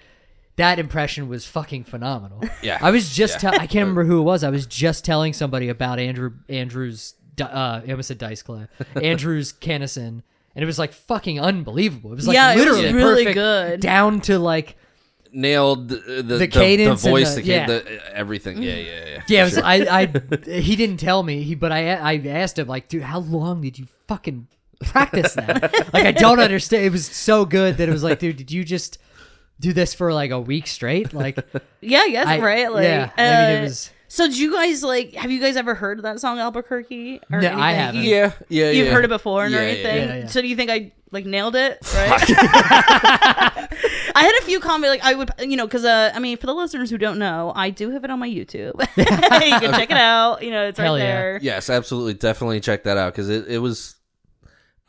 [SPEAKER 2] that impression was fucking phenomenal.
[SPEAKER 1] Yeah.
[SPEAKER 2] I was just
[SPEAKER 1] Yeah.
[SPEAKER 2] tell I can't remember who it was. I was just telling somebody about Andrew Andrew's uh I almost said dice clay Andrew's Kinison. And it was like fucking unbelievable. It was like
[SPEAKER 3] Yeah, it was
[SPEAKER 2] literally
[SPEAKER 3] really
[SPEAKER 2] perfect,
[SPEAKER 3] good.
[SPEAKER 2] down to like
[SPEAKER 1] Nailed the the, the,
[SPEAKER 2] cadence
[SPEAKER 1] the
[SPEAKER 2] and
[SPEAKER 1] voice,
[SPEAKER 2] the-
[SPEAKER 1] the,
[SPEAKER 2] yeah.
[SPEAKER 1] the everything. Yeah, yeah, yeah.
[SPEAKER 2] Yeah, it was, I, I, he didn't tell me. He, but I, I asked him like, dude, how long did you fucking practice that? like, I don't understand. It was so good that it was like, dude, did you just do this for like a week straight? Like,
[SPEAKER 3] Yeah, yes,
[SPEAKER 2] I-
[SPEAKER 3] right. Like
[SPEAKER 2] yeah, I mean, it
[SPEAKER 3] uh,
[SPEAKER 2] was-
[SPEAKER 3] So do you guys like have you guys ever heard of that song Albuquerque? Or
[SPEAKER 2] No, I haven't.
[SPEAKER 1] Yeah, yeah,
[SPEAKER 3] You've
[SPEAKER 1] yeah.
[SPEAKER 3] heard it before and
[SPEAKER 1] Yeah, yeah,
[SPEAKER 3] everything.
[SPEAKER 2] yeah, yeah.
[SPEAKER 3] So do you think I like nailed it? Right. I had a few comments like I would, you know, because uh, I mean, for the listeners who don't know, I do have it on my YouTube. you can check it out. You know, it's right
[SPEAKER 2] Hell yeah.
[SPEAKER 3] there.
[SPEAKER 1] Yes, absolutely, definitely check that out because it, it was.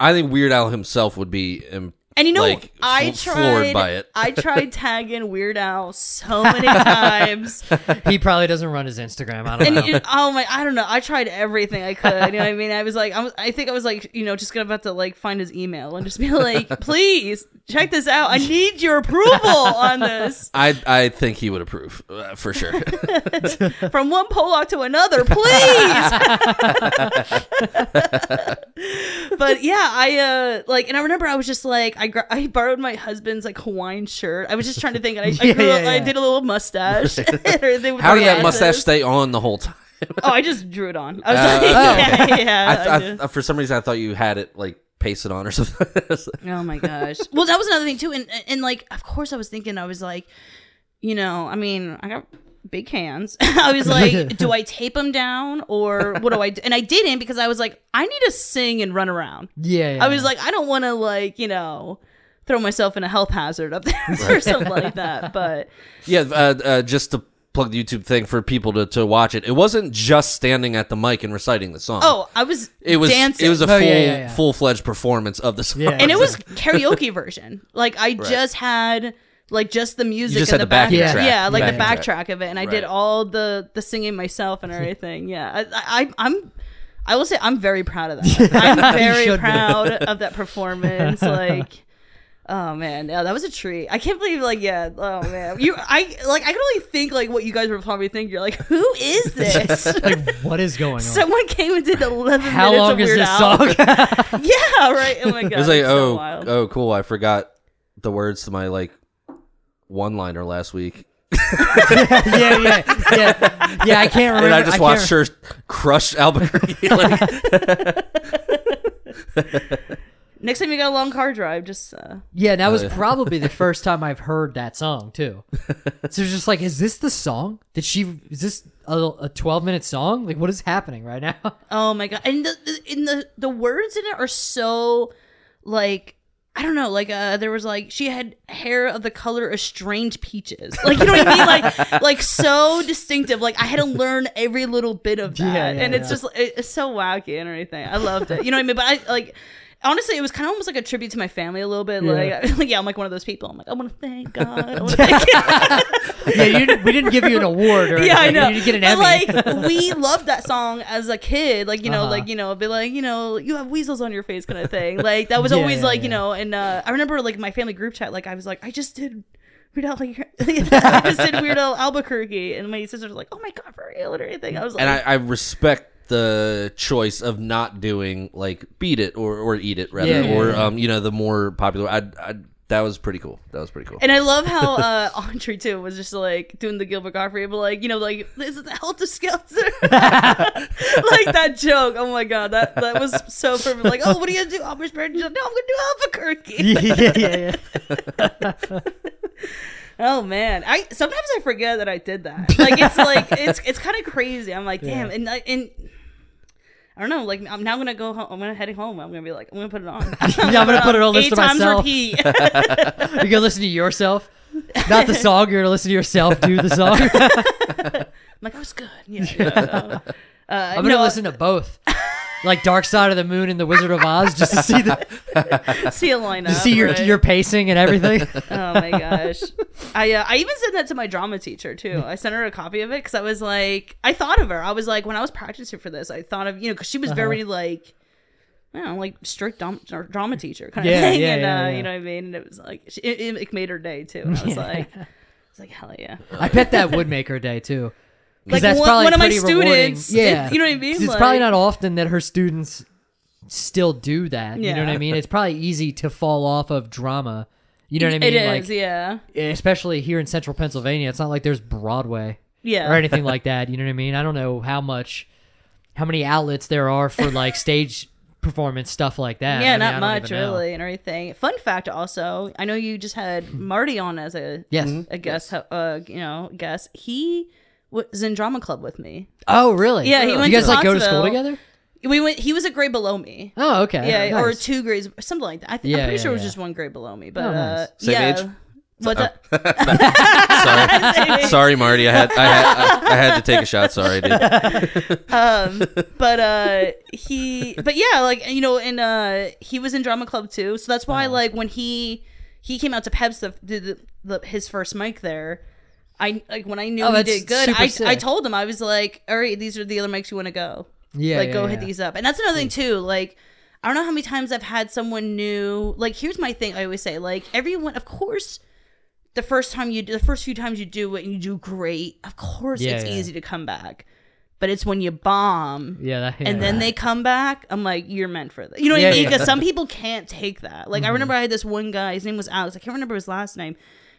[SPEAKER 1] I think Weird Al himself would be um,
[SPEAKER 3] And you know,
[SPEAKER 1] like
[SPEAKER 3] I tried.
[SPEAKER 1] by it.
[SPEAKER 3] I tried tagging Weird Al so many times,
[SPEAKER 2] he probably doesn't run his Instagram. I don't
[SPEAKER 3] and
[SPEAKER 2] know.
[SPEAKER 3] it, oh my, I don't know. I tried everything I could. You know what I mean? I was like, I was, I think I was like, you know, just gonna about to like find his email and just be like, please check this out. I need your approval on this.
[SPEAKER 1] I I think he would approve uh, for sure.
[SPEAKER 3] From one Pollock to another, please. but yeah, I uh like, and I remember I was just like, I gr- I borrowed my husband's like Hawaiian shirt. I was just trying to think, and I, I,
[SPEAKER 2] Yeah,
[SPEAKER 3] grew
[SPEAKER 2] yeah,
[SPEAKER 3] up- I did a little mustache. and
[SPEAKER 1] How
[SPEAKER 3] the
[SPEAKER 1] did that mustache stay on the whole time?
[SPEAKER 3] Oh, I just drew it on. I was
[SPEAKER 1] Uh,
[SPEAKER 3] like,
[SPEAKER 1] okay.
[SPEAKER 3] yeah, yeah.
[SPEAKER 1] I,
[SPEAKER 3] I
[SPEAKER 1] th- I th- for some reason I thought you had it like pasted on or something.
[SPEAKER 3] Oh my gosh. Well, that was another thing too, and and like, of course, I was thinking, I was like, you know, I mean, I got big hands. I was like, do I tape them down or what do I do? And I didn't because I was like, I need to sing and run around.
[SPEAKER 2] yeah, yeah,
[SPEAKER 3] I was like, I don't want to like, you know, throw myself in a health hazard up there or something like that. But
[SPEAKER 1] yeah, uh, uh, just to plug the YouTube thing for people to, to watch it. It wasn't just standing at the mic and reciting the song.
[SPEAKER 3] oh, I was
[SPEAKER 1] it was
[SPEAKER 3] dancing.
[SPEAKER 1] it was a
[SPEAKER 2] Oh,
[SPEAKER 1] full
[SPEAKER 2] yeah, yeah, yeah.
[SPEAKER 1] full fledged performance of the song.
[SPEAKER 2] Yeah.
[SPEAKER 3] and it was karaoke version. Like I just had like just the music
[SPEAKER 1] just had
[SPEAKER 3] the
[SPEAKER 1] the backing
[SPEAKER 3] back,
[SPEAKER 2] track.
[SPEAKER 3] yeah, like the
[SPEAKER 1] Backing
[SPEAKER 3] backtrack of it, and I did all the the singing myself and everything. Yeah, I, I I'm. I will say I'm very proud of that. I'm very
[SPEAKER 2] should be.
[SPEAKER 3] proud of that performance. Like, oh man, yeah, that was a treat. I can't believe, like, yeah, oh man, you, I like, I can only think like what you guys would probably think. You're like, who is this?
[SPEAKER 2] like, what is going on?
[SPEAKER 3] Someone came and did 11
[SPEAKER 2] How
[SPEAKER 3] minutes
[SPEAKER 2] long
[SPEAKER 3] of
[SPEAKER 2] is
[SPEAKER 3] Weird
[SPEAKER 2] this
[SPEAKER 3] Al.
[SPEAKER 2] song?
[SPEAKER 3] yeah, right. Oh my god,
[SPEAKER 1] It was like,
[SPEAKER 3] it's so
[SPEAKER 1] oh,
[SPEAKER 3] wild.
[SPEAKER 1] oh, cool. I forgot the words to my like one liner last week,
[SPEAKER 2] yeah, yeah, yeah, yeah. I can't remember.
[SPEAKER 1] and I just
[SPEAKER 2] can't
[SPEAKER 1] watched her crush Albuquerque. like,
[SPEAKER 3] Next time you got a long car drive, just uh,
[SPEAKER 2] Yeah, and that was
[SPEAKER 1] yeah.
[SPEAKER 2] probably the first time I've heard that song too. so it's just like, is this the song? Did she? Is this a, a twelve minute song? Like, what is happening right now?
[SPEAKER 3] oh my god, and the, the in the the words in it are so like. I don't know, like uh there was like she had hair of the color of strange peaches. Like you know what I mean? Like like so distinctive. Like I had to learn every little bit of that.
[SPEAKER 2] Yeah, yeah,
[SPEAKER 3] and it's
[SPEAKER 2] yeah.
[SPEAKER 3] just it's so wacky and everything. I loved it. You know what I mean? But I like honestly it was kind of almost like a tribute to my family a little bit. Like, like yeah, I'm like one of those people. I'm like, I want to thank God. I want to thank
[SPEAKER 2] yeah, you, we didn't give you an award or
[SPEAKER 3] yeah, I know.
[SPEAKER 2] You didn't get an
[SPEAKER 3] But,
[SPEAKER 2] Emmy.
[SPEAKER 3] like we loved that song as a kid, like you know,
[SPEAKER 2] Uh-huh.
[SPEAKER 3] like you know, be like you know, you have weasels on your face, kind of thing. Like that was
[SPEAKER 2] Yeah,
[SPEAKER 3] always
[SPEAKER 2] yeah,
[SPEAKER 3] like
[SPEAKER 2] yeah.
[SPEAKER 3] you know, and uh, I remember like my family group chat, like I was like, I just did. Weird Al, like, I just did Weird Al Albuquerque, and my sisters were like, "Oh my god, for real?" and everything. I was like,
[SPEAKER 1] and I, I respect the choice of not doing like beat it or, or eat it rather
[SPEAKER 2] Yeah, yeah,
[SPEAKER 1] or um you know the more popular I, I that was pretty cool that was pretty cool
[SPEAKER 3] And I love how uh Andre too was just like doing the Gilbert Gottfried, but like you know, like this is the Helter Skelter, like that joke. Oh my god, that that was so perfect. Like, oh, what are you gonna do, Albert Sparrow? No, I'm gonna do Albuquerque.
[SPEAKER 2] yeah, yeah, yeah.
[SPEAKER 3] Oh man, I sometimes I forget that I did that. Like it's like it's it's kind of crazy. I'm like, damn, and I- and. I don't know. Like I'm now gonna go home. I'm gonna heading home. I'm gonna be like, I'm gonna put it on.
[SPEAKER 2] Yeah, I'm gonna put it on,
[SPEAKER 3] Eight
[SPEAKER 2] listen to
[SPEAKER 3] times
[SPEAKER 2] myself.
[SPEAKER 3] repeat.
[SPEAKER 2] You're gonna listen to yourself, not the song. You're gonna listen to yourself do the song.
[SPEAKER 3] I'm like, I was good. Yeah. yeah. Uh,
[SPEAKER 2] I'm gonna
[SPEAKER 3] no,
[SPEAKER 2] listen to both, like Dark Side of the Moon and The Wizard of Oz, just to see the
[SPEAKER 3] see a lineup.
[SPEAKER 2] to see your
[SPEAKER 3] right?
[SPEAKER 2] your pacing and everything.
[SPEAKER 3] Oh my gosh. I uh, I even sent that to my drama teacher too. I sent her a copy of it because I was like, I thought of her. I was like, when I was practicing for this, I thought of you know because she was very like. I don't know, like strict dom- drama teacher kind of thing,
[SPEAKER 2] yeah,
[SPEAKER 3] and
[SPEAKER 2] yeah,
[SPEAKER 3] uh,
[SPEAKER 2] yeah.
[SPEAKER 3] you know what I mean. And it was like she, it, it made her day too. And I was like, I was like, hell yeah!
[SPEAKER 2] I bet that would make her day too. 'Cause
[SPEAKER 3] Like
[SPEAKER 2] that's
[SPEAKER 3] one,
[SPEAKER 2] probably
[SPEAKER 3] one of my
[SPEAKER 2] pretty rewarding.
[SPEAKER 3] students,
[SPEAKER 2] yeah,
[SPEAKER 3] you know what I mean.
[SPEAKER 2] it's
[SPEAKER 3] Like-
[SPEAKER 2] probably not often that her students still do that. You know what
[SPEAKER 3] Yeah.
[SPEAKER 2] I mean? It's probably easy to fall off of drama. You know what I mean?
[SPEAKER 3] It is,
[SPEAKER 2] like,
[SPEAKER 3] yeah,
[SPEAKER 2] especially here in central Pennsylvania, it's not like there's Broadway
[SPEAKER 3] yeah.
[SPEAKER 2] or anything like that. You know what I mean? I don't know how much, how many outlets there are for like stage performance stuff like that.
[SPEAKER 3] Yeah,
[SPEAKER 2] I mean, I
[SPEAKER 3] not
[SPEAKER 2] don't
[SPEAKER 3] much
[SPEAKER 2] even know.
[SPEAKER 3] really, and everything. Fun fact, also, I know you just had Marty on as a
[SPEAKER 2] Yes.
[SPEAKER 3] a guest, uh, you know, guest. He was in drama club with me.
[SPEAKER 2] Oh, really?
[SPEAKER 3] Yeah, he
[SPEAKER 2] You
[SPEAKER 3] went
[SPEAKER 2] guys
[SPEAKER 3] to
[SPEAKER 2] like go to school together?
[SPEAKER 3] We went. He was a grade below me.
[SPEAKER 2] Oh, okay.
[SPEAKER 3] Yeah, or two grades, something like that. I think
[SPEAKER 2] Yeah,
[SPEAKER 3] I'm pretty
[SPEAKER 2] yeah,
[SPEAKER 3] sure it was
[SPEAKER 2] yeah.
[SPEAKER 3] just one grade below me, but
[SPEAKER 2] Oh,
[SPEAKER 3] uh.
[SPEAKER 1] Same
[SPEAKER 3] yeah,
[SPEAKER 1] age?
[SPEAKER 3] What's up?
[SPEAKER 1] Sorry, sorry, Marty. I had I had I, I had to take a shot. Sorry, dude.
[SPEAKER 3] um but uh he but yeah like you know and uh he was in drama club too so that's why like when he he came out to peps the, did the, the his first mic there i like when i knew
[SPEAKER 2] Oh,
[SPEAKER 3] he did good I, I told him i was like all right these are the other mics you want to go
[SPEAKER 2] Yeah,
[SPEAKER 3] like
[SPEAKER 2] yeah,
[SPEAKER 3] go
[SPEAKER 2] yeah.
[SPEAKER 3] hit these up and that's another thing too like i don't know how many times i've had someone new like here's my thing i always say like everyone of course the first time you do the first few times you do it and you do great of course
[SPEAKER 2] Yeah,
[SPEAKER 3] it's
[SPEAKER 2] yeah.
[SPEAKER 3] easy to come back but it's when you bomb
[SPEAKER 2] Yeah, that, yeah.
[SPEAKER 3] and then they come back i'm like you're meant for that you know what
[SPEAKER 2] Yeah,
[SPEAKER 3] i mean
[SPEAKER 2] yeah.
[SPEAKER 3] because some people can't take that like i
[SPEAKER 2] Mm-hmm.
[SPEAKER 3] remember i had this one guy his name was alex i can't remember his last name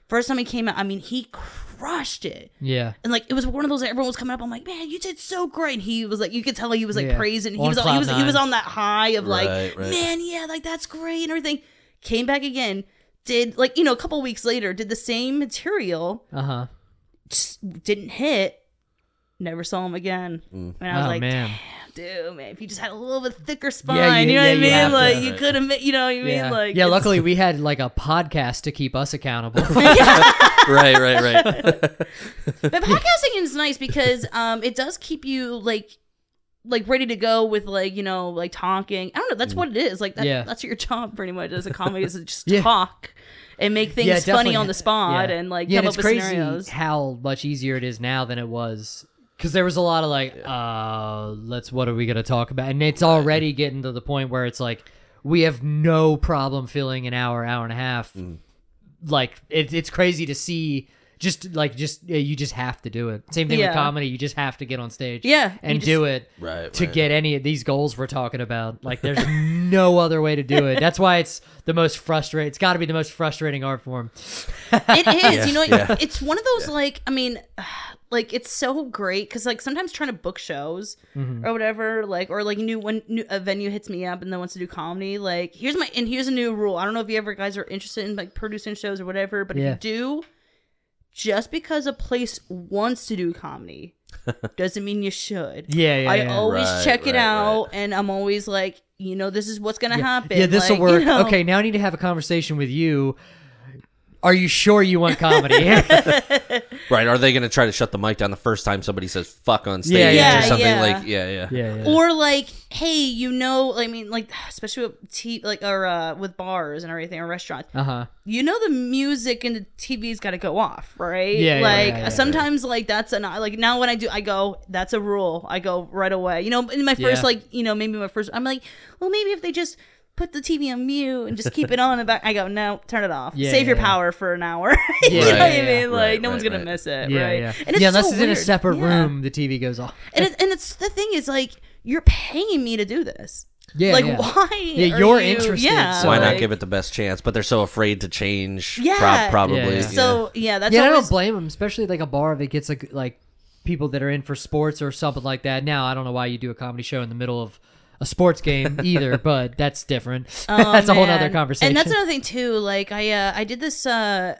[SPEAKER 3] first time he came out i mean he crushed it
[SPEAKER 2] yeah.
[SPEAKER 3] and like it was one of those that everyone was coming up i'm like man you did so great and he was like you could tell he was like
[SPEAKER 2] Yeah.
[SPEAKER 3] praising he
[SPEAKER 2] On
[SPEAKER 3] was on, he
[SPEAKER 2] cloud
[SPEAKER 3] was he was on that high of like
[SPEAKER 1] Right, right.
[SPEAKER 3] man yeah like that's great and everything came back again did like you know a couple weeks later did the same material
[SPEAKER 2] Uh huh.
[SPEAKER 3] just didn't hit never saw him again and i was
[SPEAKER 2] Oh
[SPEAKER 3] like
[SPEAKER 2] man.
[SPEAKER 3] Dude, man, if you just had a little bit thicker spine,
[SPEAKER 2] Yeah, you-
[SPEAKER 3] you, know
[SPEAKER 2] yeah,
[SPEAKER 3] what I
[SPEAKER 2] you
[SPEAKER 3] mean?
[SPEAKER 2] have to.
[SPEAKER 3] like you could have, you know what I mean?
[SPEAKER 2] Yeah.
[SPEAKER 3] Like
[SPEAKER 2] yeah. Luckily, we had like a podcast to keep us accountable.
[SPEAKER 1] Right, right, right.
[SPEAKER 3] but podcasting is nice because um, it does keep you like like ready to go with like you know like talking. I don't know. That's what it is. Like that,
[SPEAKER 2] Yeah.
[SPEAKER 3] that's your job pretty much as a comic is to just
[SPEAKER 2] Yeah.
[SPEAKER 3] talk and make things
[SPEAKER 2] Yeah,
[SPEAKER 3] funny on the spot
[SPEAKER 2] Yeah.
[SPEAKER 3] and like
[SPEAKER 2] yeah,
[SPEAKER 3] come
[SPEAKER 2] and
[SPEAKER 3] up
[SPEAKER 2] it's
[SPEAKER 3] with
[SPEAKER 2] crazy
[SPEAKER 3] scenarios.
[SPEAKER 2] how much easier it is now than it was because there was a lot of like, uh, let's what are we gonna talk about, and it's already getting to the point where it's like we have no problem filling an hour, hour and a half.
[SPEAKER 1] Mm.
[SPEAKER 2] Like it, it's crazy to see. Just like just yeah, you just have to do it. Same thing
[SPEAKER 3] Yeah.
[SPEAKER 2] with comedy. You just have to get on stage.
[SPEAKER 3] Yeah, you
[SPEAKER 2] and
[SPEAKER 3] just-
[SPEAKER 2] do it
[SPEAKER 1] Right,
[SPEAKER 2] to
[SPEAKER 1] right.
[SPEAKER 2] get any of these goals we're talking about. Like there's no other way to do it. That's why it's the most frustrating. It's got to be the most frustrating art form.
[SPEAKER 3] It is. You know,
[SPEAKER 1] yeah.
[SPEAKER 3] it's one of those like I mean, like it's so great because like sometimes trying to book shows
[SPEAKER 2] Mm-hmm.
[SPEAKER 3] or whatever, like or like new when new, a venue hits me up and then wants to do comedy. Like here's my and here's a new rule. I don't know if you ever guys are interested in like producing shows or whatever, but
[SPEAKER 2] Yeah.
[SPEAKER 3] if you do, just because a place wants to do comedy doesn't mean you should.
[SPEAKER 2] Yeah, yeah,
[SPEAKER 3] I
[SPEAKER 2] yeah.
[SPEAKER 3] always
[SPEAKER 1] Right,
[SPEAKER 3] check it
[SPEAKER 1] right,
[SPEAKER 3] out,
[SPEAKER 1] right.
[SPEAKER 3] and I'm always like, you know, this is what's gonna happen.
[SPEAKER 2] Yeah, this will
[SPEAKER 3] like, you
[SPEAKER 2] work.
[SPEAKER 3] know.
[SPEAKER 2] Okay, now I need to have a conversation with you. Are you sure you want comedy?
[SPEAKER 1] Right. Are they going to try to shut the mic down the first time somebody says fuck on stage
[SPEAKER 2] Yeah, yeah.
[SPEAKER 1] or something
[SPEAKER 3] Yeah.
[SPEAKER 1] like yeah, yeah.
[SPEAKER 2] yeah, yeah.
[SPEAKER 3] or like hey you know i mean like especially with t like or uh with bars and everything or restaurants
[SPEAKER 2] Uh huh.
[SPEAKER 3] you know the music and the tv's got to go off right
[SPEAKER 2] Yeah, yeah,
[SPEAKER 3] like
[SPEAKER 2] yeah, yeah.
[SPEAKER 3] sometimes like that's an like now when i do i go that's a rule i go right away you know in my first
[SPEAKER 2] Yeah.
[SPEAKER 3] like you know maybe my first i'm like well maybe if they just put the TV on mute and just keep it on in the back. I go, no, turn it off.
[SPEAKER 2] Yeah,
[SPEAKER 3] Save your
[SPEAKER 2] yeah, yeah.
[SPEAKER 3] power for an hour. you know
[SPEAKER 2] Right,
[SPEAKER 3] what I
[SPEAKER 2] yeah,
[SPEAKER 3] mean? Like,
[SPEAKER 1] right,
[SPEAKER 3] no one's
[SPEAKER 1] right,
[SPEAKER 3] gonna
[SPEAKER 1] right.
[SPEAKER 3] miss it,
[SPEAKER 2] Yeah,
[SPEAKER 3] right?
[SPEAKER 2] yeah.
[SPEAKER 3] And it's
[SPEAKER 2] yeah, unless
[SPEAKER 3] so
[SPEAKER 2] it's in a separate
[SPEAKER 3] Yeah.
[SPEAKER 2] room, the TV goes off.
[SPEAKER 3] And it, and it's the thing is like you're paying me to do this.
[SPEAKER 2] Yeah,
[SPEAKER 3] like
[SPEAKER 2] yeah.
[SPEAKER 3] why?
[SPEAKER 2] Yeah,
[SPEAKER 3] are
[SPEAKER 2] you're
[SPEAKER 3] you-
[SPEAKER 2] interested,
[SPEAKER 3] Yeah,
[SPEAKER 2] so
[SPEAKER 1] Why not give it the best chance? But they're so afraid to change.
[SPEAKER 3] Yeah.
[SPEAKER 1] prob- probably.
[SPEAKER 2] Yeah, yeah.
[SPEAKER 1] yeah.
[SPEAKER 3] So yeah, that's
[SPEAKER 2] yeah, I don't blame them, especially like a bar that gets like like people that are in for sports or something like that. Now, I don't know why you do a comedy show in the middle of a sports game either, but that's different.
[SPEAKER 3] Oh,
[SPEAKER 2] that's a whole
[SPEAKER 3] man.
[SPEAKER 2] other conversation.
[SPEAKER 3] And that's another thing too. Like I uh I did this uh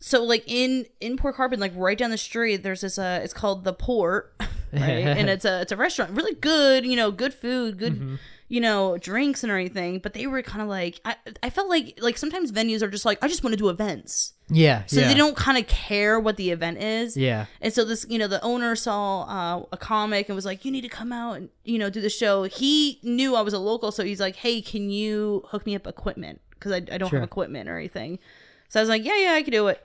[SPEAKER 3] so like in in Port Carbon, like right down the street, there's this uh it's called the Port, right? and it's a it's a restaurant, really good, you know, good food, good
[SPEAKER 2] Mm-hmm.
[SPEAKER 3] You know, drinks and everything. But they were kind of like I I felt like like sometimes venues are just like I just want to do events,
[SPEAKER 2] yeah,
[SPEAKER 3] so
[SPEAKER 2] yeah.
[SPEAKER 3] they don't kind of care what the event is.
[SPEAKER 2] Yeah,
[SPEAKER 3] And so this, you know, the owner saw uh, a comic and was like, "You need to come out and you know do the show." He knew I was a local, so he's like, "Hey, can you hook me up equipment? Because I, I don't
[SPEAKER 2] Sure.
[SPEAKER 3] have equipment or anything." So I was like, "Yeah, yeah, I can do it."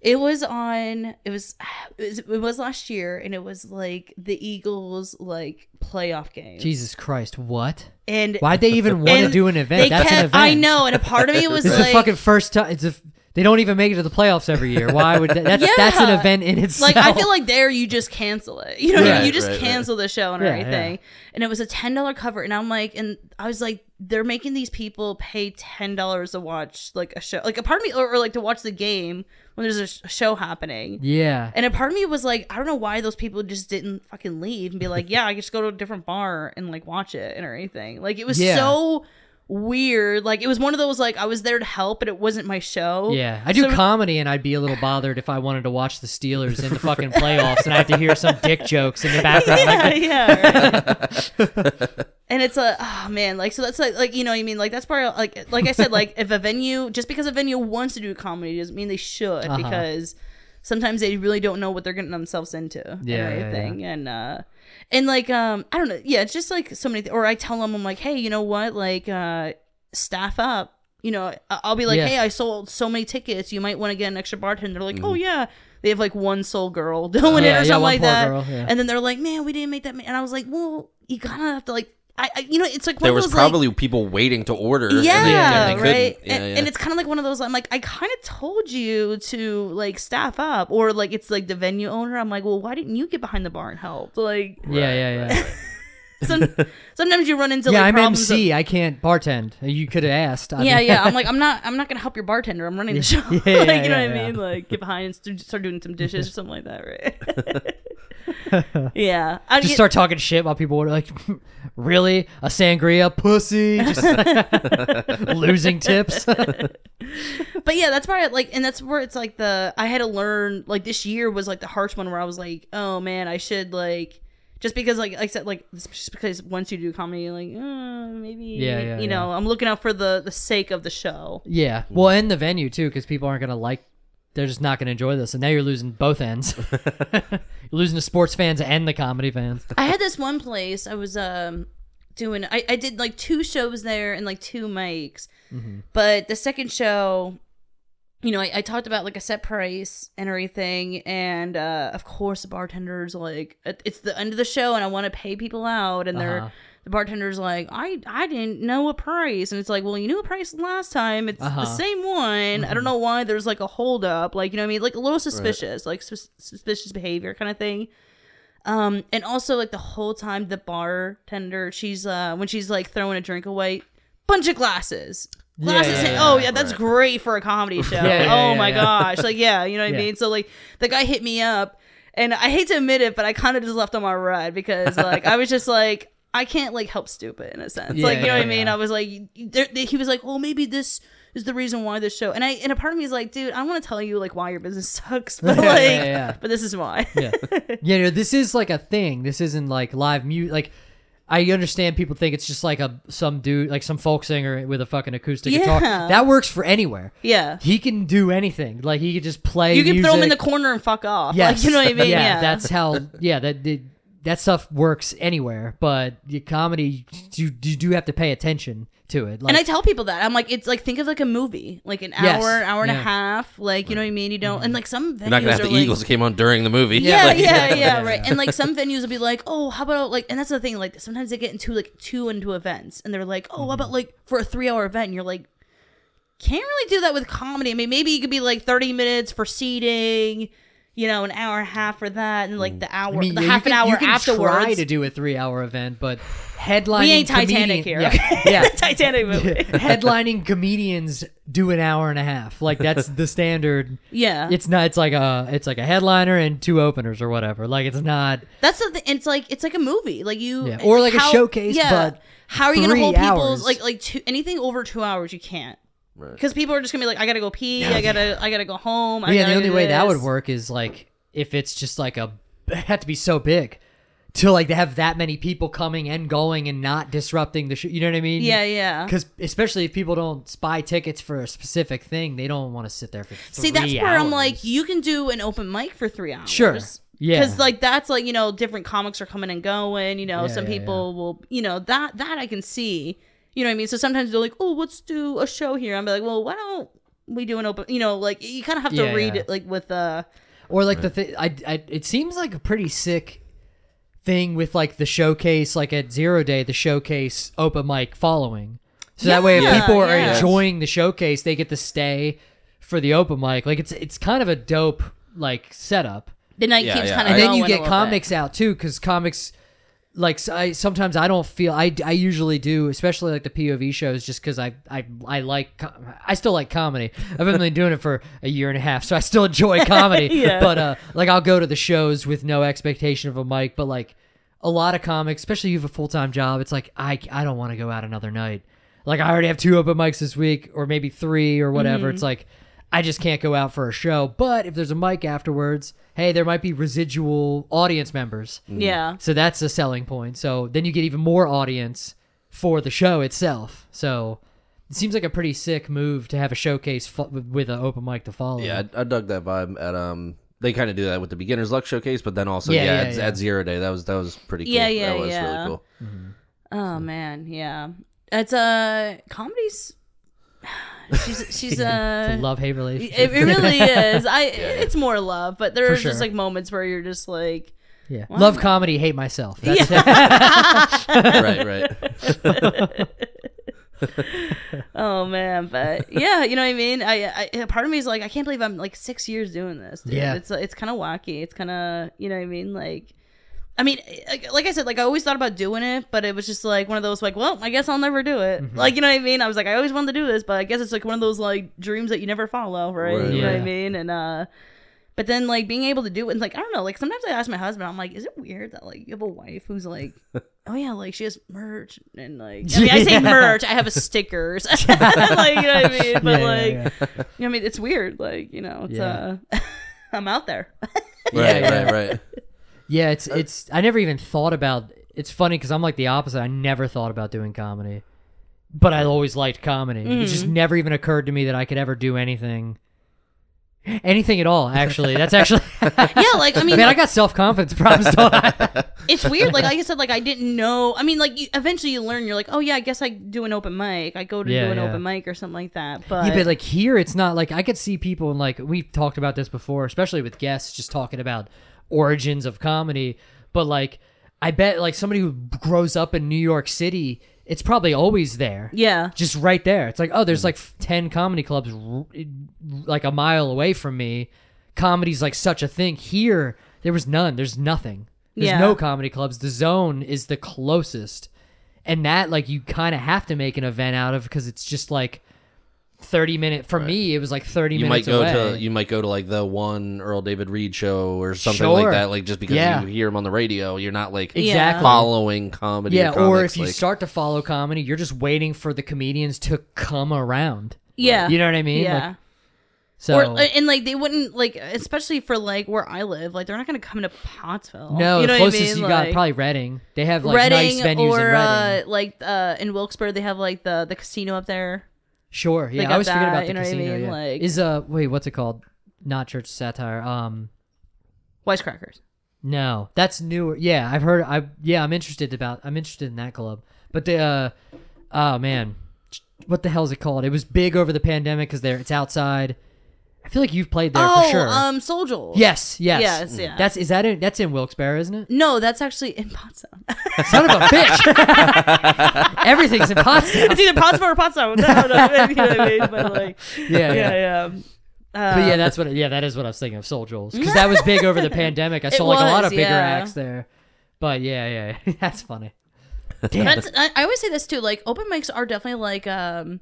[SPEAKER 3] It was on. It was. It was, it was last year, and it was like the Eagles like playoff game.
[SPEAKER 2] Jesus Christ, what?
[SPEAKER 3] And
[SPEAKER 2] Why'd they even want to do an event? That's
[SPEAKER 3] kept,
[SPEAKER 2] an event.
[SPEAKER 3] I know, and a part of me was
[SPEAKER 2] This
[SPEAKER 3] like,
[SPEAKER 2] is the fucking first time. It's a. They don't even make it to the playoffs every year. Why would that, that's that's an event in itself?
[SPEAKER 3] like I feel like there you just cancel it. You know
[SPEAKER 2] Right.
[SPEAKER 3] You just
[SPEAKER 1] right, right.
[SPEAKER 3] cancel the show and
[SPEAKER 2] Yeah,
[SPEAKER 3] everything. And it was a ten dollar cover, and I'm like, and I was like, they're making these people pay ten dollars to watch like a show, like a part of me, or, or like to watch the game when there's a, sh- a show happening.
[SPEAKER 2] yeah,
[SPEAKER 3] And a part of me was like, I don't know why those people just didn't fucking leave and be like, yeah, I just go to a different bar and like watch it and or anything. Like it was
[SPEAKER 2] Yeah.
[SPEAKER 3] so weird. Like it was one of those like I was there to help, but it wasn't my show.
[SPEAKER 2] yeah. I do
[SPEAKER 3] So-
[SPEAKER 2] comedy, and I'd be a little bothered if I wanted to watch the Steelers in the fucking playoffs, and I have to hear some dick jokes in the background.
[SPEAKER 3] yeah,
[SPEAKER 2] Like,
[SPEAKER 3] yeah. right. and it's a oh man, like so that's like like you know what I mean like that's part of, like like I said like if a venue just because a venue wants to do comedy doesn't mean they should
[SPEAKER 2] Uh-huh.
[SPEAKER 3] because sometimes they really don't know what they're getting themselves into
[SPEAKER 2] Yeah,
[SPEAKER 3] and
[SPEAKER 2] yeah,
[SPEAKER 3] everything and uh and like um I don't know yeah it's just like so many th- or I tell them I'm like hey you know what? Like uh staff up. You know I'll be like
[SPEAKER 2] Yeah.
[SPEAKER 3] hey I sold so many tickets. You might want to get an extra bartender. They're like oh yeah. They have like one soul girl doing
[SPEAKER 2] Yeah,
[SPEAKER 3] it or
[SPEAKER 2] yeah,
[SPEAKER 3] something
[SPEAKER 2] one
[SPEAKER 3] like that.
[SPEAKER 2] girl,
[SPEAKER 3] and then they're like man we didn't make that many. and I was like well you kind of have to like I, I you know it's like one
[SPEAKER 1] There
[SPEAKER 3] of
[SPEAKER 1] was
[SPEAKER 3] those, like-
[SPEAKER 1] probably people waiting to order. and they-
[SPEAKER 3] yeah,
[SPEAKER 1] and they
[SPEAKER 3] right.
[SPEAKER 1] Yeah,
[SPEAKER 3] and,
[SPEAKER 1] yeah.
[SPEAKER 3] and it's kind of like one of those. I'm like, I kind of told you to like staff up, or like it's like the venue owner. I'm like, well, why didn't you get behind the bar and help? Like,
[SPEAKER 2] Yeah, yeah, yeah.
[SPEAKER 3] Some, sometimes you run into
[SPEAKER 2] yeah,
[SPEAKER 3] like yeah
[SPEAKER 2] I'm
[SPEAKER 3] problems. of-
[SPEAKER 2] I can't bartend. You could have asked. I
[SPEAKER 3] yeah,
[SPEAKER 2] mean-
[SPEAKER 3] yeah. I'm like, I'm not, I'm not gonna help your bartender. I'm running the show.
[SPEAKER 2] Yeah,
[SPEAKER 3] like,
[SPEAKER 2] yeah,
[SPEAKER 3] you know
[SPEAKER 2] yeah,
[SPEAKER 3] what I
[SPEAKER 2] yeah.
[SPEAKER 3] mean? Like, get behind and st- start doing some dishes or something like that, right? yeah. I
[SPEAKER 2] just
[SPEAKER 3] get-
[SPEAKER 2] start talking shit while people were like, "Really, a sangria, pussy?" Just losing tips.
[SPEAKER 3] but yeah, that's why I like, and that's where it's like the I had to learn like this year was like the harsh one where I was like, oh man, I should like just because like, like I said like just because once you do comedy, you're like uh, maybe
[SPEAKER 2] Yeah, yeah,
[SPEAKER 3] you know I'm looking out for the the sake of the show.
[SPEAKER 2] yeah, well, and the venue too, because people aren't gonna like. They're just not gonna enjoy this, and now you're losing both ends. you're losing the sports fans and the comedy fans.
[SPEAKER 3] I had this one place I was um doing I, I did like two shows there and like two mics. But the second show, you know, I, I talked about like a set price and everything, and uh of course the bartender's like it's the end of the show and I want to pay people out and
[SPEAKER 2] Uh-huh.
[SPEAKER 3] they're the bartender's like, I I didn't know a price, and it's like, well, you knew a price last time. It's
[SPEAKER 2] Uh-huh.
[SPEAKER 3] the same one. I don't know why there's like a hold up, like you know what I mean, like a little suspicious, like sus- suspicious behavior kind of thing. Um, and also like the whole time the bartender, she's uh when she's like throwing a drink away, bunch of glasses.
[SPEAKER 2] Yeah,
[SPEAKER 3] Glasses.
[SPEAKER 2] yeah,
[SPEAKER 3] and-
[SPEAKER 2] yeah,
[SPEAKER 3] oh yeah, that's great for a comedy show.
[SPEAKER 2] Yeah, yeah,
[SPEAKER 3] oh
[SPEAKER 2] yeah,
[SPEAKER 3] my
[SPEAKER 2] yeah.
[SPEAKER 3] gosh, like yeah, you know what
[SPEAKER 2] Yeah.
[SPEAKER 3] I mean. So like the guy hit me up, and I hate to admit it, but I kind of just left on my ride because like I was just like I can't like help stupid in a sense.
[SPEAKER 2] Yeah,
[SPEAKER 3] like you know what I mean.
[SPEAKER 2] yeah.
[SPEAKER 3] I was like, he was like, well maybe this is the reason why this show and I and a part of me is like, dude, I want to tell you like why your business sucks, but like,
[SPEAKER 2] yeah, yeah.
[SPEAKER 3] but this is why.
[SPEAKER 2] yeah, yeah. No, this is like a thing. This isn't like live mute. Like, I understand people think it's just like a some dude, like some folk singer with a fucking acoustic guitar.
[SPEAKER 3] Yeah.
[SPEAKER 2] That works for anywhere.
[SPEAKER 3] yeah.
[SPEAKER 2] He can do anything. Like he could just play.
[SPEAKER 3] You can throw him in the corner and fuck off.
[SPEAKER 2] Yes.
[SPEAKER 3] Like, you know what I mean?
[SPEAKER 2] Yeah,
[SPEAKER 3] Yeah.
[SPEAKER 2] that's how. Yeah, that that- that stuff works anywhere. But the comedy, you, you do have to pay attention to it. Like,
[SPEAKER 3] and I tell people that I'm like, it's like think of like a movie, like an
[SPEAKER 2] Yes.
[SPEAKER 3] hour, hour and a
[SPEAKER 2] Yeah. Mm-hmm.
[SPEAKER 3] half, like you know what I mean. You don't, and like some venues
[SPEAKER 1] You're not gonna have the
[SPEAKER 3] like,
[SPEAKER 1] Eagles came on during the movie.
[SPEAKER 3] Yeah,
[SPEAKER 1] Like-
[SPEAKER 3] yeah, yeah,
[SPEAKER 2] Yeah,
[SPEAKER 3] right. And like some venues will be like, oh, how about like, and that's the thing. Like sometimes they get into like two into events, and they're like, oh,
[SPEAKER 2] Mm-hmm.
[SPEAKER 3] how about like for a three hour event? And you're like, can't really do that with comedy. I mean, maybe you could be like thirty minutes for seating, you know, an hour and a half for that, and like mm. the hour,
[SPEAKER 2] I mean,
[SPEAKER 3] the
[SPEAKER 2] yeah,
[SPEAKER 3] half
[SPEAKER 2] you
[SPEAKER 3] an
[SPEAKER 2] can,
[SPEAKER 3] hour
[SPEAKER 2] you can
[SPEAKER 3] afterwards.
[SPEAKER 2] try to do a three-hour event, but headlining
[SPEAKER 3] we ain't Titanic
[SPEAKER 2] comedian-
[SPEAKER 3] here.
[SPEAKER 2] Yeah, yeah.
[SPEAKER 3] Titanic movie.
[SPEAKER 2] headlining comedians do an hour and a half. Like that's the standard.
[SPEAKER 3] yeah,
[SPEAKER 2] It's not. It's like a. It's like a headliner and two openers or whatever. Like it's not.
[SPEAKER 3] That's the thing. It's like it's like a movie. Like you,
[SPEAKER 2] Yeah, or like a
[SPEAKER 3] how-
[SPEAKER 2] showcase, but
[SPEAKER 3] how are you gonna hold
[SPEAKER 2] hours.
[SPEAKER 3] people's like like two, anything over two hours? You can't
[SPEAKER 1] Right.
[SPEAKER 3] because people are just gonna be like, I gotta go pee. I gotta I gotta go home. I
[SPEAKER 2] yeah. The
[SPEAKER 3] gotta
[SPEAKER 2] only
[SPEAKER 3] do
[SPEAKER 2] way that would work is like if it's just like a. It had to be so big. To like to have that many people coming and going and not disrupting the show, you know what I mean?
[SPEAKER 3] Yeah, yeah.
[SPEAKER 2] Because especially if people don't buy tickets for a specific thing, they don't want to sit there for.
[SPEAKER 3] See, that's
[SPEAKER 2] three
[SPEAKER 3] where I'm
[SPEAKER 2] hours.
[SPEAKER 3] like, you can do an open mic for three hours.
[SPEAKER 2] Sure. Yeah.
[SPEAKER 3] Because like that's like you know different comics are coming and going. You know,
[SPEAKER 2] Yeah,
[SPEAKER 3] some
[SPEAKER 2] yeah,
[SPEAKER 3] people will you know that that I can see. You know what I mean? So sometimes they're like, oh, let's do a show here. I'm like, well, why don't we do an open? You know, like you kind of have to
[SPEAKER 2] Yeah,
[SPEAKER 3] read
[SPEAKER 2] yeah.
[SPEAKER 3] it like with uh
[SPEAKER 2] Or like the thing, I, I, it seems like a pretty sick thing with like the showcase, like at Zero Day, the showcase open mic following. So that way, if
[SPEAKER 3] Yeah,
[SPEAKER 2] people are
[SPEAKER 3] yeah.
[SPEAKER 2] enjoying the showcase, they get to stay for the open mic. Like it's it's kind of a dope like setup.
[SPEAKER 3] the night
[SPEAKER 1] Yeah,
[SPEAKER 3] keeps
[SPEAKER 1] yeah.
[SPEAKER 3] kind of
[SPEAKER 2] And then you get
[SPEAKER 3] little bit.
[SPEAKER 2] comics out too, because comics. Like I sometimes I don't feel I, I usually do especially like the POV shows just because I, I I like I still like comedy I've been doing it for a year and a half so I still enjoy comedy
[SPEAKER 3] Yeah.
[SPEAKER 2] but uh like I'll go to the shows with no expectation of a mic but like a lot of comics especially if you have a full-time job it's like I I don't want to go out another night like I already have two open mics this week or maybe three or whatever
[SPEAKER 3] Mm-hmm.
[SPEAKER 2] it's like I just can't go out for a show but if there's a mic afterwards hey there might be residual audience members
[SPEAKER 3] Yeah.
[SPEAKER 2] so that's a selling point. So then you get even more audience for the show itself. So it seems like a pretty sick move to have a showcase fo- with an open mic to follow.
[SPEAKER 1] Yeah, I, I dug that vibe at um. They kind of do that with the beginner's luck showcase, but then also
[SPEAKER 2] Yeah,
[SPEAKER 1] yeah,
[SPEAKER 2] yeah,
[SPEAKER 1] at,
[SPEAKER 2] yeah.
[SPEAKER 1] at zero day that was that was pretty cool.
[SPEAKER 3] Yeah, yeah,
[SPEAKER 1] that was
[SPEAKER 3] yeah.
[SPEAKER 1] really cool.
[SPEAKER 3] Oh man, yeah. It's uh comedy's. She's she's
[SPEAKER 2] It's
[SPEAKER 3] uh.
[SPEAKER 2] a love hate
[SPEAKER 3] It,
[SPEAKER 2] relationship.
[SPEAKER 3] it really is. I. It's more love, but there
[SPEAKER 2] For
[SPEAKER 3] are just like moments where you're just like,
[SPEAKER 2] yeah.
[SPEAKER 3] Wow.
[SPEAKER 2] Love comedy, hate myself. That's
[SPEAKER 1] right, right.
[SPEAKER 3] oh man, but yeah, you know what I mean. I, I part of me is like, I can't believe I'm like six years doing this. Dude.
[SPEAKER 2] Yeah.
[SPEAKER 3] it's it's kind of wacky. It's kind of you know what I mean. Like, I mean, like, like I said, like I always thought about doing it, but it was just like one of those like, well, I guess I'll never do it.
[SPEAKER 2] Mm-hmm.
[SPEAKER 3] Like you know what I mean. I was like, I always wanted to do this, but I guess it's like one of those like dreams that you never follow, right?
[SPEAKER 1] Right,
[SPEAKER 3] you know what I mean? And uh. But then, like being able to do it, and like I don't know, like sometimes I ask my husband, I'm like, is it weird that like you have a wife who's like, oh yeah, like she has merch and like I mean I say merch, I have a stickers, like you know what I mean, but
[SPEAKER 2] Yeah, yeah,
[SPEAKER 3] like
[SPEAKER 2] yeah.
[SPEAKER 3] you know what I mean, it's weird, like you know, it's
[SPEAKER 2] Yeah.
[SPEAKER 3] uh, I'm out there.
[SPEAKER 1] Right, right, right.
[SPEAKER 2] Yeah, it's it's. I never even thought about. It's funny because I'm like the opposite. I never thought about doing comedy, but I always liked comedy. It just
[SPEAKER 3] Mm-hmm.
[SPEAKER 2] never even occurred to me that I could ever do anything, anything at all. Actually, that's actually.
[SPEAKER 3] yeah, like I mean,
[SPEAKER 2] Man, I
[SPEAKER 3] like,
[SPEAKER 2] got self confidence problems. Don't I?
[SPEAKER 3] it's weird. Like, like I said, like I didn't know. I mean, like you, eventually you learn. You're like, oh yeah, I guess I do an open mic. I go to
[SPEAKER 2] Yeah,
[SPEAKER 3] do an
[SPEAKER 2] yeah.
[SPEAKER 3] open mic or something like that. But,
[SPEAKER 2] yeah, but like here, it's not like I could see people and like we've talked about this before, especially with guests, just talking about origins of comedy. But like, I bet like somebody who grows up in New York City, it's probably always there.
[SPEAKER 3] yeah,
[SPEAKER 2] just right there. It's like, oh, there's like 10 comedy clubs r- like a mile away from me. Comedy's like such a thing. Here, there was none. There's nothing. There's
[SPEAKER 3] Yeah.
[SPEAKER 2] no comedy clubs. The zone is the closest. And that, like, you kind of have to make an event out of because it's just like 30 minute. For me, it was like 30
[SPEAKER 1] You might
[SPEAKER 2] minutes
[SPEAKER 1] go
[SPEAKER 2] away.
[SPEAKER 1] to you might go to like the one Earl David Reed show or something
[SPEAKER 2] Sure.
[SPEAKER 1] like that. Like just because
[SPEAKER 2] Yeah.
[SPEAKER 1] you hear him on the radio, you're not like
[SPEAKER 2] exactly.
[SPEAKER 1] following comedy.
[SPEAKER 2] Yeah,
[SPEAKER 1] or,
[SPEAKER 2] or
[SPEAKER 1] comics,
[SPEAKER 2] if you start to follow comedy, you're just waiting for the comedians to come around.
[SPEAKER 3] yeah,
[SPEAKER 2] You know what I mean?
[SPEAKER 3] Yeah.
[SPEAKER 2] Like, so
[SPEAKER 3] or uh, and like they wouldn't like especially for like where I live like they're not gonna come to Pottsville.
[SPEAKER 2] No,
[SPEAKER 3] you know
[SPEAKER 2] the
[SPEAKER 3] what I
[SPEAKER 2] closest
[SPEAKER 3] mean?
[SPEAKER 2] you got probably Reading. They have like
[SPEAKER 3] Reading
[SPEAKER 2] nice venues
[SPEAKER 3] or
[SPEAKER 2] in Reading.
[SPEAKER 3] uh like uh in Wilkes-Barre they have like the the casino up there.
[SPEAKER 2] Sure, yeah. I always forget about the
[SPEAKER 3] you know what I
[SPEAKER 2] casino.
[SPEAKER 3] mean?
[SPEAKER 2] yeah.
[SPEAKER 3] Like-
[SPEAKER 2] Is uh wait, what's it called? Not church satire. Um,
[SPEAKER 3] Wisecrackers.
[SPEAKER 2] no, that's newer. Yeah, I've heard. I yeah, I'm interested about. I'm interested in that club. But the uh, oh man, what the hell is it called? It was big over the pandemic because there it's outside. I feel like you've played there
[SPEAKER 3] oh,
[SPEAKER 2] for sure.
[SPEAKER 3] um Souljoel.
[SPEAKER 2] yes, yes,
[SPEAKER 3] Yes, yeah.
[SPEAKER 2] That's is that in, that's in Wilkes-Barre, isn't it?
[SPEAKER 3] No, that's actually in Potsdam.
[SPEAKER 2] Son of a bitch! Everything's in Potsdam.
[SPEAKER 3] it's either Potsdam or Potsdam. No, no, no, you know what I mean? But like
[SPEAKER 2] Yeah,
[SPEAKER 3] yeah,
[SPEAKER 2] yeah.
[SPEAKER 3] yeah. Uh,
[SPEAKER 2] But yeah, that's what. Yeah, that is what I was thinking of Soul Jules because that was big over the pandemic. I
[SPEAKER 3] It
[SPEAKER 2] saw like a lot
[SPEAKER 3] was,
[SPEAKER 2] of bigger
[SPEAKER 3] yeah.
[SPEAKER 2] acts there. But yeah, yeah, yeah. that's funny. Damn.
[SPEAKER 3] That's, I, I always say this too. Like open mics are definitely like um.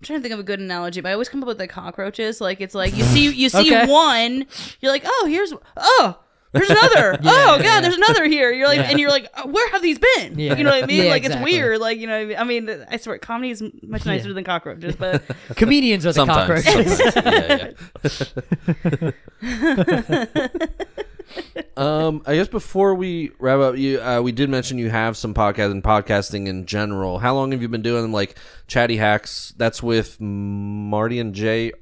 [SPEAKER 3] I'm trying to think of a good analogy, but I always come up with like cockroaches. Like it's like you see you see
[SPEAKER 2] Okay.
[SPEAKER 3] one, you're like, oh, here's oh, there's another. oh god,
[SPEAKER 2] yeah.
[SPEAKER 3] there's another here. You're like,
[SPEAKER 2] Yeah.
[SPEAKER 3] and you're like, oh, where have these been?
[SPEAKER 2] Yeah.
[SPEAKER 3] You know what I mean?
[SPEAKER 2] Yeah,
[SPEAKER 3] like
[SPEAKER 2] exactly.
[SPEAKER 3] it's weird. Like you know, what I mean? I mean, I swear, comedy is much nicer
[SPEAKER 2] Yeah.
[SPEAKER 3] than cockroaches, but
[SPEAKER 2] Comedians are the
[SPEAKER 1] sometimes.
[SPEAKER 2] cockroaches.
[SPEAKER 1] sometimes. yeah, yeah. um, I guess before we wrap up, you uh, we did mention you have some podcast and podcasting in general. How long have you been doing them? like chatty hacks? That's with Marty and Jr.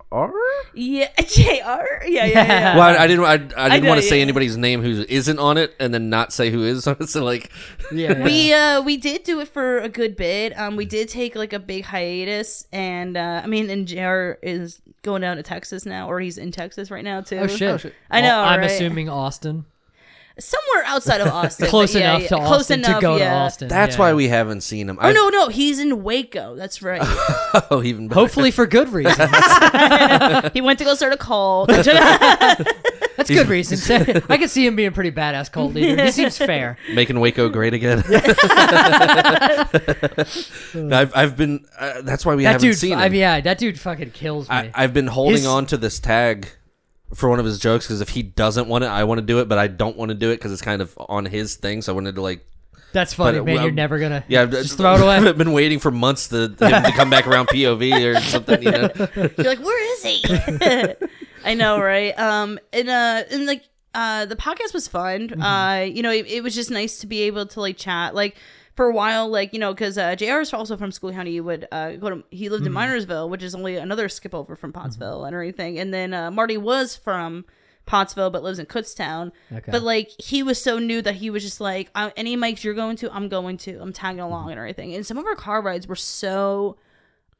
[SPEAKER 3] yeah, Jr. Yeah, yeah, yeah.
[SPEAKER 1] Well, I, I didn't. I, I didn't
[SPEAKER 3] know,
[SPEAKER 1] want to say
[SPEAKER 3] yeah.
[SPEAKER 1] anybody's name who isn't on it, and then not say who is on it. So like,
[SPEAKER 2] yeah, yeah.
[SPEAKER 3] We uh we did do it for a good bit. Um, we did take like a big hiatus, and uh, I mean, and Jr. is going down to Texas now, or he's in Texas right now too.
[SPEAKER 2] Oh shit!
[SPEAKER 3] I know,
[SPEAKER 2] I'm
[SPEAKER 3] right?
[SPEAKER 2] assuming Austin.
[SPEAKER 3] Somewhere outside of Austin,
[SPEAKER 2] Close
[SPEAKER 3] yeah,
[SPEAKER 2] enough
[SPEAKER 3] yeah,
[SPEAKER 2] to
[SPEAKER 3] close
[SPEAKER 2] Austin
[SPEAKER 3] enough,
[SPEAKER 2] to go
[SPEAKER 3] yeah.
[SPEAKER 2] to Austin.
[SPEAKER 1] that's
[SPEAKER 2] yeah.
[SPEAKER 1] why we haven't seen him.
[SPEAKER 3] Oh no, no, he's in Waco. That's right.
[SPEAKER 1] Oh, even better.
[SPEAKER 2] Hopefully for good reasons.
[SPEAKER 3] he went to go start a cult.
[SPEAKER 2] That's good reasons. I can see him being pretty badass cult leader. He seems fair.
[SPEAKER 1] making Waco great again. I've I've been. Uh, that's why we
[SPEAKER 2] That
[SPEAKER 1] haven't
[SPEAKER 2] dude,
[SPEAKER 1] seen him.
[SPEAKER 2] I yeah, that dude fucking kills me.
[SPEAKER 1] I, I've been holding
[SPEAKER 2] His-
[SPEAKER 1] on to this tag for one of his jokes because if he doesn't want it, I want to do it, but I don't want to do it because it's kind of on his thing. So I wanted to like,
[SPEAKER 2] That's funny,
[SPEAKER 1] but,
[SPEAKER 2] man. You're never gonna.
[SPEAKER 1] yeah,
[SPEAKER 2] just throw it away.
[SPEAKER 1] I've been waiting for months to him to come back around POV or something. You know,
[SPEAKER 3] You're like, where is he? I know, right? Um, and uh, and like, uh, the podcast was fun. Uh, you know, it, it was just nice to be able to like chat. Like, for a while, like you know, because uh, Jr. is also from Schuylkill County. He would uh, go to he lived in Minersville, which is only another skip over from Pottsville and everything. And then uh, Marty was from Pottsville, but lives in Kutztown.
[SPEAKER 2] Okay.
[SPEAKER 3] But like he was so new that he was just like, any mics you're going to, I'm going to. I'm tagging along and everything. And some of our car rides were so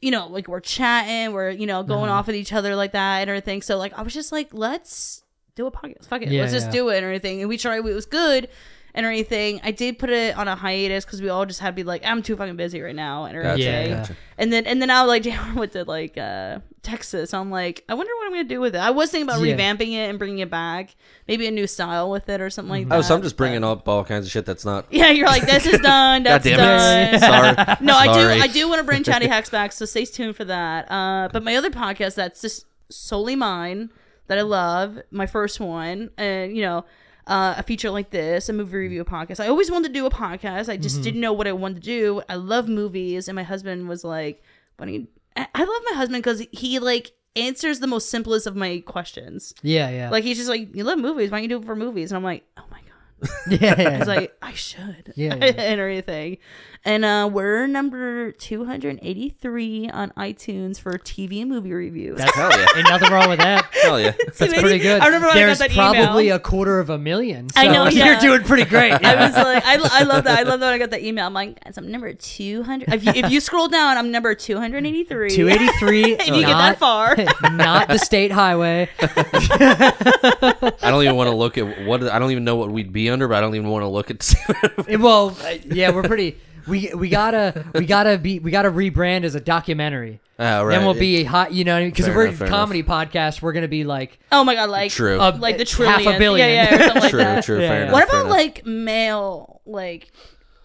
[SPEAKER 3] you know, like we're chatting, we're you know going
[SPEAKER 2] Uh-huh.
[SPEAKER 3] off at each other like that and everything. So like I was just like, let's do a podcast. Fuck it,
[SPEAKER 2] Yeah,
[SPEAKER 3] let's just
[SPEAKER 2] yeah.
[SPEAKER 3] do it and everything. And we tried. It was good and or anything. I did put it on a hiatus because we all just had to be like, I'm too fucking busy right now and
[SPEAKER 1] Gotcha,
[SPEAKER 3] everything.
[SPEAKER 2] Yeah,
[SPEAKER 1] gotcha.
[SPEAKER 3] And then and then I was like Jalen went to like uh Texas. I'm like, I wonder what I'm gonna do with it. I was thinking about
[SPEAKER 2] Yeah.
[SPEAKER 3] revamping it and bringing it back, maybe a new style with it or something like that.
[SPEAKER 1] Oh, so I'm just
[SPEAKER 3] but-
[SPEAKER 1] bringing up all kinds of shit that's not.
[SPEAKER 3] Yeah, you're like, this is done.
[SPEAKER 1] God
[SPEAKER 3] That's
[SPEAKER 1] damn
[SPEAKER 3] done.
[SPEAKER 1] it! Sorry.
[SPEAKER 3] No, I do. I do want to bring Chatty Hacks back, so stay tuned for that. Uh, but my other podcast that's just solely mine that I love, my first one, and you know, uh, a feature like this, a movie review podcast. I always wanted to do a podcast. I just
[SPEAKER 1] Mm-hmm.
[SPEAKER 3] didn't know what I wanted to do. I love movies, and my husband was like, "Why don't you?" I love my husband because he like answers the most simplest of my questions.
[SPEAKER 2] Yeah, yeah.
[SPEAKER 3] Like he's just like, "You love movies? Why don't you do it for movies?" And I'm like, "Oh my god."
[SPEAKER 2] yeah, yeah.
[SPEAKER 3] I like, I should.
[SPEAKER 2] Yeah, yeah.
[SPEAKER 3] and everything. And uh we're number 283 on iTunes for TV and movie reviews.
[SPEAKER 2] That's
[SPEAKER 1] Hell yeah.
[SPEAKER 2] ain't nothing wrong with that.
[SPEAKER 1] Hell yeah.
[SPEAKER 2] That's
[SPEAKER 3] amazing.
[SPEAKER 2] pretty good.
[SPEAKER 3] I remember when I got that
[SPEAKER 2] probably
[SPEAKER 3] email.
[SPEAKER 2] a quarter of a million. So
[SPEAKER 3] I know,
[SPEAKER 2] You're doing pretty great.
[SPEAKER 3] I was like, I, I love that. I love that when I got that email. I'm like, guys, I'm number 200. If you, if you scroll down, I'm number 283.
[SPEAKER 2] 283.
[SPEAKER 3] If you get that far.
[SPEAKER 2] not the state highway.
[SPEAKER 1] I don't even want to look at what. I don't even know what we'd be under, but I don't even want to look at.
[SPEAKER 2] Well, uh, yeah, we're pretty. We we gotta we gotta be we gotta rebrand as a documentary.
[SPEAKER 1] Ah, right.
[SPEAKER 2] Then we'll be hot, you know, because if we're
[SPEAKER 1] enough,
[SPEAKER 2] a
[SPEAKER 1] fair
[SPEAKER 2] comedy podcast, we're gonna be like
[SPEAKER 3] Oh my God, like,
[SPEAKER 1] True.
[SPEAKER 2] a,
[SPEAKER 3] like the
[SPEAKER 2] half
[SPEAKER 3] trillion.
[SPEAKER 2] a billion.
[SPEAKER 3] Yeah, yeah, or something like
[SPEAKER 1] true.
[SPEAKER 3] that.
[SPEAKER 1] True.
[SPEAKER 2] Yeah,
[SPEAKER 1] Fair
[SPEAKER 2] yeah.
[SPEAKER 1] enough.
[SPEAKER 3] What about
[SPEAKER 1] enough.
[SPEAKER 3] like male, like,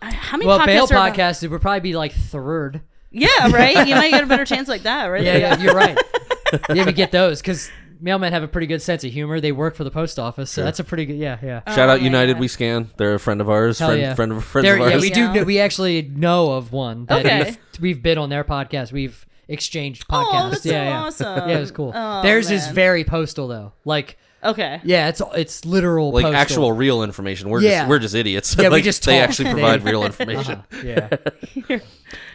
[SPEAKER 3] uh, how many
[SPEAKER 2] well,
[SPEAKER 3] podcasts
[SPEAKER 2] Bale
[SPEAKER 3] are about-
[SPEAKER 2] podcast would probably be like third.
[SPEAKER 3] Yeah, right? You might get a better chance like that, right?
[SPEAKER 2] Yeah, yeah, you're right. yeah, we get those because mailmen have a pretty good sense of humor. They work for the post office, so that's a pretty good. Yeah, yeah.
[SPEAKER 1] Shout out
[SPEAKER 3] Oh
[SPEAKER 1] United
[SPEAKER 3] God.
[SPEAKER 1] We Scan. They're a friend of ours.
[SPEAKER 2] Hell
[SPEAKER 1] friend,
[SPEAKER 2] yeah.
[SPEAKER 1] friend of friends
[SPEAKER 2] There,
[SPEAKER 1] of
[SPEAKER 2] yeah,
[SPEAKER 1] ours.
[SPEAKER 2] we
[SPEAKER 3] Yeah.
[SPEAKER 2] do. We actually know of one that
[SPEAKER 3] Okay.
[SPEAKER 2] we've, we've been on their podcast. We've exchanged
[SPEAKER 3] Oh,
[SPEAKER 2] podcasts.
[SPEAKER 3] that's
[SPEAKER 2] yeah,
[SPEAKER 3] so
[SPEAKER 2] yeah.
[SPEAKER 3] awesome.
[SPEAKER 2] Yeah, it was cool.
[SPEAKER 3] Oh,
[SPEAKER 2] Theirs is
[SPEAKER 3] man.
[SPEAKER 2] very postal though. Like,
[SPEAKER 3] Okay.
[SPEAKER 2] yeah, it's it's literal
[SPEAKER 1] like
[SPEAKER 2] postal.
[SPEAKER 1] actual real information. We're
[SPEAKER 2] Yeah.
[SPEAKER 1] just we're just idiots.
[SPEAKER 2] Yeah, we
[SPEAKER 1] like,
[SPEAKER 2] just
[SPEAKER 1] they
[SPEAKER 2] talk.
[SPEAKER 1] actually provide real information.
[SPEAKER 2] Yeah.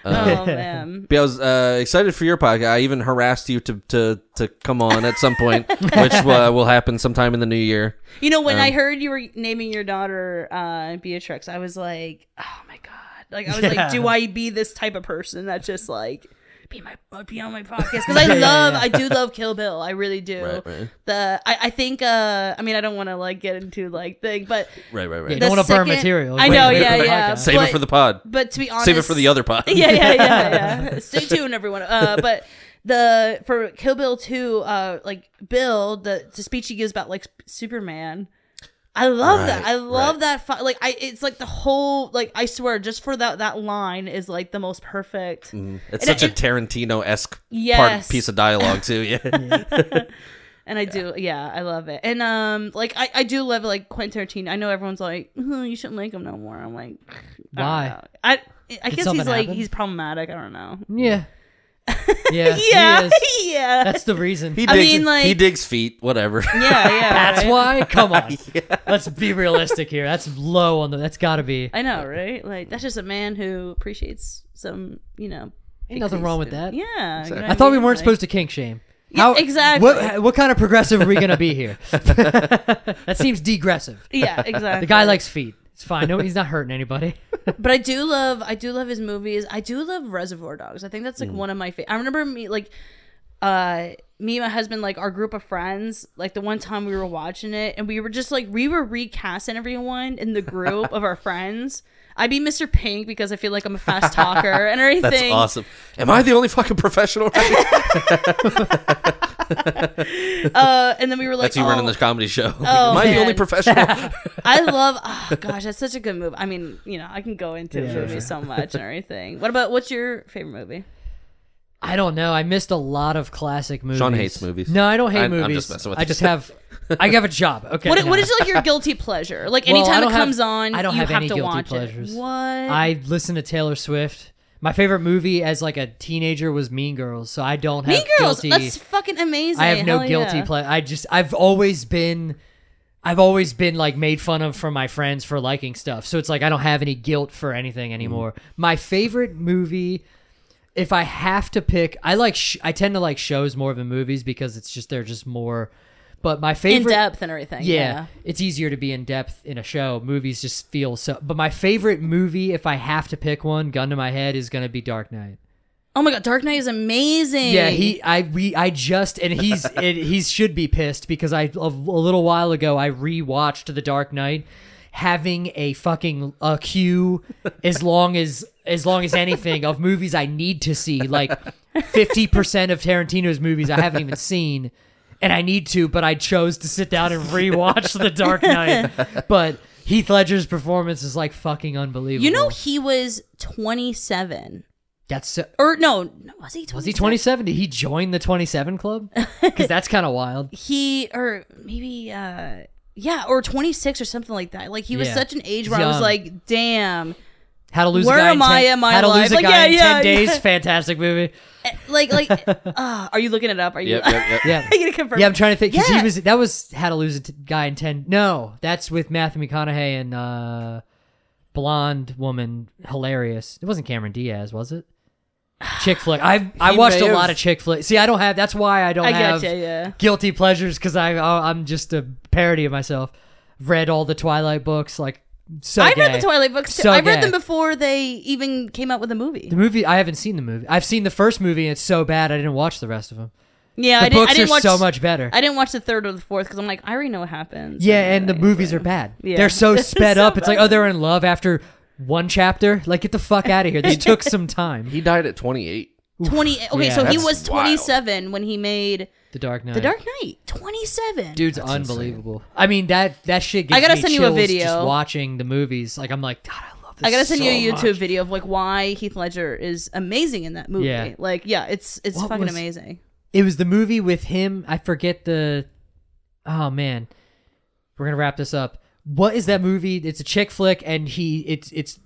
[SPEAKER 3] Oh man.
[SPEAKER 1] But I was uh, excited for your podcast. I even harassed you to to to come on at some point, which uh, will happen sometime in the new year.
[SPEAKER 3] You know, when
[SPEAKER 1] Um,
[SPEAKER 3] I heard you were naming your daughter uh, Beatrix, I was like, oh my god! Like I was
[SPEAKER 2] Yeah.
[SPEAKER 3] like, do I be this type of person that's just like be my be on my podcast? Because I
[SPEAKER 2] Yeah, yeah,
[SPEAKER 3] love,
[SPEAKER 2] yeah.
[SPEAKER 3] I do love Kill Bill. I really do.
[SPEAKER 1] Right, right.
[SPEAKER 3] The I, I think uh I mean I don't want to like get into like thing, but
[SPEAKER 1] Right, right, right.
[SPEAKER 2] you don't want to burn material.
[SPEAKER 3] I know,
[SPEAKER 2] wait
[SPEAKER 3] yeah,
[SPEAKER 2] for the
[SPEAKER 3] yeah.
[SPEAKER 2] podcast.
[SPEAKER 1] Save
[SPEAKER 3] but-
[SPEAKER 1] it for the pod.
[SPEAKER 3] but to be honest,
[SPEAKER 1] Save it for the other pod.
[SPEAKER 3] yeah, yeah, yeah, yeah. Stay tuned, everyone. Uh, but the for Kill Bill two, uh, like Bill, the the speech he gives about like Superman. I love that. I love
[SPEAKER 1] right.
[SPEAKER 3] that. Fi- like I, it's like the whole like I swear, just for that that line is like the most perfect.
[SPEAKER 1] Mm, It's
[SPEAKER 3] And
[SPEAKER 1] such a Tarantino esque
[SPEAKER 3] Yes.
[SPEAKER 1] part piece of dialogue too. Yeah.
[SPEAKER 3] And I do, yeah, I love it. And um, like I, I do love like Quentin Tarantino. I know everyone's like, "Oh, you shouldn't like him no more. I'm like, I don't
[SPEAKER 2] Why?
[SPEAKER 3] know. I I guess he's
[SPEAKER 2] something
[SPEAKER 3] like
[SPEAKER 2] happen?
[SPEAKER 3] he's problematic. I don't know.
[SPEAKER 2] Yeah. Yeah. he
[SPEAKER 3] Yeah,
[SPEAKER 2] is.
[SPEAKER 3] yeah.
[SPEAKER 2] That's the reason.
[SPEAKER 1] He
[SPEAKER 3] I
[SPEAKER 1] digs,
[SPEAKER 3] mean, like-
[SPEAKER 1] he digs feet. Whatever.
[SPEAKER 3] yeah, yeah.
[SPEAKER 2] That's
[SPEAKER 3] right?
[SPEAKER 2] why. Come on. Let's be realistic here. That's low on the. That's got to be.
[SPEAKER 3] I know, right? Like that's just a man who appreciates some, you know.
[SPEAKER 2] Ain't nothing wrong with that.
[SPEAKER 3] Yeah, you know
[SPEAKER 2] I
[SPEAKER 3] what
[SPEAKER 2] thought we weren't
[SPEAKER 3] Like-
[SPEAKER 2] supposed to kink shame.
[SPEAKER 3] Yeah, exactly.
[SPEAKER 2] What what kind of progressive are we gonna be here? that seems degressive.
[SPEAKER 3] Yeah, exactly.
[SPEAKER 2] The guy likes feet. It's fine. No, he's not hurting anybody.
[SPEAKER 3] but I do love, I do love his movies. I do love Reservoir Dogs. I think that's
[SPEAKER 2] Mm.
[SPEAKER 3] like one of my favorite. I remember me like, uh, me and my husband, like our group of friends, like the one time we were watching it, and we were just like we were recasting everyone in the group of our friends. I'd be Mr. Pink because I feel like I'm a fast talker and everything.
[SPEAKER 1] That's awesome. Am I the only fucking professional?
[SPEAKER 3] Uh, and then we were like,
[SPEAKER 1] That's you running
[SPEAKER 3] oh,
[SPEAKER 1] this comedy show.
[SPEAKER 3] Oh,
[SPEAKER 1] Am I the only professional?
[SPEAKER 3] I love. Oh gosh, that's such a good movie. I mean, you know, I can go into
[SPEAKER 2] Yeah,
[SPEAKER 3] movies
[SPEAKER 2] sure.
[SPEAKER 3] so much and everything. What about what's your favorite movie?
[SPEAKER 2] I don't know. I missed a lot of classic movies.
[SPEAKER 1] Sean hates movies.
[SPEAKER 2] No, I don't hate
[SPEAKER 1] I'm- I'm
[SPEAKER 2] movies.
[SPEAKER 1] just messing with
[SPEAKER 2] I
[SPEAKER 1] you.
[SPEAKER 2] just have. I have a job. Okay.
[SPEAKER 3] What,
[SPEAKER 2] no.
[SPEAKER 3] what is like your guilty pleasure? Like
[SPEAKER 2] Well, I
[SPEAKER 3] anytime it
[SPEAKER 2] don't have-
[SPEAKER 3] comes on,
[SPEAKER 2] I don't
[SPEAKER 3] you
[SPEAKER 2] have any
[SPEAKER 3] to
[SPEAKER 2] guilty
[SPEAKER 3] watch
[SPEAKER 2] pleasures.
[SPEAKER 3] it. What?
[SPEAKER 2] I listen to Taylor Swift. My favorite movie as like a teenager was Mean Girls, so I don't have
[SPEAKER 3] Mean Girls.
[SPEAKER 2] guilty.
[SPEAKER 3] That's fucking amazing.
[SPEAKER 2] I have no
[SPEAKER 3] Hell
[SPEAKER 2] guilty
[SPEAKER 3] yeah.
[SPEAKER 2] pleasure. I just I've always been I've always been like made fun of from my friends for liking stuff. So it's like I don't have any guilt for anything anymore. Mm. My favorite movie if I have to pick, I like sh- I tend to like shows more than movies because it's just they're just more but my favorite In
[SPEAKER 3] depth and everything.
[SPEAKER 2] yeah,
[SPEAKER 3] Yeah.
[SPEAKER 2] it's easier to be in depth in a show. Movies just feel so. But my favorite movie, if I have to pick one, gun to my head, is gonna be Dark Knight.
[SPEAKER 3] Oh my god, Dark Knight is amazing.
[SPEAKER 2] Yeah, he, I, we, I just, and he's, it, he should be pissed because I, a, a little while ago, I rewatched The Dark Knight, having a fucking a queue as long as, as long as anything of movies I need to see. Like fifty percent of Tarantino's movies I haven't even seen, and I need to, but I chose to sit down and rewatch The Dark Knight. But Heath Ledger's performance is like fucking unbelievable.
[SPEAKER 3] You know he was 27.
[SPEAKER 2] that's so,
[SPEAKER 3] Or no, no, was he 27?
[SPEAKER 2] was he twenty seven? Did he join the twenty seven club? Because that's kind of wild.
[SPEAKER 3] He or maybe uh yeah, or 26 or something like that. Like he was
[SPEAKER 2] Yeah.
[SPEAKER 3] such an age
[SPEAKER 2] He's
[SPEAKER 3] where I was like, damn.
[SPEAKER 2] How to lose
[SPEAKER 3] Where
[SPEAKER 2] a guy
[SPEAKER 3] am
[SPEAKER 2] in 10,
[SPEAKER 3] I in my
[SPEAKER 2] How to
[SPEAKER 3] life?
[SPEAKER 2] lose a
[SPEAKER 3] Like,
[SPEAKER 2] guy
[SPEAKER 3] yeah,
[SPEAKER 2] in
[SPEAKER 3] yeah,
[SPEAKER 2] 10 days. Fantastic movie.
[SPEAKER 3] Eh, Like like uh, are you looking it up? Are you
[SPEAKER 1] Yep, yep, yep.
[SPEAKER 2] Yeah.
[SPEAKER 3] Are you confirm?
[SPEAKER 2] Yeah, I'm trying to think because
[SPEAKER 3] Yeah.
[SPEAKER 2] he was that was How to Lose a T- Guy in Ten. No, that's with Matthew McConaughey and uh, blonde woman, hilarious. It wasn't Cameron Diaz, was it? Chick flick. I I
[SPEAKER 1] He
[SPEAKER 2] watched a
[SPEAKER 1] may
[SPEAKER 2] lot of chick flick. See, I don't have. That's why I don't
[SPEAKER 3] I
[SPEAKER 2] have
[SPEAKER 3] get you, yeah.
[SPEAKER 2] guilty pleasures because I I'm just a parody of myself. Read all the Twilight books, like so.
[SPEAKER 3] I read
[SPEAKER 2] gay.
[SPEAKER 3] the Twilight books too.
[SPEAKER 2] So
[SPEAKER 3] I read
[SPEAKER 2] gay.
[SPEAKER 3] them before they even came out with a movie.
[SPEAKER 2] The movie I haven't seen the movie. I've seen the first movie and it's so bad I didn't watch the rest of them.
[SPEAKER 3] Yeah,
[SPEAKER 2] The
[SPEAKER 3] I didn't.
[SPEAKER 2] books
[SPEAKER 3] I didn't
[SPEAKER 2] are
[SPEAKER 3] watch
[SPEAKER 2] so much better.
[SPEAKER 3] I didn't watch the third or the fourth because I'm like, I already know what happens.
[SPEAKER 2] Yeah, and the
[SPEAKER 3] uh,
[SPEAKER 2] movies are bad.
[SPEAKER 3] Yeah.
[SPEAKER 2] They're so sped
[SPEAKER 3] So
[SPEAKER 2] up. It's like, oh, they're in love after one chapter. Like, get the fuck out of here. They took some time.
[SPEAKER 1] He died at 28.
[SPEAKER 3] Twenty. Okay,
[SPEAKER 2] Yeah.
[SPEAKER 3] so he
[SPEAKER 1] That's
[SPEAKER 3] was
[SPEAKER 1] wild.
[SPEAKER 3] 27 when he made
[SPEAKER 2] The Dark Knight.
[SPEAKER 3] The Dark Knight. 27.
[SPEAKER 2] Dude's unbelievable. I mean that that shit. Gives
[SPEAKER 3] I gotta
[SPEAKER 2] me
[SPEAKER 3] send you a
[SPEAKER 2] chills
[SPEAKER 3] video.
[SPEAKER 2] Just watching the movies, like I'm like, God, I love this.
[SPEAKER 3] I gotta send
[SPEAKER 2] so
[SPEAKER 3] you a YouTube
[SPEAKER 2] much.
[SPEAKER 3] video of like why Heath Ledger is amazing in that movie.
[SPEAKER 2] Yeah.
[SPEAKER 3] Like, yeah, it's it's
[SPEAKER 2] What
[SPEAKER 3] fucking
[SPEAKER 2] was-
[SPEAKER 3] amazing.
[SPEAKER 2] It was the movie with him. I forget the. Oh man, we're gonna wrap this up. What is that movie? It's a chick flick, and he it's it's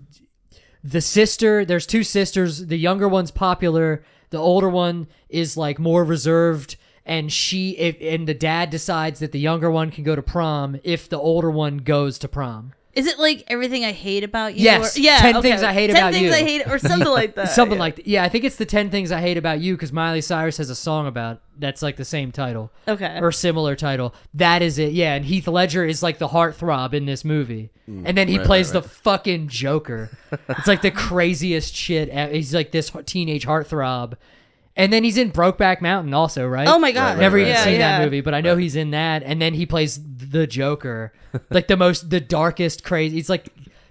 [SPEAKER 2] the sister. There's two sisters. The younger one's popular. The older one is like more reserved. And she if, and the dad decides that the younger one can go to prom if the older one goes to prom.
[SPEAKER 3] Is it like everything I hate about you?
[SPEAKER 2] Yes,
[SPEAKER 3] Or, yeah.
[SPEAKER 2] 10
[SPEAKER 3] okay.
[SPEAKER 2] things I hate
[SPEAKER 3] 10
[SPEAKER 2] about
[SPEAKER 3] things
[SPEAKER 2] you.
[SPEAKER 3] I hate, or something like that.
[SPEAKER 2] Something
[SPEAKER 3] yeah.
[SPEAKER 2] like that. yeah. I think it's the ten things I hate about you because Miley Cyrus has a song about that's like the same title.
[SPEAKER 3] Okay.
[SPEAKER 2] or similar title. That is it. Yeah, and Heath Ledger is like the heartthrob in this movie, mm. and then he
[SPEAKER 1] right,
[SPEAKER 2] plays
[SPEAKER 1] right,
[SPEAKER 2] the fucking Joker. it's like the craziest shit. He's like this teenage heartthrob, and then he's in Brokeback Mountain also, right?
[SPEAKER 3] Oh my god.
[SPEAKER 2] Never
[SPEAKER 1] right,
[SPEAKER 2] even
[SPEAKER 3] yeah,
[SPEAKER 2] seen
[SPEAKER 3] yeah.
[SPEAKER 2] that movie, but I know he's in that, and then he plays the Joker, like the most, the darkest, crazy. It's like,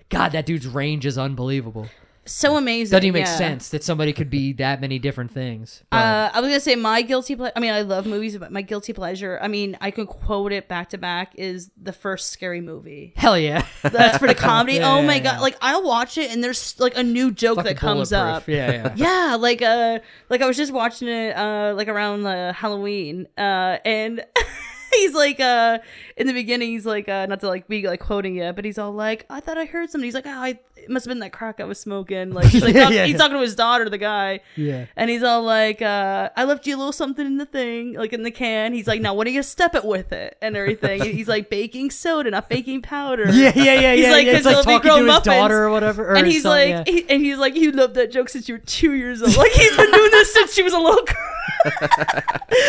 [SPEAKER 2] God, that dude's range is unbelievable.
[SPEAKER 3] So amazing.
[SPEAKER 2] Doesn't even make
[SPEAKER 3] yeah.
[SPEAKER 2] sense that somebody could be that many different things. But-
[SPEAKER 3] Uh, I was gonna say my guilty pleasure. I mean, I love movies, but my guilty pleasure. I mean, I could quote it back to back. Is the first scary movie.
[SPEAKER 2] Hell yeah,
[SPEAKER 3] That's for the comedy.
[SPEAKER 2] Yeah,
[SPEAKER 3] oh my
[SPEAKER 2] yeah,
[SPEAKER 3] god! Like I'll watch it, and there's like a new joke
[SPEAKER 2] Fucking
[SPEAKER 3] that comes up.
[SPEAKER 2] Yeah, yeah.
[SPEAKER 3] Yeah, like uh, like I was just watching it uh, like around uh, Halloween, uh, and he's like uh, in the beginning, he's like uh, not to like be like quoting it, but he's all like, I thought I heard something. He's like, oh, I it must have been that crack I was smoking. Like he's like,
[SPEAKER 2] Yeah,
[SPEAKER 3] talk-
[SPEAKER 2] yeah,
[SPEAKER 3] he's
[SPEAKER 2] yeah.
[SPEAKER 3] talking to his daughter, the guy,
[SPEAKER 2] Yeah.
[SPEAKER 3] and he's all like, uh, I left you a little something in the thing, like in the can. He's like, now when are you gonna step it with it and everything? He's like baking soda, not baking powder.
[SPEAKER 2] Yeah, yeah, yeah,
[SPEAKER 3] He's
[SPEAKER 2] yeah.
[SPEAKER 3] like,
[SPEAKER 2] yeah. It's
[SPEAKER 3] 'cause
[SPEAKER 2] like talking to
[SPEAKER 3] grown
[SPEAKER 2] his
[SPEAKER 3] muffins.
[SPEAKER 2] daughter or whatever. Or
[SPEAKER 3] and he's
[SPEAKER 2] son,
[SPEAKER 3] like,
[SPEAKER 2] yeah.
[SPEAKER 3] he, and he's like, you love that joke since you were two years old. Like he's been doing this since she was a little girl.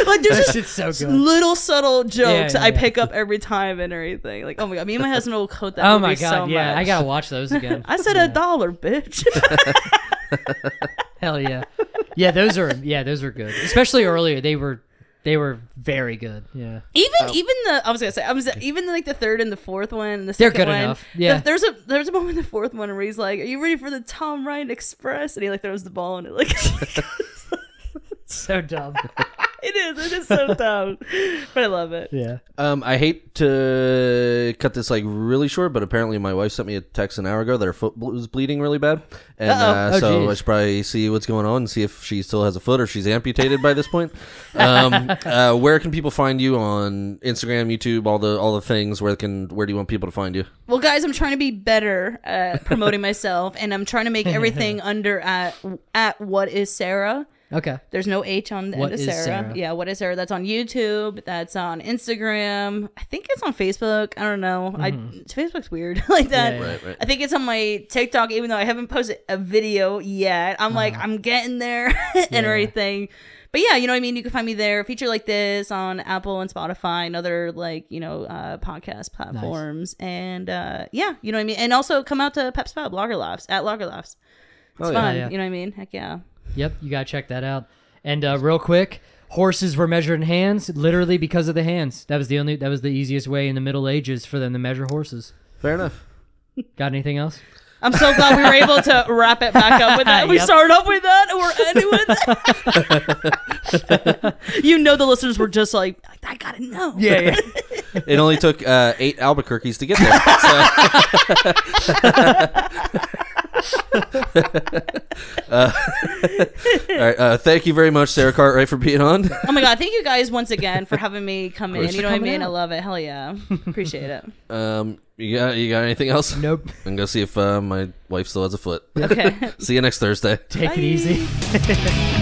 [SPEAKER 3] like there's
[SPEAKER 2] that
[SPEAKER 3] just
[SPEAKER 2] so good.
[SPEAKER 3] little subtle jokes
[SPEAKER 2] Yeah, yeah,
[SPEAKER 3] I
[SPEAKER 2] yeah.
[SPEAKER 3] pick up every time and everything. Like oh my god, me and my husband will quote that.
[SPEAKER 2] Oh
[SPEAKER 3] movie
[SPEAKER 2] my god,
[SPEAKER 3] so
[SPEAKER 2] yeah,
[SPEAKER 3] much.
[SPEAKER 2] I gotta watch those again.
[SPEAKER 3] I said a dollar, bitch.
[SPEAKER 2] Hell yeah, yeah, those are yeah, those are good. Especially earlier, they were they were very good. Yeah,
[SPEAKER 3] even oh. even the I was gonna say I was even like the third and the fourth one. And the
[SPEAKER 2] They're
[SPEAKER 3] second
[SPEAKER 2] good
[SPEAKER 3] one,
[SPEAKER 2] enough, yeah.
[SPEAKER 3] the- there's a there's a moment in the fourth one where he's like, "Are you ready for the Tom Ryan Express?" And he like throws the ball and it like.
[SPEAKER 2] so dumb.
[SPEAKER 3] It is. It is so dumb, but I love it.
[SPEAKER 2] Yeah,
[SPEAKER 1] Um, I hate to cut this like really short, but apparently my wife sent me a text an hour ago that her foot was bleeding really bad, and
[SPEAKER 3] Uh-oh.
[SPEAKER 1] uh,
[SPEAKER 2] Oh,
[SPEAKER 1] so
[SPEAKER 2] geez.
[SPEAKER 1] I should probably see what's going on and see if she still has a foot or she's amputated by this point. Um, uh, where can people find you on Instagram, YouTube, all the all the things? Where can where do you want people to find you?
[SPEAKER 3] Well, guys, I'm trying to be better at promoting myself, and I'm trying to make everything under at at what is Sara.
[SPEAKER 2] Okay.
[SPEAKER 3] There's no H on the
[SPEAKER 2] What
[SPEAKER 3] end of Sara.
[SPEAKER 2] Sara?
[SPEAKER 3] Yeah, what is Sara? That's on YouTube. That's on Instagram. I think it's on Facebook. I don't know. I Facebook's weird like that.
[SPEAKER 2] Mm-hmm. Yeah, yeah.
[SPEAKER 1] Right, right.
[SPEAKER 3] I think it's on my TikTok, even though I haven't posted a video yet. I'm like, I'm getting there and
[SPEAKER 2] Uh-huh. Yeah.
[SPEAKER 3] everything. But yeah, you know what I mean? You can find me there, feature like this on Apple and Spotify and other like, you know, uh, podcast platforms. And uh, yeah, you know what I mean? And also come out to Pep's Pub, Lager Laughs, at Lager Laughs. It's
[SPEAKER 1] Oh,
[SPEAKER 3] fun.
[SPEAKER 2] Yeah, yeah.
[SPEAKER 3] You know what I mean? Heck yeah.
[SPEAKER 2] Yep, you gotta check that out. And uh, real quick, horses were measured in hands, literally because of the hands. That was the only. That was the easiest way in the Middle Ages for them to measure horses.
[SPEAKER 1] Fair enough.
[SPEAKER 2] Got anything else?
[SPEAKER 3] I'm so glad we were able to wrap it back up with that. We
[SPEAKER 2] Yep.
[SPEAKER 3] started off with that and we're ending with that. you know the listeners were just like, I gotta know.
[SPEAKER 2] Yeah, yeah.
[SPEAKER 1] It only took uh, eight Albuquerques to get there. So. uh, all right. Uh, thank you very much, Sara Cartwright, for being on.
[SPEAKER 3] Oh my god, thank you guys once again for having me come in. You know what I
[SPEAKER 2] coming
[SPEAKER 3] mean? I love it. Hell yeah. Appreciate it.
[SPEAKER 1] Um, you got you got anything else?
[SPEAKER 2] nope.
[SPEAKER 1] I'm gonna see if uh, my wife still has a foot.
[SPEAKER 3] Okay.
[SPEAKER 1] See you next Thursday.
[SPEAKER 2] Take
[SPEAKER 3] Bye.
[SPEAKER 2] it easy.